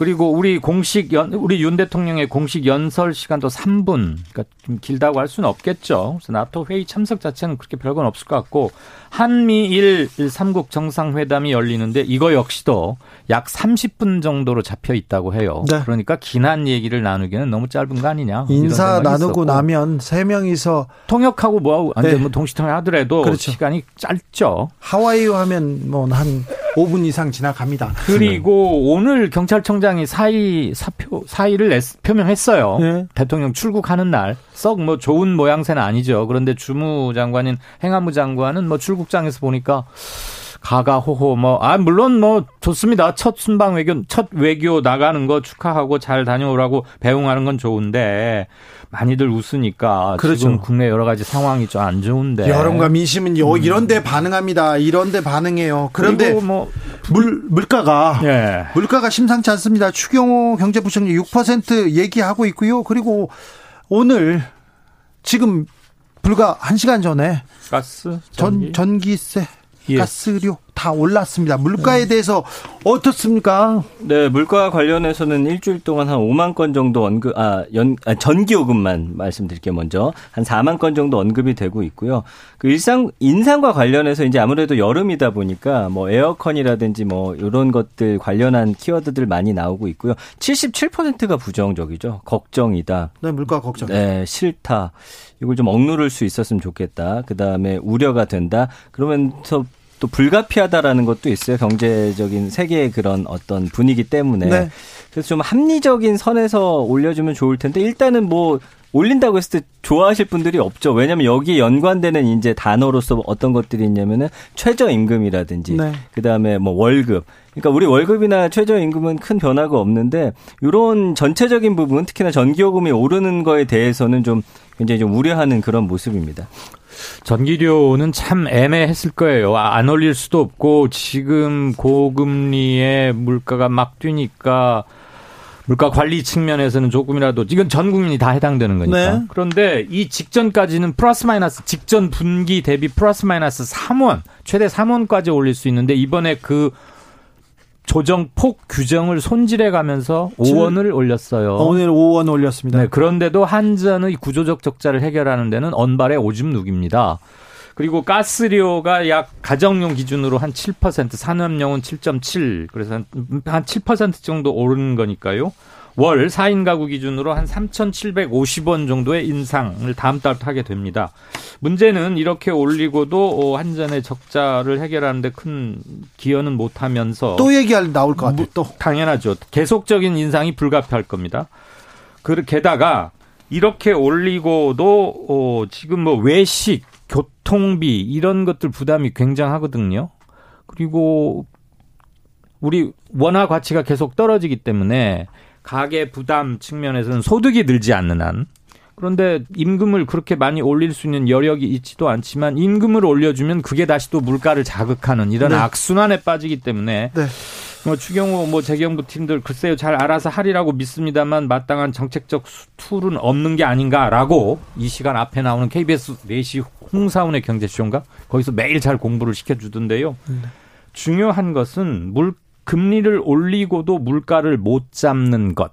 그리고 우리 공식 연 우리 윤 대통령의 공식 연설 시간도 3분. 그러니까 좀 길다고 할 수는 없겠죠. 그래서 나토 회의 참석 자체는 그렇게 별건 없을 것 같고 한미일 3국 정상회담이 열리는데 이거 역시도 약 30분 정도로 잡혀 있다고 해요. 네. 그러니까 긴한 얘기를 나누기는 너무 짧은 거 아니냐. 인사 나누고 있었고. 나면 세 명이서 통역하고 뭐하고 안 네. 되면 동시통역 하더라도 그렇죠. 시간이 짧죠. 하와이 하면 뭐 한 5분 이상 지나갑니다. 그리고 오늘 경찰청장이 사의 사표 사의를 냈, 표명했어요. 네. 대통령 출국하는 날 썩 뭐 좋은 모양새는 아니죠. 그런데 주무 장관인 행안부 장관은 뭐 출국장에서 보니까 가가호호 뭐 아 물론 뭐 좋습니다. 첫 순방 외교 첫 외교 나가는 거 축하하고 잘 다녀오라고 배웅하는 건 좋은데 많이들 웃으니까 그렇죠. 지금 국내 여러 가지 상황이 좀 안 좋은데 여론과 민심은 요 이런데 반응합니다. 이런데 반응해요. 그런데 뭐 물 물가가 예. 물가가 심상치 않습니다. 추경호 경제부총리 6% 얘기하고 있고요. 그리고 오늘 지금 불과 1시간 전에 가스 전 전기세, 예. 가스료 다 올랐습니다. 물가에 대해서 어떻습니까? 네, 물가 관련해서는 일주일 동안 한 5만 건 정도 언급, 아, 연, 아, 전기요금만 말씀드릴게요, 먼저. 한 4만 건 정도 언급이 되고 있고요. 그 일상, 인상과 관련해서 이제 아무래도 여름이다 보니까 뭐 에어컨이라든지 뭐 이런 것들 관련한 키워드들 많이 나오고 있고요. 77%가 부정적이죠. 걱정이다. 네, 물가 걱정. 네, 싫다. 이걸 좀 억누를 수 있었으면 좋겠다. 그 다음에 우려가 된다. 그러면서 또 불가피하다라는 것도 있어요. 경제적인 세계의 그런 어떤 분위기 때문에. 네. 그래서 좀 합리적인 선에서 올려주면 좋을 텐데 일단은 뭐 올린다고 했을 때 좋아하실 분들이 없죠. 왜냐하면 여기에 연관되는 이제 단어로서 어떤 것들이 있냐면은 최저임금이라든지 네. 그다음에 뭐 월급. 그러니까 우리 월급이나 최저임금은 큰 변화가 없는데 이런 전체적인 부분 특히나 전기요금이 오르는 거에 대해서는 좀 굉장히 좀 우려하는 그런 모습입니다. 전기료는 참 애매했을 거예요. 아, 안 올릴 수도 없고 지금 고금리에 물가가 막 뛰니까 물가 관리 측면에서는 조금이라도 이건 전 국민이 다 해당되는 거니까. 네. 그런데 이 직전까지는 플러스 마이너스 직전 분기 대비 플러스 마이너스 3원 최대 3원까지 올릴 수 있는데 이번에 그 조정 폭 규정을 손질해 가면서 5원을 올렸어요. 오늘 5원 올렸습니다. 네, 그런데도 한전의 구조적 적자를 해결하는 데는 언발의 오줌 누기입니다. 그리고 가스료가 약 가정용 기준으로 한 7%, 산업용은 7.7, 그래서 한, 한7% 정도 오르는 거니까요. 월 4인 가구 기준으로 한 3,750원 정도의 인상을 다음 달부터 하게 됩니다. 문제는 이렇게 올리고도 어, 한전의 적자를 해결하는데 큰 기여는 못하면서 또 얘기할 나올 것 같아요. 또 당연하죠. 계속적인 인상이 불가피할 겁니다. 그 게다가 이렇게 올리고도 어, 지금 뭐 외식, 교통비 이런 것들 부담이 굉장하거든요. 그리고 우리 원화 가치가 계속 떨어지기 때문에 가계 부담 측면에서는 소득이 늘지 않는 한 그런데 임금을 그렇게 많이 올릴 수 있는 여력이 있지도 않지만 임금을 올려주면 그게 다시 또 물가를 자극하는 이런 네. 악순환에 빠지기 때문에 네. 뭐 추경호 뭐 재경부 팀들 글쎄요 잘 알아서 하리라고 믿습니다만 마땅한 정책적 수- 툴은 없는 게 아닌가라고 이 시간 앞에 나오는 KBS 4시 홍사운의 경제쇼인가 거기서 매일 잘 공부를 시켜주던데요. 중요한 것은 물 금리를 올리고도 물가를 못 잡는 것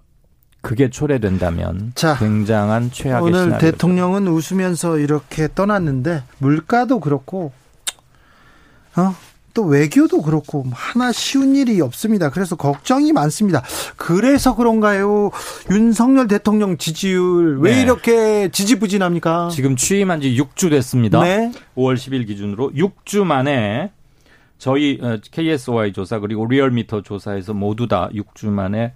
그게 초래된다면 자, 굉장한 최악의 오늘 시나리오. 대통령은 웃으면서 이렇게 떠났는데 물가도 그렇고 어? 또 외교도 그렇고 하나 쉬운 일이 없습니다. 그래서 걱정이 많습니다. 그래서 그런가요? 윤석열 대통령 지지율 왜 네. 이렇게 지지부진합니까? 지금 취임한 지 6주 됐습니다. 네. 5월 10일 기준으로 6주 만에 저희 어, KSOI 조사 그리고 리얼미터 조사에서 모두 다 6주 만에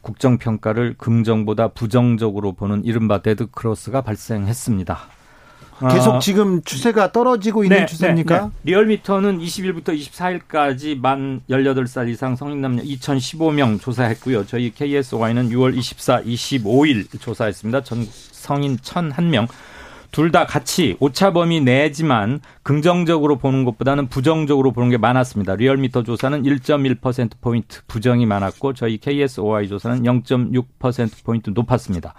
국정평가를 긍정보다 부정적으로 보는 이른바 데드크로스가 발생했습니다. 계속 어, 지금 추세가 떨어지고 있는 네, 추세입니까? 네, 네. 리얼미터는 20일부터 24일까지 만 18살 이상 성인 남녀 2015명 조사했고요. 저희 KSY는 6월 24, 25일 조사했습니다. 전 성인 1001명. 둘 다 같이 오차범위 내지만 긍정적으로 보는 것보다는 부정적으로 보는 게 많았습니다. 리얼미터 조사는 1.1%포인트 부정이 많았고 저희 KSOI 조사는 0.6%포인트 높았습니다.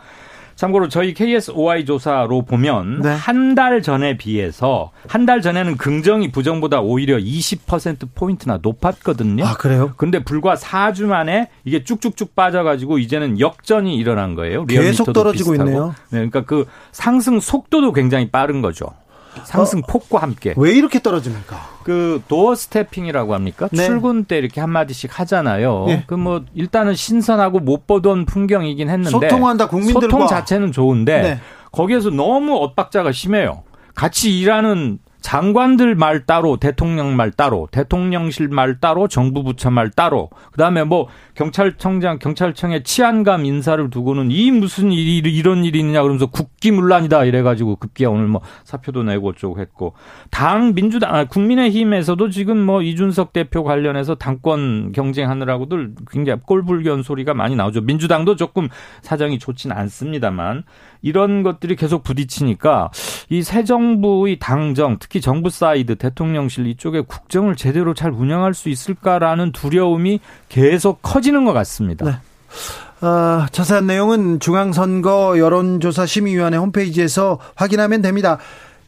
참고로 저희 KSOI 조사로 보면 네. 한달 전에 비해서 한 달 전에는 긍정이 부정보다 오히려 20% 포인트나 높았거든요. 아, 그래요? 근데 불과 4주 만에 이게 쭉쭉쭉 빠져가지고 이제는 역전이 일어난 거예요. 계속 떨어지고 비슷하고. 있네요. 네, 그러니까 그 상승 속도도 굉장히 빠른 거죠. 상승 폭과 함께. 왜 이렇게 떨어집니까? 그 도어 스태핑이라고 합니까? 네. 출근 때 이렇게 한 마디씩 하잖아요. 네. 그뭐 일단은 신선하고 못 보던 풍경이긴 했는데 소통한다, 국민들과. 소통 자체는 좋은데 네. 거기에서 너무 엇박자가 심해요. 같이 일하는 장관들 말 따로, 대통령 말 따로, 대통령실 말 따로, 정부 부처 말 따로. 그다음에 뭐 경찰청장, 경찰청의 치안감 인사를 두고는 이 무슨 일이 이런 일이 있느냐 그러면서 국기문란이다 이래 가지고 급기야 오늘 뭐 사표도 내고 어쩌고 했고 당 민주당 아, 국민의힘에서도 지금 뭐 이준석 대표 관련해서 당권 경쟁하느라고들 굉장히 꼴불견 소리가 많이 나오죠. 민주당도 조금 사정이 좋진 않습니다만 이런 것들이 계속 부딪히니까 이 새 정부의 당정, 특히 정부 사이드 대통령실 이쪽에 국정을 제대로 잘 운영할 수 있을까라는 두려움이 계속 커지는 것 같습니다. 네. 어, 자세한 내용은 중앙선거 여론조사 심의위원회 홈페이지에서 확인하면 됩니다.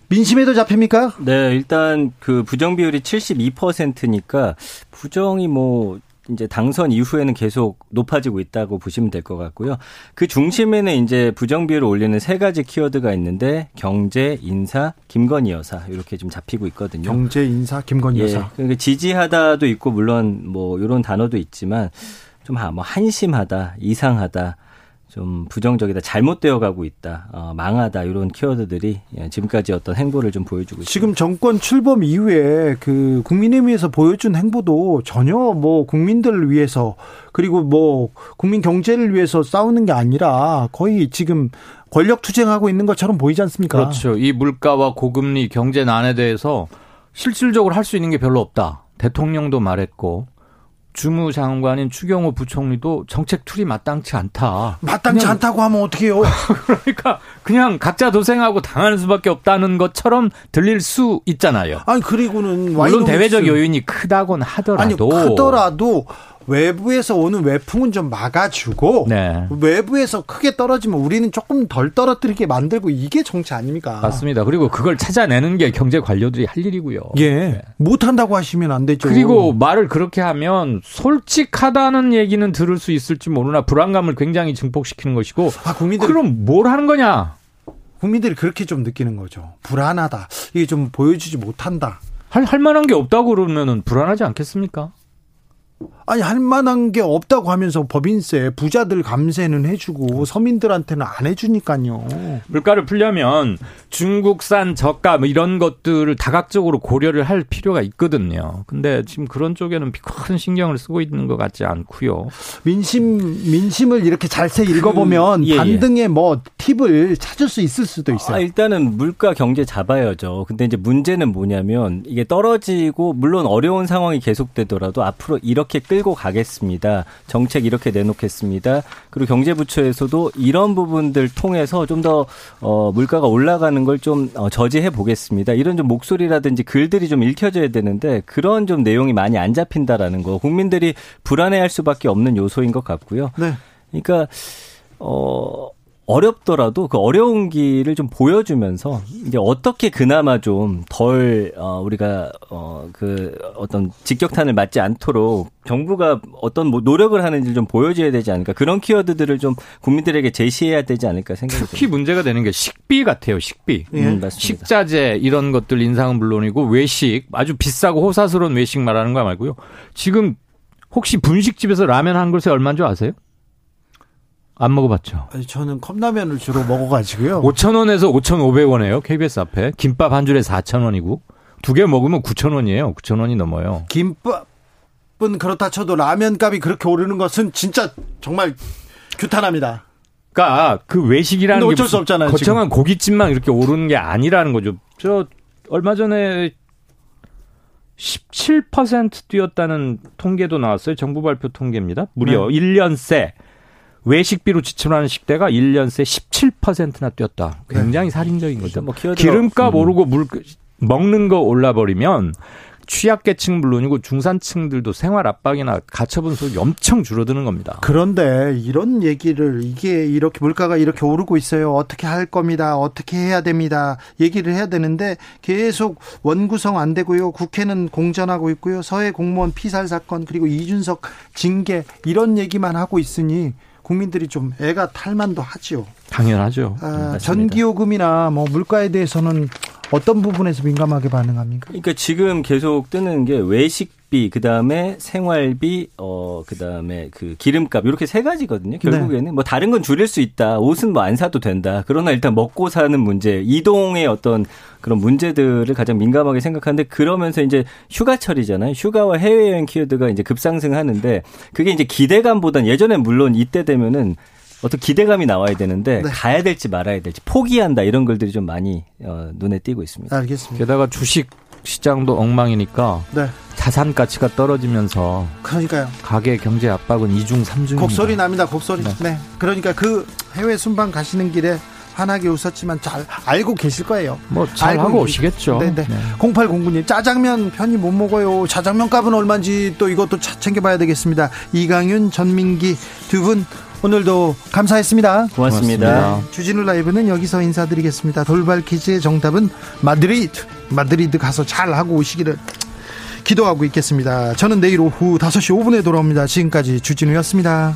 민심에도 잡힙니까? 네, 일단 그 부정 비율이 72%니까 부정이 뭐 이제 당선 이후에는 계속 높아지고 있다고 보시면 될 것 같고요. 그 중심에는 이제 부정 비율을 올리는 세 가지 키워드가 있는데 경제, 인사, 김건희 여사 이렇게 좀 잡히고 있거든요. 경제, 인사, 김건희 예, 여사. 그러니까 지지하다도 있고 물론 뭐 이런 단어도 있지만 좀 뭐 한심하다, 이상하다. 좀 부정적이다, 잘못되어 가고 있다, 어, 망하다 이런 키워드들이 예, 지금까지 어떤 행보를 좀 보여주고 있습니다. 지금 정권 출범 이후에 그 국민의힘에서 보여준 행보도 전혀 뭐 국민들을 위해서 그리고 뭐 국민 경제를 위해서 싸우는 게 아니라 거의 지금 권력 투쟁하고 있는 것처럼 보이지 않습니까? 그렇죠. 이 물가와 고금리 경제 난에 대해서 실질적으로 할 수 있는 게 별로 없다. 대통령도 말했고 주무 장관인 추경호 부총리도 정책 tool이 마땅치 않다. 마땅치 그냥- 않다고 하면 어떡해요? (laughs) 그러니까 그냥 각자 도생하고 당하는 수밖에 없다는 것처럼 들릴 수 있잖아요. 아니 그리고는 물론 대외적 요인이 크다곤 하더라도 아니 크더라도 외부에서 오는 외풍은 좀 막아주고 네. 외부에서 크게 떨어지면 우리는 조금 덜 떨어뜨리게 만들고 이게 정치 아닙니까? 맞습니다. 그리고 그걸 찾아내는 게 경제 관료들이 할 일이고요. 예, 못한다고 하시면 안 되죠. 그리고 말을 그렇게 하면 솔직하다는 얘기는 들을 수 있을지 모르나 불안감을 굉장히 증폭시키는 것이고 아, 국민들 그럼 뭘 하는 거냐? 국민들이 그렇게 좀 느끼는 거죠. 불안하다. 이게 좀 보여주지 못한다. 할, 할 만한 게 없다고 그러면은 불안하지 않겠습니까? 아니 할 만한 게 없다고 하면서 법인세 부자들 감세는 해주고 서민들한테는 안 해주니까요. 물가를 풀려면 중국산 저가 뭐 이런 것들을 다각적으로 고려를 할 필요가 있거든요. 근데 지금 그런 쪽에는 큰 신경을 쓰고 있는 것 같지 않고요. 민심 민심을 이렇게 잘세 읽어보면 예, 예. 반등의 뭐 팁을 찾을 수 있을 수도 있어요. 아, 일단은 물가 경제 잡아야죠. 근데 이제 문제는 뭐냐면 이게 떨어지고 물론 어려운 상황이 계속되더라도 앞으로 이렇게 끌고 가겠습니다. 정책 이렇게 내놓겠습니다. 그리고 경제부처에서도 이런 부분들 통해서 좀 더 어, 물가가 올라가는 걸좀 어, 저지해 보겠습니다. 이런 좀 목소리라든지 글들이 좀 읽혀져야 되는데 그런 좀 내용이 많이 안 잡힌다라는 거 국민들이 불안해할 수밖에 없는 요소인 것 같고요. 네. 그러니까 어 어렵더라도 그 어려운 길을 좀 보여주면서 이제 어떻게 그나마 좀 덜 어, 우리가 어 그 어떤 직격탄을 맞지 않도록 정부가 어떤 뭐 노력을 하는지 좀 보여줘야 되지 않을까 그런 키워드들을 좀 국민들에게 제시해야 되지 않을까 생각이 특히 문제가 되는 게 식비 같아요. 식비. 음, 맞습니다. 식자재 이런 것들 인상은 물론이고 외식 아주 비싸고 호사스러운 외식 말하는 거 말고요. 지금 혹시 분식집에서 라면 한 그릇에 얼마인 줄 아세요? 안 먹어봤죠. 아니, 저는 컵라면을 주로 먹어가지고요. 5,000원에서 5,500원이에요. KBS 앞에. 김밥 한 줄에 4,000원이고 두 개 먹으면 9,000원이에요. 9,000원이 넘어요. 김밥은 그렇다 쳐도 라면 값이 그렇게 오르는 것은 진짜 정말 규탄합니다. 그러니까 그 외식이라는 근데 게 어쩔 수 없잖아요, 거창한 지금. 고깃집만 이렇게 오르는 게 아니라는 거죠. 저 얼마 전에 17% 뛰었다는 통계도 나왔어요. 정부 발표 통계입니다. 무려 네. 1년 새 외식비로 지출하는 식대가 1년 새 17%나 뛰었다. 굉장히 살인적인 거죠. 뭐 기름값 음. 오르고 물 먹는 거 올라버리면 취약계층 물론이고 중산층들도 생활 압박이나 가처분 소득이 엄청 줄어드는 겁니다. 그런데 이런 얘기를 이게 이렇게 물가가 이렇게 오르고 있어요. 어떻게 할 겁니다. 어떻게 해야 됩니다. 얘기를 해야 되는데 계속 원구성 안 되고요. 국회는 공전하고 있고요. 서해 공무원 피살 사건 그리고 이준석 징계 이런 얘기만 하고 있으니 국민들이 좀 애가 탈만도 하지요. 당연하죠. 아, 전기요금이나 뭐 물가에 대해서는 어떤 부분에서 민감하게 반응합니까? 그러니까 지금 계속 뜨는 게 외식 비, 그 다음에 생활비, 어, 그 다음에 그 기름값, 이렇게 세 가지거든요. 결국에는 뭐 다른 건 줄일 수 있다. 옷은 뭐 안 사도 된다. 그러나 일단 먹고 사는 문제, 이동의 어떤 그런 문제들을 가장 민감하게 생각하는데 그러면서 이제 휴가철이잖아요. 휴가와 해외여행 키워드가 이제 급상승하는데 그게 이제 기대감보단 예전에 물론 이때 되면은 어떤 기대감이 나와야 되는데 가야 될지 말아야 될지 포기한다 이런 글들이 좀 많이 어, 눈에 띄고 있습니다. 알겠습니다. 게다가 주식 시장도 엉망이니까 네. 자산 가치가 떨어지면서 그러니까요. 가계 경제 압박은 이중 삼중입니다. 곡소리 납니다. 곡소리. 네. 그러니까 그 해외 순방 가시는 길에 환하게 웃었지만 잘 알고 계실 거예요. 뭐 잘 알고 하고 오시겠죠. 네, 네. 네. 0809님 짜장면 편히 못 먹어요. 짜장면 값은 얼마인지 또 이것도 차- 챙겨봐야 되겠습니다. 이강윤, 전민기 두 분 오늘도 감사했습니다. 고맙습니다. 네, 주진우 라이브는 여기서 인사드리겠습니다. 돌발 퀴즈의 정답은 마드리드. 마드리드 가서 잘 하고 오시기를 기도하고 있겠습니다. 저는 내일 오후 5시 5분에 돌아옵니다. 지금까지 주진우였습니다.